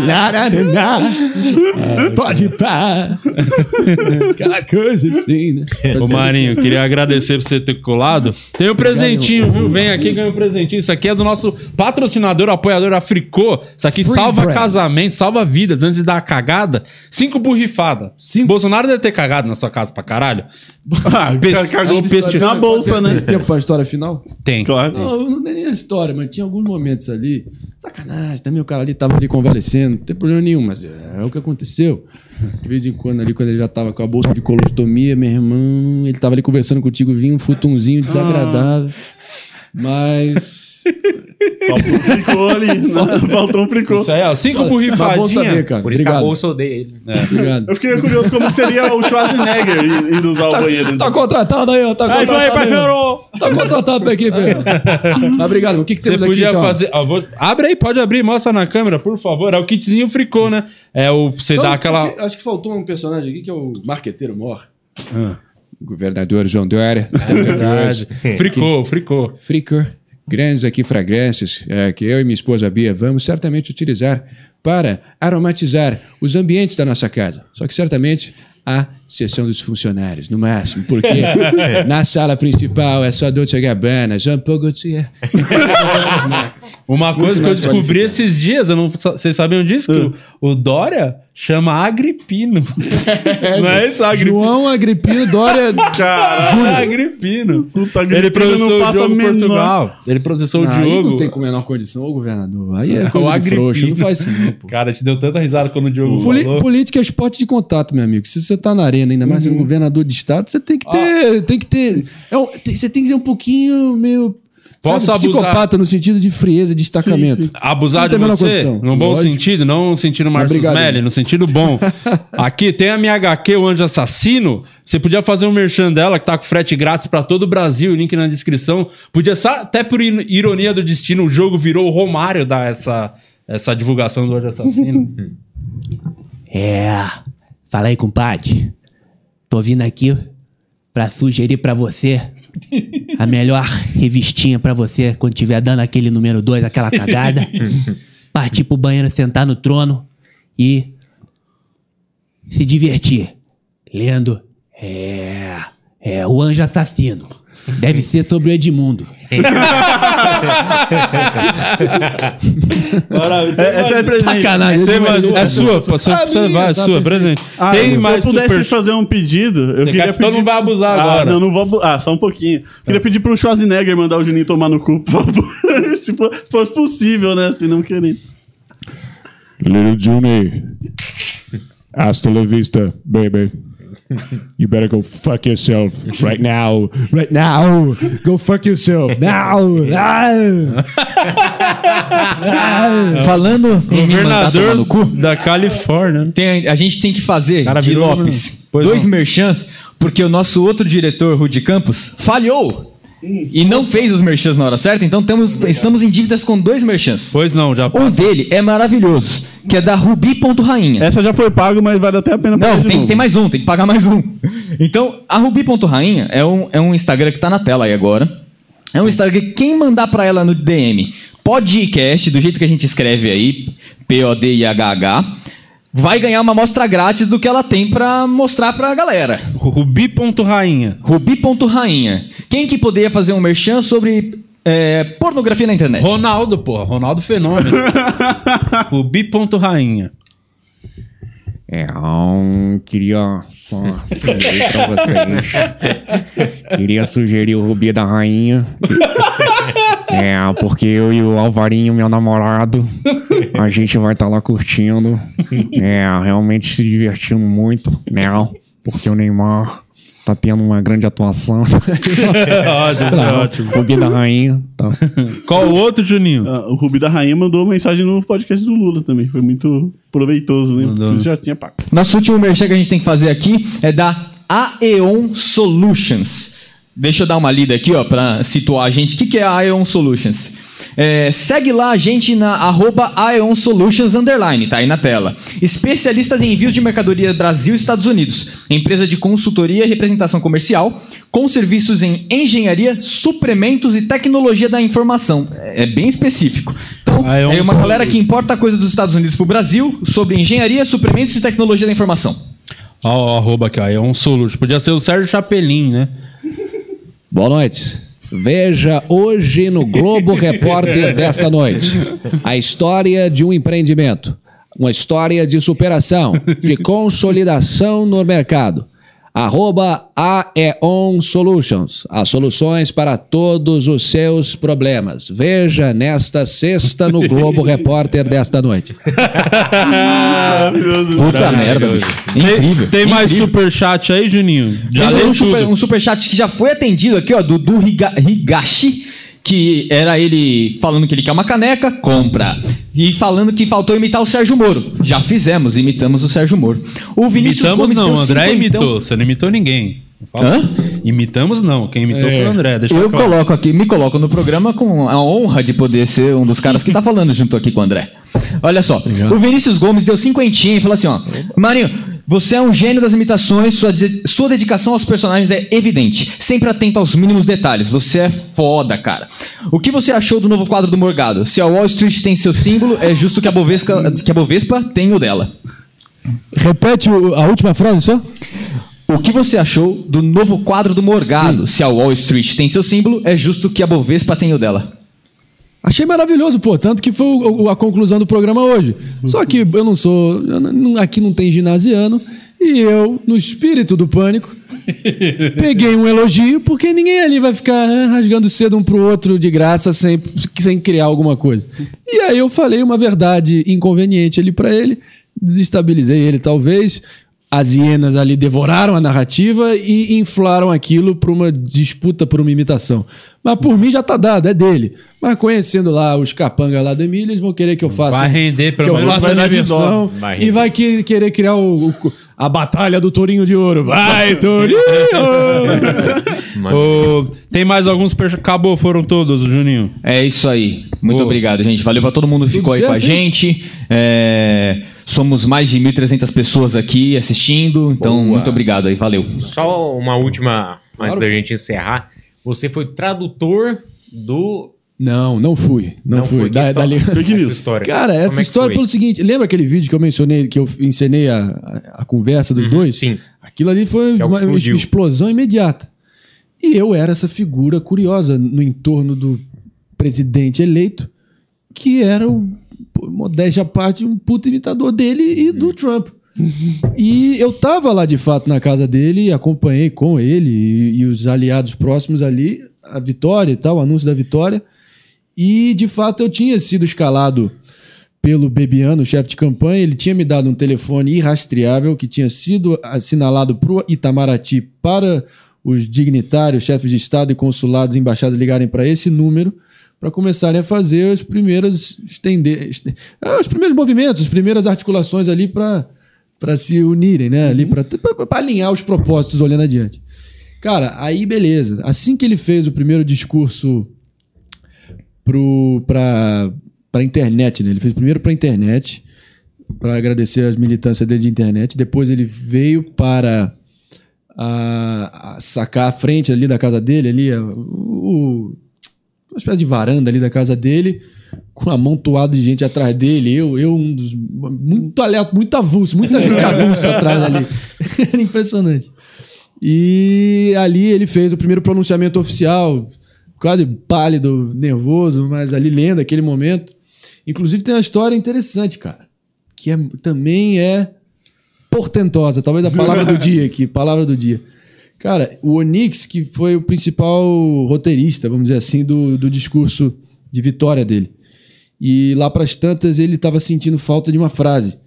Lá, lá, lá, lá. Pode pá. Aquela coisa assim, né? Ô Marinho, queria agradecer por você ter colado. Tem um presentinho, viu? Vem aqui e ganha um presentinho. Isso aqui é do nosso patrocinador, apoiador Africô. Isso aqui Free salva casamento, salva vidas antes de dar a cagada. Cinco borrifadas. Bolsonaro deve ter cagado na sua casa pra caralho. (laughs) Ah, Pes- cagou peixe- na bolsa, né? Tem tempo pra história final? Tem. Claro. Não, não é nem a história, mas tinha alguns momentos ali. Sacanagem, também o cara ali tava ali convalescendo, não tem problema nenhum, mas é, é o que aconteceu. De vez em quando ali, quando ele já tava com a bolsa de colostomia, meu irmão, ele tava ali conversando contigo, vinha um futunzinho desagradável. Mas. (laughs) Faltou um fricô ali. né? Faltou um fricô. Isso aí, ó. Cinco Tá bom saber, borrifadinhas. cara. Por isso que a Obrigado. bolsa odeia ele. Obrigado. Eu fiquei curioso como seria o Schwarzenegger (laughs) indo usar o banheiro. Tá contratado aí, ó. Tá contratado. aí. Tá contratado pra equipe. (laughs) Mas obrigado. O que, que Você temos aqui podia então? fazer. ó, vou- Abre aí, pode abrir, mostra na câmera, por favor. É o kitzinho fricô, né? É o. Você Não, dá aquela. porque Acho que faltou um personagem aqui que é o marqueteiro mor. governador João Dória. É verdade. Fricou, fricou. Grandes aqui fragrâncias é, que eu e minha esposa Bia vamos certamente utilizar para aromatizar os ambientes da nossa casa. Só que certamente a seção dos funcionários, no máximo, porque (laughs) na sala principal é só Dolce Gabbana, Jean-Paul Gaultier. (laughs) Uma coisa que eu descobri esses dias, eu não, vocês sabiam disso? Que o, o Dória chama Agripino. (laughs) não é isso, Agripino? João Agripino Dória. Júlio. Agripino. Puta, Ele Agripino processou não o passa Diogo menor. Portugal. Ele processou o Aí Diogo. não tem com a menor condição, ô governador. Aí é o coisa de Agripino. frouxo. Não faz isso, não, pô. Cara, te deu tanta risada quando o Diogo Poli- falou. política é esporte de contato, meu amigo. Se você tá na arena, ainda mais sendo governador de estado, você tem que ter. Tem que ter. é um- tem- você tem que ser um pouquinho meio. Posso sabe, abusar? psicopata no sentido de frieza, de destacamento. Sim, sim. Abusar Não de você, condição. no bom Lógico. sentido, não no sentido Marcos Melli, no sentido bom. (laughs) Aqui tem a minha HQ, o Anjo Assassino. Você podia fazer um merchan dela, que tá com frete grátis pra todo o Brasil, link na descrição. Podia, só, até por ir- ironia do destino, o jogo virou o Romário dar essa, essa divulgação do Anjo Assassino. (laughs) É. Fala aí, compadre. Tô vindo aqui pra sugerir pra você a melhor revistinha pra você quando tiver dando aquele número 2, aquela cagada. (laughs) Partir pro banheiro, sentar no trono e se divertir. Lendo. É. É o Anjo Assassino. Deve ser sobre o Edmundo. É, essa é presente. Sacanagem. Edmundo mais- é sua, pô, você, você minha, é tá sua, perfeito. presente. Ah, tem se mais eu pudesse super... fazer um pedido, eu queria quer- então pedir... não vai abusar Ah, agora. não, não vou abusar. Ah, só um pouquinho. Queria pedir pro Schwarzenegger mandar o Juninho tomar no cu, por favor. (laughs) se, fosse possível, né? Se não querer. Little Jimmy. (laughs) Hasta la vista, baby. You better go fuck yourself right now. Right now. Go fuck yourself. Now. Ah. (laughs) Falando Governador no cu, da Califórnia. tem- a gente tem que fazer Cara, de Lopes dois não. merchans, porque o nosso outro diretor, Rudy Campos, falhou. E não fez os merchans na hora certa, então temos, estamos em dívidas com dois merchans. Pois não, já Um dele é maravilhoso, que é da Rubi.rainha. Essa já foi pago, mas vale até a pena pagar Não, tem, tem mais um, tem que pagar mais um. Então, a Rubi.rainha é um, é um Instagram que tá na tela aí agora. É um Instagram que quem mandar pra ela no DM podcast, do jeito que a gente escreve aí, P-O-D-I-H-H, vai ganhar uma amostra grátis do que ela tem pra mostrar pra galera. Rubi.rainha. Rubi.rainha. Quem que poderia fazer um merchan sobre é, pornografia na internet? Ronaldo, porra. Ronaldo Fenômeno. (laughs) Rubi.rainha. É, um, queria só sugerir pra vocês. (laughs) queria sugerir o Rubi da Rainha. (laughs) É, porque eu e o Alvarinho, meu namorado, a gente vai estar lá curtindo. É, realmente se divertindo muito, né? Porque o Neymar tá tendo uma grande atuação. (laughs) ótimo, ótimo. Rubi da Rainha. Tá. Qual o outro, Juninho? Ah, o Rubi da Rainha mandou mensagem no podcast do Lula também. Foi muito proveitoso, né? Mandou. Isso já tinha pago. Nosso último merchan que a gente tem que fazer aqui é da Aeon Solutions. Deixa eu dar uma lida aqui, ó, pra situar a gente. O que, que é a Aeon Solutions? É, segue lá a gente na arroba Aeon Solutions Underline, tá aí na tela. Especialistas em envios de mercadoria Brasil e Estados Unidos. Empresa de consultoria e representação comercial, com serviços em engenharia, suprimentos e tecnologia da informação. É bem específico. Então, Aeon é uma galera Solutions. que importa coisa dos Estados Unidos pro Brasil sobre engenharia, suprimentos e tecnologia da informação. Ó, o arroba aqui, ó. É um soluço. Podia ser o Sérgio Chapelin, né? Boa noite. Veja hoje no Globo Repórter (laughs) desta noite a história de um empreendimento, uma história de superação, de consolidação no mercado. Arroba Aeon Solutions, as soluções para todos os seus problemas. Veja nesta sexta no Globo Repórter desta noite. (laughs) Puta merda, bicho. Incrível. Tem mais incrível. superchat aí, Juninho? Já Tem um, super, um superchat que já foi atendido aqui, ó, do, do Higa- Higashi, que era ele falando que ele quer uma caneca, compra. E falando que faltou imitar o Sérgio Moro. Já fizemos, imitamos o Sérgio Moro. O Vinícius Imitamos Gomes não, o André imitou. Você não imitou ninguém. Hã? Imitamos não. Quem imitou foi o André. Deixa Eu claro. coloco aqui, me coloco no programa com a honra de poder ser um dos caras que tá falando junto aqui com o André. Olha só, o Vinícius Gomes deu cinquentinha e falou assim, ó, Marinho, Você é um gênio das imitações, sua, de- sua dedicação aos personagens é evidente. Sempre atento aos mínimos detalhes. Você é foda, cara. O que você achou do novo quadro do Morgado? Se a Wall Street tem seu símbolo, é justo que a Bovespa, que a Bovespa tenha o dela. Repete a última frase só. O que você achou do novo quadro do Morgado? Se a Wall Street tem seu símbolo, é justo que a Bovespa tenha o dela. Achei maravilhoso, pô. Tanto que foi o- o- a conclusão do programa hoje. Só que eu não sou. eu não- aqui não tem ginasiano. E eu, no espírito do pânico, (laughs) peguei um elogio, porque ninguém ali vai ficar ah, rasgando cedo um pro outro de graça sem, sem criar alguma coisa. E aí eu falei uma verdade inconveniente ali pra ele, desestabilizei ele, talvez. As hienas ali devoraram a narrativa e inflaram aquilo para uma disputa por uma imitação. Mas por mim já tá dado, é dele. Mas conhecendo lá os capangas lá do Emílio, eles vão querer que eu faça. Vai render pelo que eu menos faça a minha versão. Vai e vai que- querer criar o, o- a batalha do Tourinho de Ouro. Vai, Tourinho! (laughs) Ô, tem mais alguns. perso- Acabou, foram todos, Juninho. É isso aí. Muito Boa. obrigado, gente. Valeu pra todo mundo que ficou aí certo, com a hein? gente. É, somos mais de 1.300 pessoas aqui assistindo. Então, Boa. muito obrigado aí. Valeu. Só uma última, antes Claro. da gente encerrar. Você foi tradutor do. Não, não fui. Não, Não fui. Que Da- (laughs) news. Essa história. Cara, essa é que história foi? pelo seguinte: lembra aquele vídeo que eu mencionei, que eu encenei a, a, a conversa dos dois? Uhum, sim. Aquilo ali foi é uma explodiu. explosão imediata. E eu era essa figura curiosa no entorno do presidente eleito, que era o, modéstia à parte, um puto imitador dele e Uhum. do Trump. E eu tava lá de fato na casa dele, acompanhei com ele e, e os aliados próximos ali a vitória e tal, o anúncio da vitória. E de fato eu tinha sido escalado pelo Bebiano, chefe de campanha. Ele tinha me dado um telefone irrastreável que tinha sido assinalado para o Itamaraty para os dignitários, chefes de Estado e consulados, embaixadas ligarem para esse número para começarem a fazer as primeiras estender, este- ah, os primeiros movimentos, as primeiras articulações ali para para se unirem, né? Ali para alinhar os propósitos olhando adiante. Cara, aí beleza. Assim que ele fez o primeiro discurso pro para para internet, né? Ele fez primeiro para internet para agradecer as militâncias dele de internet. Depois ele veio para a, a sacar a frente ali da casa dele, ali a- o, uma espécie de varanda ali da casa dele, com um amontoado de gente atrás dele. Eu, eu um dos muito aleatório, muito avulso, muita gente avulsa atrás ali. (laughs) Era impressionante. E ali ele fez o primeiro pronunciamento oficial, quase pálido, nervoso, mas ali lendo aquele momento. Inclusive tem uma história interessante, cara, que é- também é portentosa, talvez a palavra do dia aqui, palavra do dia. Cara, o Onix, que foi o principal roteirista, vamos dizer assim, do, do discurso de vitória dele. E lá pras tantas ele estava sentindo falta de uma frase.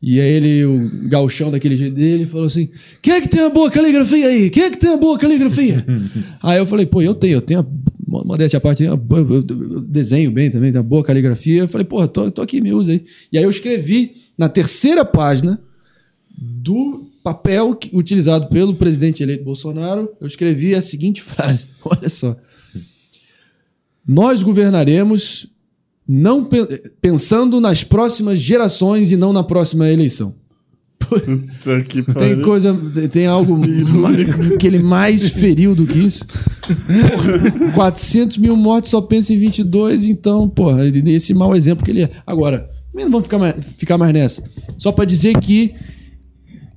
E aí ele, o gauchão daquele jeito dele, falou assim: Quem é que tem uma boa caligrafia aí? Quem é que tem uma boa caligrafia? (laughs) aí eu falei, pô, eu tenho, eu tenho uma modéstia à parte, eu desenho bem também, tenho uma boa caligrafia. Eu falei, pô, tô, tô aqui, me usa aí. E aí eu escrevi na terceira página do papel utilizado pelo presidente eleito Bolsonaro, eu escrevi a seguinte frase: (laughs) olha só. Nós governaremos não pe- pensando nas próximas gerações e não na próxima eleição. Puta que Tem pariu. coisa, tem algo que ele mais feriu do que isso. (laughs) Porra, 400 mil mortes só pensa em 22, então, porra, esse mau exemplo que ele é. Agora, não vamos ficar mais, ficar mais nessa. Só pra dizer que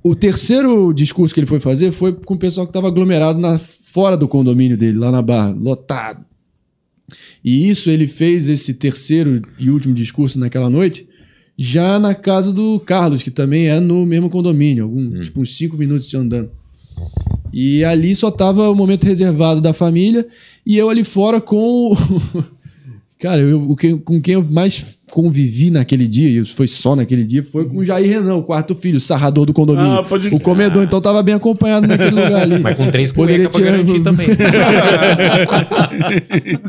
o terceiro discurso que ele foi fazer foi com o pessoal que estava aglomerado na, fora do condomínio dele, lá na Barra, lotado. E isso ele fez esse terceiro e último discurso naquela noite, já na casa do Carlos, que também é no mesmo condomínio, algum, tipo uns cinco minutos de andando. E ali só tava o momento reservado da família e eu ali fora com o. (laughs) Cara, eu, com quem eu mais convivi naquele dia, e foi só naquele dia, foi com o Jair Renan, o quarto filho, o sarrador do condomínio. Ah, pode- o comedor, então tava bem acompanhado naquele lugar ali. Mas com três Poderia pra garantir também.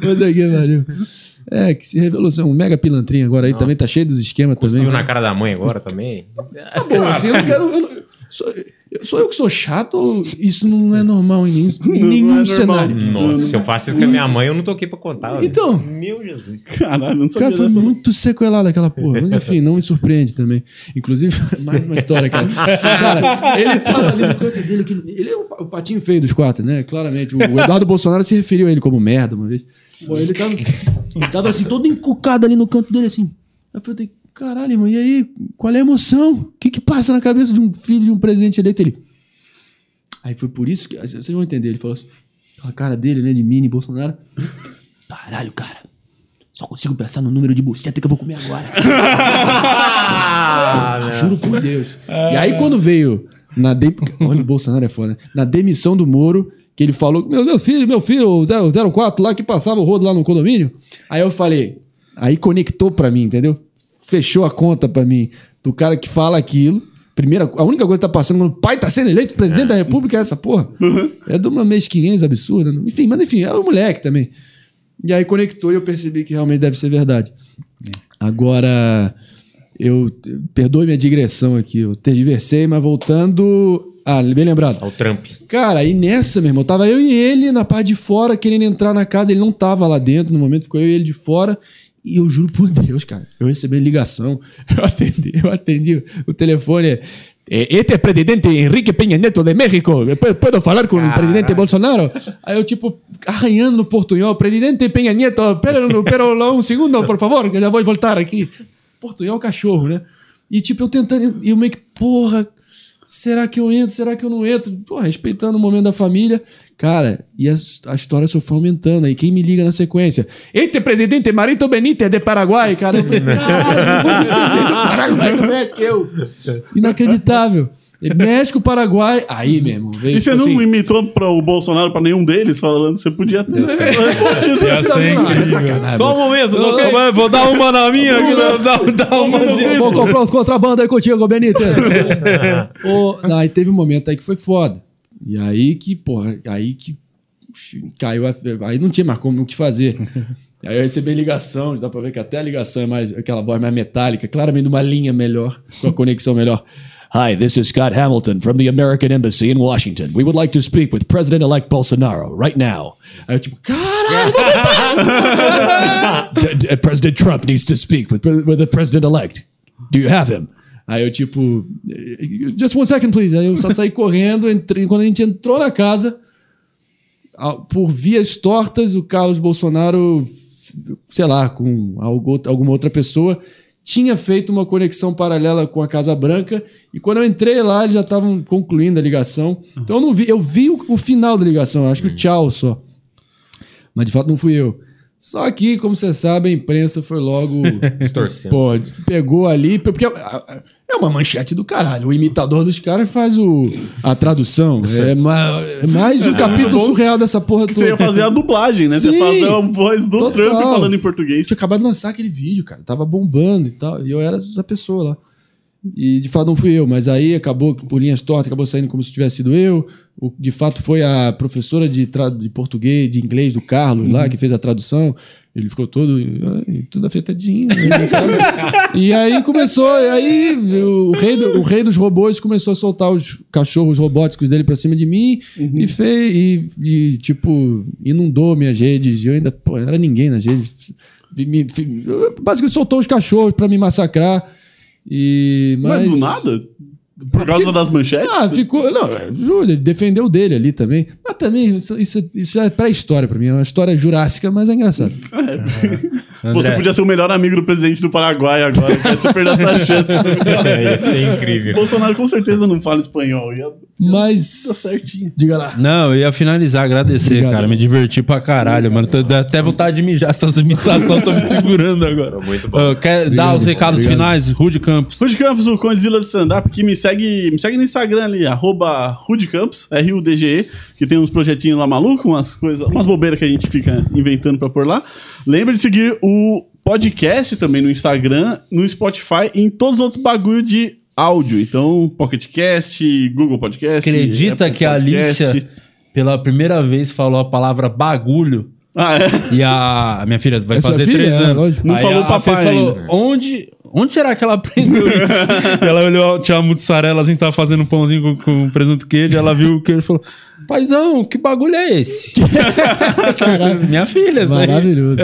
Puta que pariu. É, que se revelou ser um mega pilantrinho agora aí, também tá cheio dos esquemas também. Cuspiu na cara da mãe agora também. Tá bom, assim, eu não quero. eu não- só- Sou eu que sou chato ou isso não é normal em (laughs) nenhum, nenhum é normal. cenário? Nossa, se eu faço isso com a minha mãe, eu não tô aqui pra contar. velho. Então. Meu Jesus. Caralho, não sabia Cara, foi dessa. muito sequelado aquela porra. Mas enfim, não me surpreende também. Inclusive, (laughs) mais uma história, cara. Cara, ele tava ali no canto dele. que- Ele é o patinho feio dos quatro, né? Claramente. O (laughs) Eduardo Bolsonaro se referiu a ele como merda uma vez. Pô, ele tava, ele tava assim, todo encucado ali no canto dele, assim. Aí eu falei, caralho, irmão, e aí? Qual é a emoção? O que que passa na cabeça de um filho de um presidente eleito? Ele. Aí foi por isso que. Vocês vão entender. Ele falou assim, a cara dele, né, de mini Bolsonaro. Caralho, cara. Só consigo pensar no número de buceta que eu vou comer agora. Juro por Deus. E aí, quando veio na de... Olha, o Bolsonaro é foda. né? Na demissão do Moro, que ele falou: Meu, meu filho, meu filho, o 04 lá que passava o rodo lá no condomínio. Aí eu falei. Aí conectou pra mim, entendeu? Fechou a conta pra mim do cara que fala aquilo. Primeira, a única coisa que tá passando quando o pai tá sendo eleito presidente da república é essa porra. É de uma mesquinhez absurda. né? Enfim, mas enfim, é um moleque também. E aí conectou e eu percebi que realmente deve ser verdade. Agora, eu perdoe minha digressão aqui, eu tergiversei, mas voltando. Ah, bem lembrado. Ao Trump. Cara, aí nessa, meu irmão, tava eu e ele na parte de fora querendo entrar na casa, ele não tava lá dentro no momento, ficou eu e ele de fora. E eu juro por Deus, cara, eu recebi ligação, (laughs) eu atendi, eu atendi o telefone. eh, Este é o presidente Enrique Peña Neto de México. P- Puedo falar com o presidente Bolsonaro? Aí eu, tipo, arranhando no portunhol, presidente Peña Neto, lá um segundo, por favor, que eu já vou voltar aqui. Portunhol cachorro, né? E tipo, eu tentando, e eu meio que, porra, será que eu entro? Será que eu não entro? Pô, respeitando o momento da família. Cara, e a, a história só foi aumentando. Aí quem me liga na sequência? Este presidente Marito Benítez de Paraguai, cara. Eu falei, caralho, não o presidente do Paraguai do México, eu. (laughs) Inacreditável. México, Paraguai. Aí mesmo. Veio, E você tipo não assim, imitou para o Bolsonaro para nenhum deles falando? Você podia ter. Só um momento, Vou dar uma na minha aqui, dá, dá uma. Vou comprar uns contrabando aí contigo, não, (laughs) aí teve um momento aí que foi foda. E aí que, porra, aí que caiu a, Aí não tinha mais como o que fazer. (laughs) Aí eu recebi ligação, dá pra ver que até a ligação é mais aquela voz mais metálica, claramente uma linha melhor, com a conexão melhor. Hi, this is Scott Hamilton from the American Embassy in Washington. We would like to speak with President-elect Bolsonaro right now. Tipo, caralho, (laughs) D- D- President Trump needs to speak with, with the president-elect. Do you have him? Aí eu, tipo, just one second, please. Aí eu só saí correndo. Entrei, quando a gente entrou na casa, por vias tortas, o Carlos Bolsonaro, sei lá, com alguma outra pessoa, tinha feito uma conexão paralela com a Casa Branca. E quando eu entrei lá, eles já estavam concluindo a ligação. Então eu não vi, eu vi o, o final da ligação, acho que o tchau só. Mas de fato não fui eu. Só que, como você sabe, a imprensa foi logo. (laughs) Distorcendo. Pô, pegou ali. Porque é- é uma manchete do caralho. O imitador dos caras faz o, a tradução. É, ma- é mais um capítulo bom surreal dessa porra Você ia fazer a dublagem, né? Você Sim. ia fazer a voz do Total. Trump falando em português. tinha acabado de lançar aquele vídeo, cara. Tava bombando e tal. E eu era essa pessoa lá. E de fato não fui eu, mas aí acabou por linhas tortas, acabou saindo como se tivesse sido eu. O, de fato foi a professora de, de português, de inglês do Carlos lá, que fez a tradução. Ele ficou todo, tudo afetadinho. né, e aí começou, aí o rei, do- o rei dos robôs começou a soltar os cachorros robóticos dele pra cima de mim e fez, e, e, tipo, inundou minhas redes. E eu ainda, pô, não era ninguém nas redes. Me- me- basicamente soltou os cachorros pra me massacrar. E, Mas, mas do nada? Por causa das manchetes? ah, ficou. Não, é, juro, ele defendeu dele ali também. Mas também, isso, isso, isso já é pré-história pra mim. É uma história jurássica, mas é engraçado. Você podia ser o melhor amigo do presidente do Paraguai agora. Você perdeu essa (laughs) chance. É, ia ser incrível. Bolsonaro com certeza não fala espanhol. Ia... Mas. Certinho. Diga lá. Não, eu ia finalizar, agradecer, Obrigado. cara. Me diverti pra caralho, mano. Tô, até vontade de mijar essas (laughs) imitações, tô me segurando agora. Muito Ah, quer dar os recados obrigado. finais? Rude Campos. Rude Campos, o Condzilla de stand-up, que me segue, me segue no Instagram ali, arroba Rude Campos, R-U-D-G-E, que tem uns projetinhos lá malucos, umas coisas, umas bobeiras que a gente fica inventando pra pôr lá. Lembra de seguir o podcast também no Instagram, no Spotify e em todos os outros bagulho de áudio. Então, Pocket Cast, Google Podcast. Acredita Apple que a Podcast. Alicia, pela primeira vez, falou a palavra bagulho? Ah, é? E a, a minha filha vai É fazer filha? três É, anos. lógico. Não Aí falou a papai falou, ainda. onde, onde será que ela aprendeu (laughs) isso? ela olhou, tinha uma mussarela assim, tava fazendo um pãozinho com, com presunto e queijo, ela viu o queijo e falou, paizão, que bagulho é esse? (laughs) Minha filha, aí. Maravilhoso.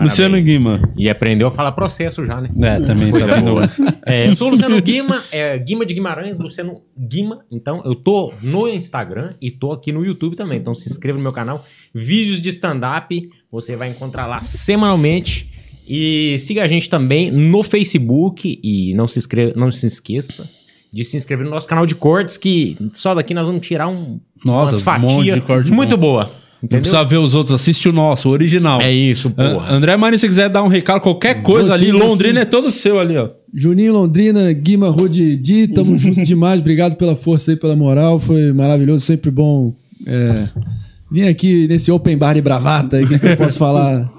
Luciano Guima. E aprendeu a falar processo já, né? É, também Coisa tá boa. É, eu sou o Luciano (laughs) Guima, é, Guima de Guimarães, Luciano Guima. Então, eu tô no Instagram e tô aqui no YouTube também. Então, se inscreva no meu canal. Vídeos de stand-up, você vai encontrar lá semanalmente. E siga a gente também no Facebook. E não se, inscreva, não se esqueça de se inscrever no nosso canal de cortes, que só daqui nós vamos tirar um, Nossa, umas um monte fatias de corte muito bom. boa. Não Entendeu? precisa ver os outros, assiste o nosso, o original. É isso, porra. An- André Marinho, se quiser dar um recado, qualquer coisa Você, ali. Londrina é todo seu ali, ó. Juninho Londrina, Guima Rodidi, tamo (laughs) junto demais. Obrigado pela força aí, pela moral. Foi maravilhoso, sempre bom é, vir aqui nesse open bar de bravata que eu posso falar,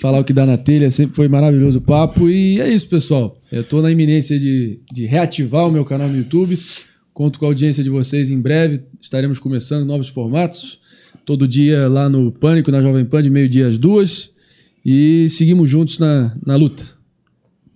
falar o que dá na telha. Sempre foi maravilhoso o papo. E é isso, pessoal. Eu tô na iminência de, de reativar o meu canal no YouTube. Conto com a audiência de vocês em breve. Estaremos começando novos formatos. Todo dia lá no Pânico, na Jovem Pan, de meio-dia às duas. E seguimos juntos na, na luta.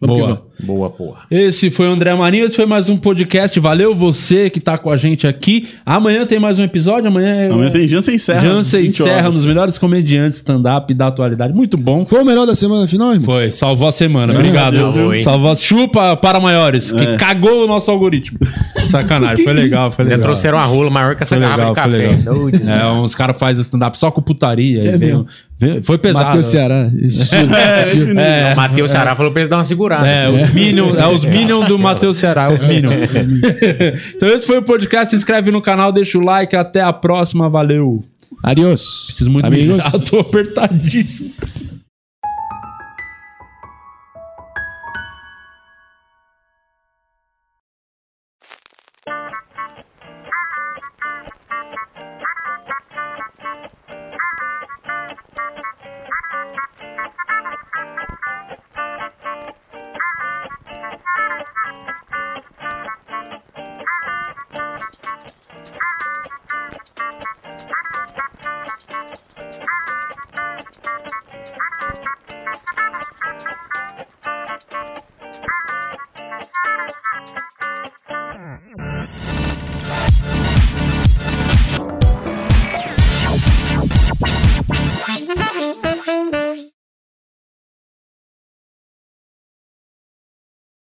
Vamos que Boa. vamos. Boa, porra. Esse foi o André Marinho, esse foi mais um podcast. Valeu você que tá com a gente aqui. Amanhã tem mais um episódio. Amanhã é. Amanhã tem Jansen Serra. Jansen 20 Serra, um dos melhores comediantes stand-up da atualidade. Muito bom. Foi o melhor da semana final, irmão? Foi, salvou a semana. Obrigado. Deus? Salvou a chupa para maiores, que É. cagou o nosso algoritmo. Sacanagem, foi legal, foi Já legal. trouxeram a rola maior que essa Foi garrafa legal, de café. legal. É, desgraça. uns caras fazem stand-up só com putaria. É aí veio- veio- foi pesado. Matheus Ceará. (laughs) Esse esse estilo. É, O Matheus Ceará falou pra eles dar uma segurada. É, os Minions, é os Minions do Matheus Ceará, os Minions. (laughs) então esse foi o podcast, se inscreve no canal, deixa o like, até a próxima, valeu. Adiós. Preciso muito Amigos. mijar, (laughs) tô apertadíssimo.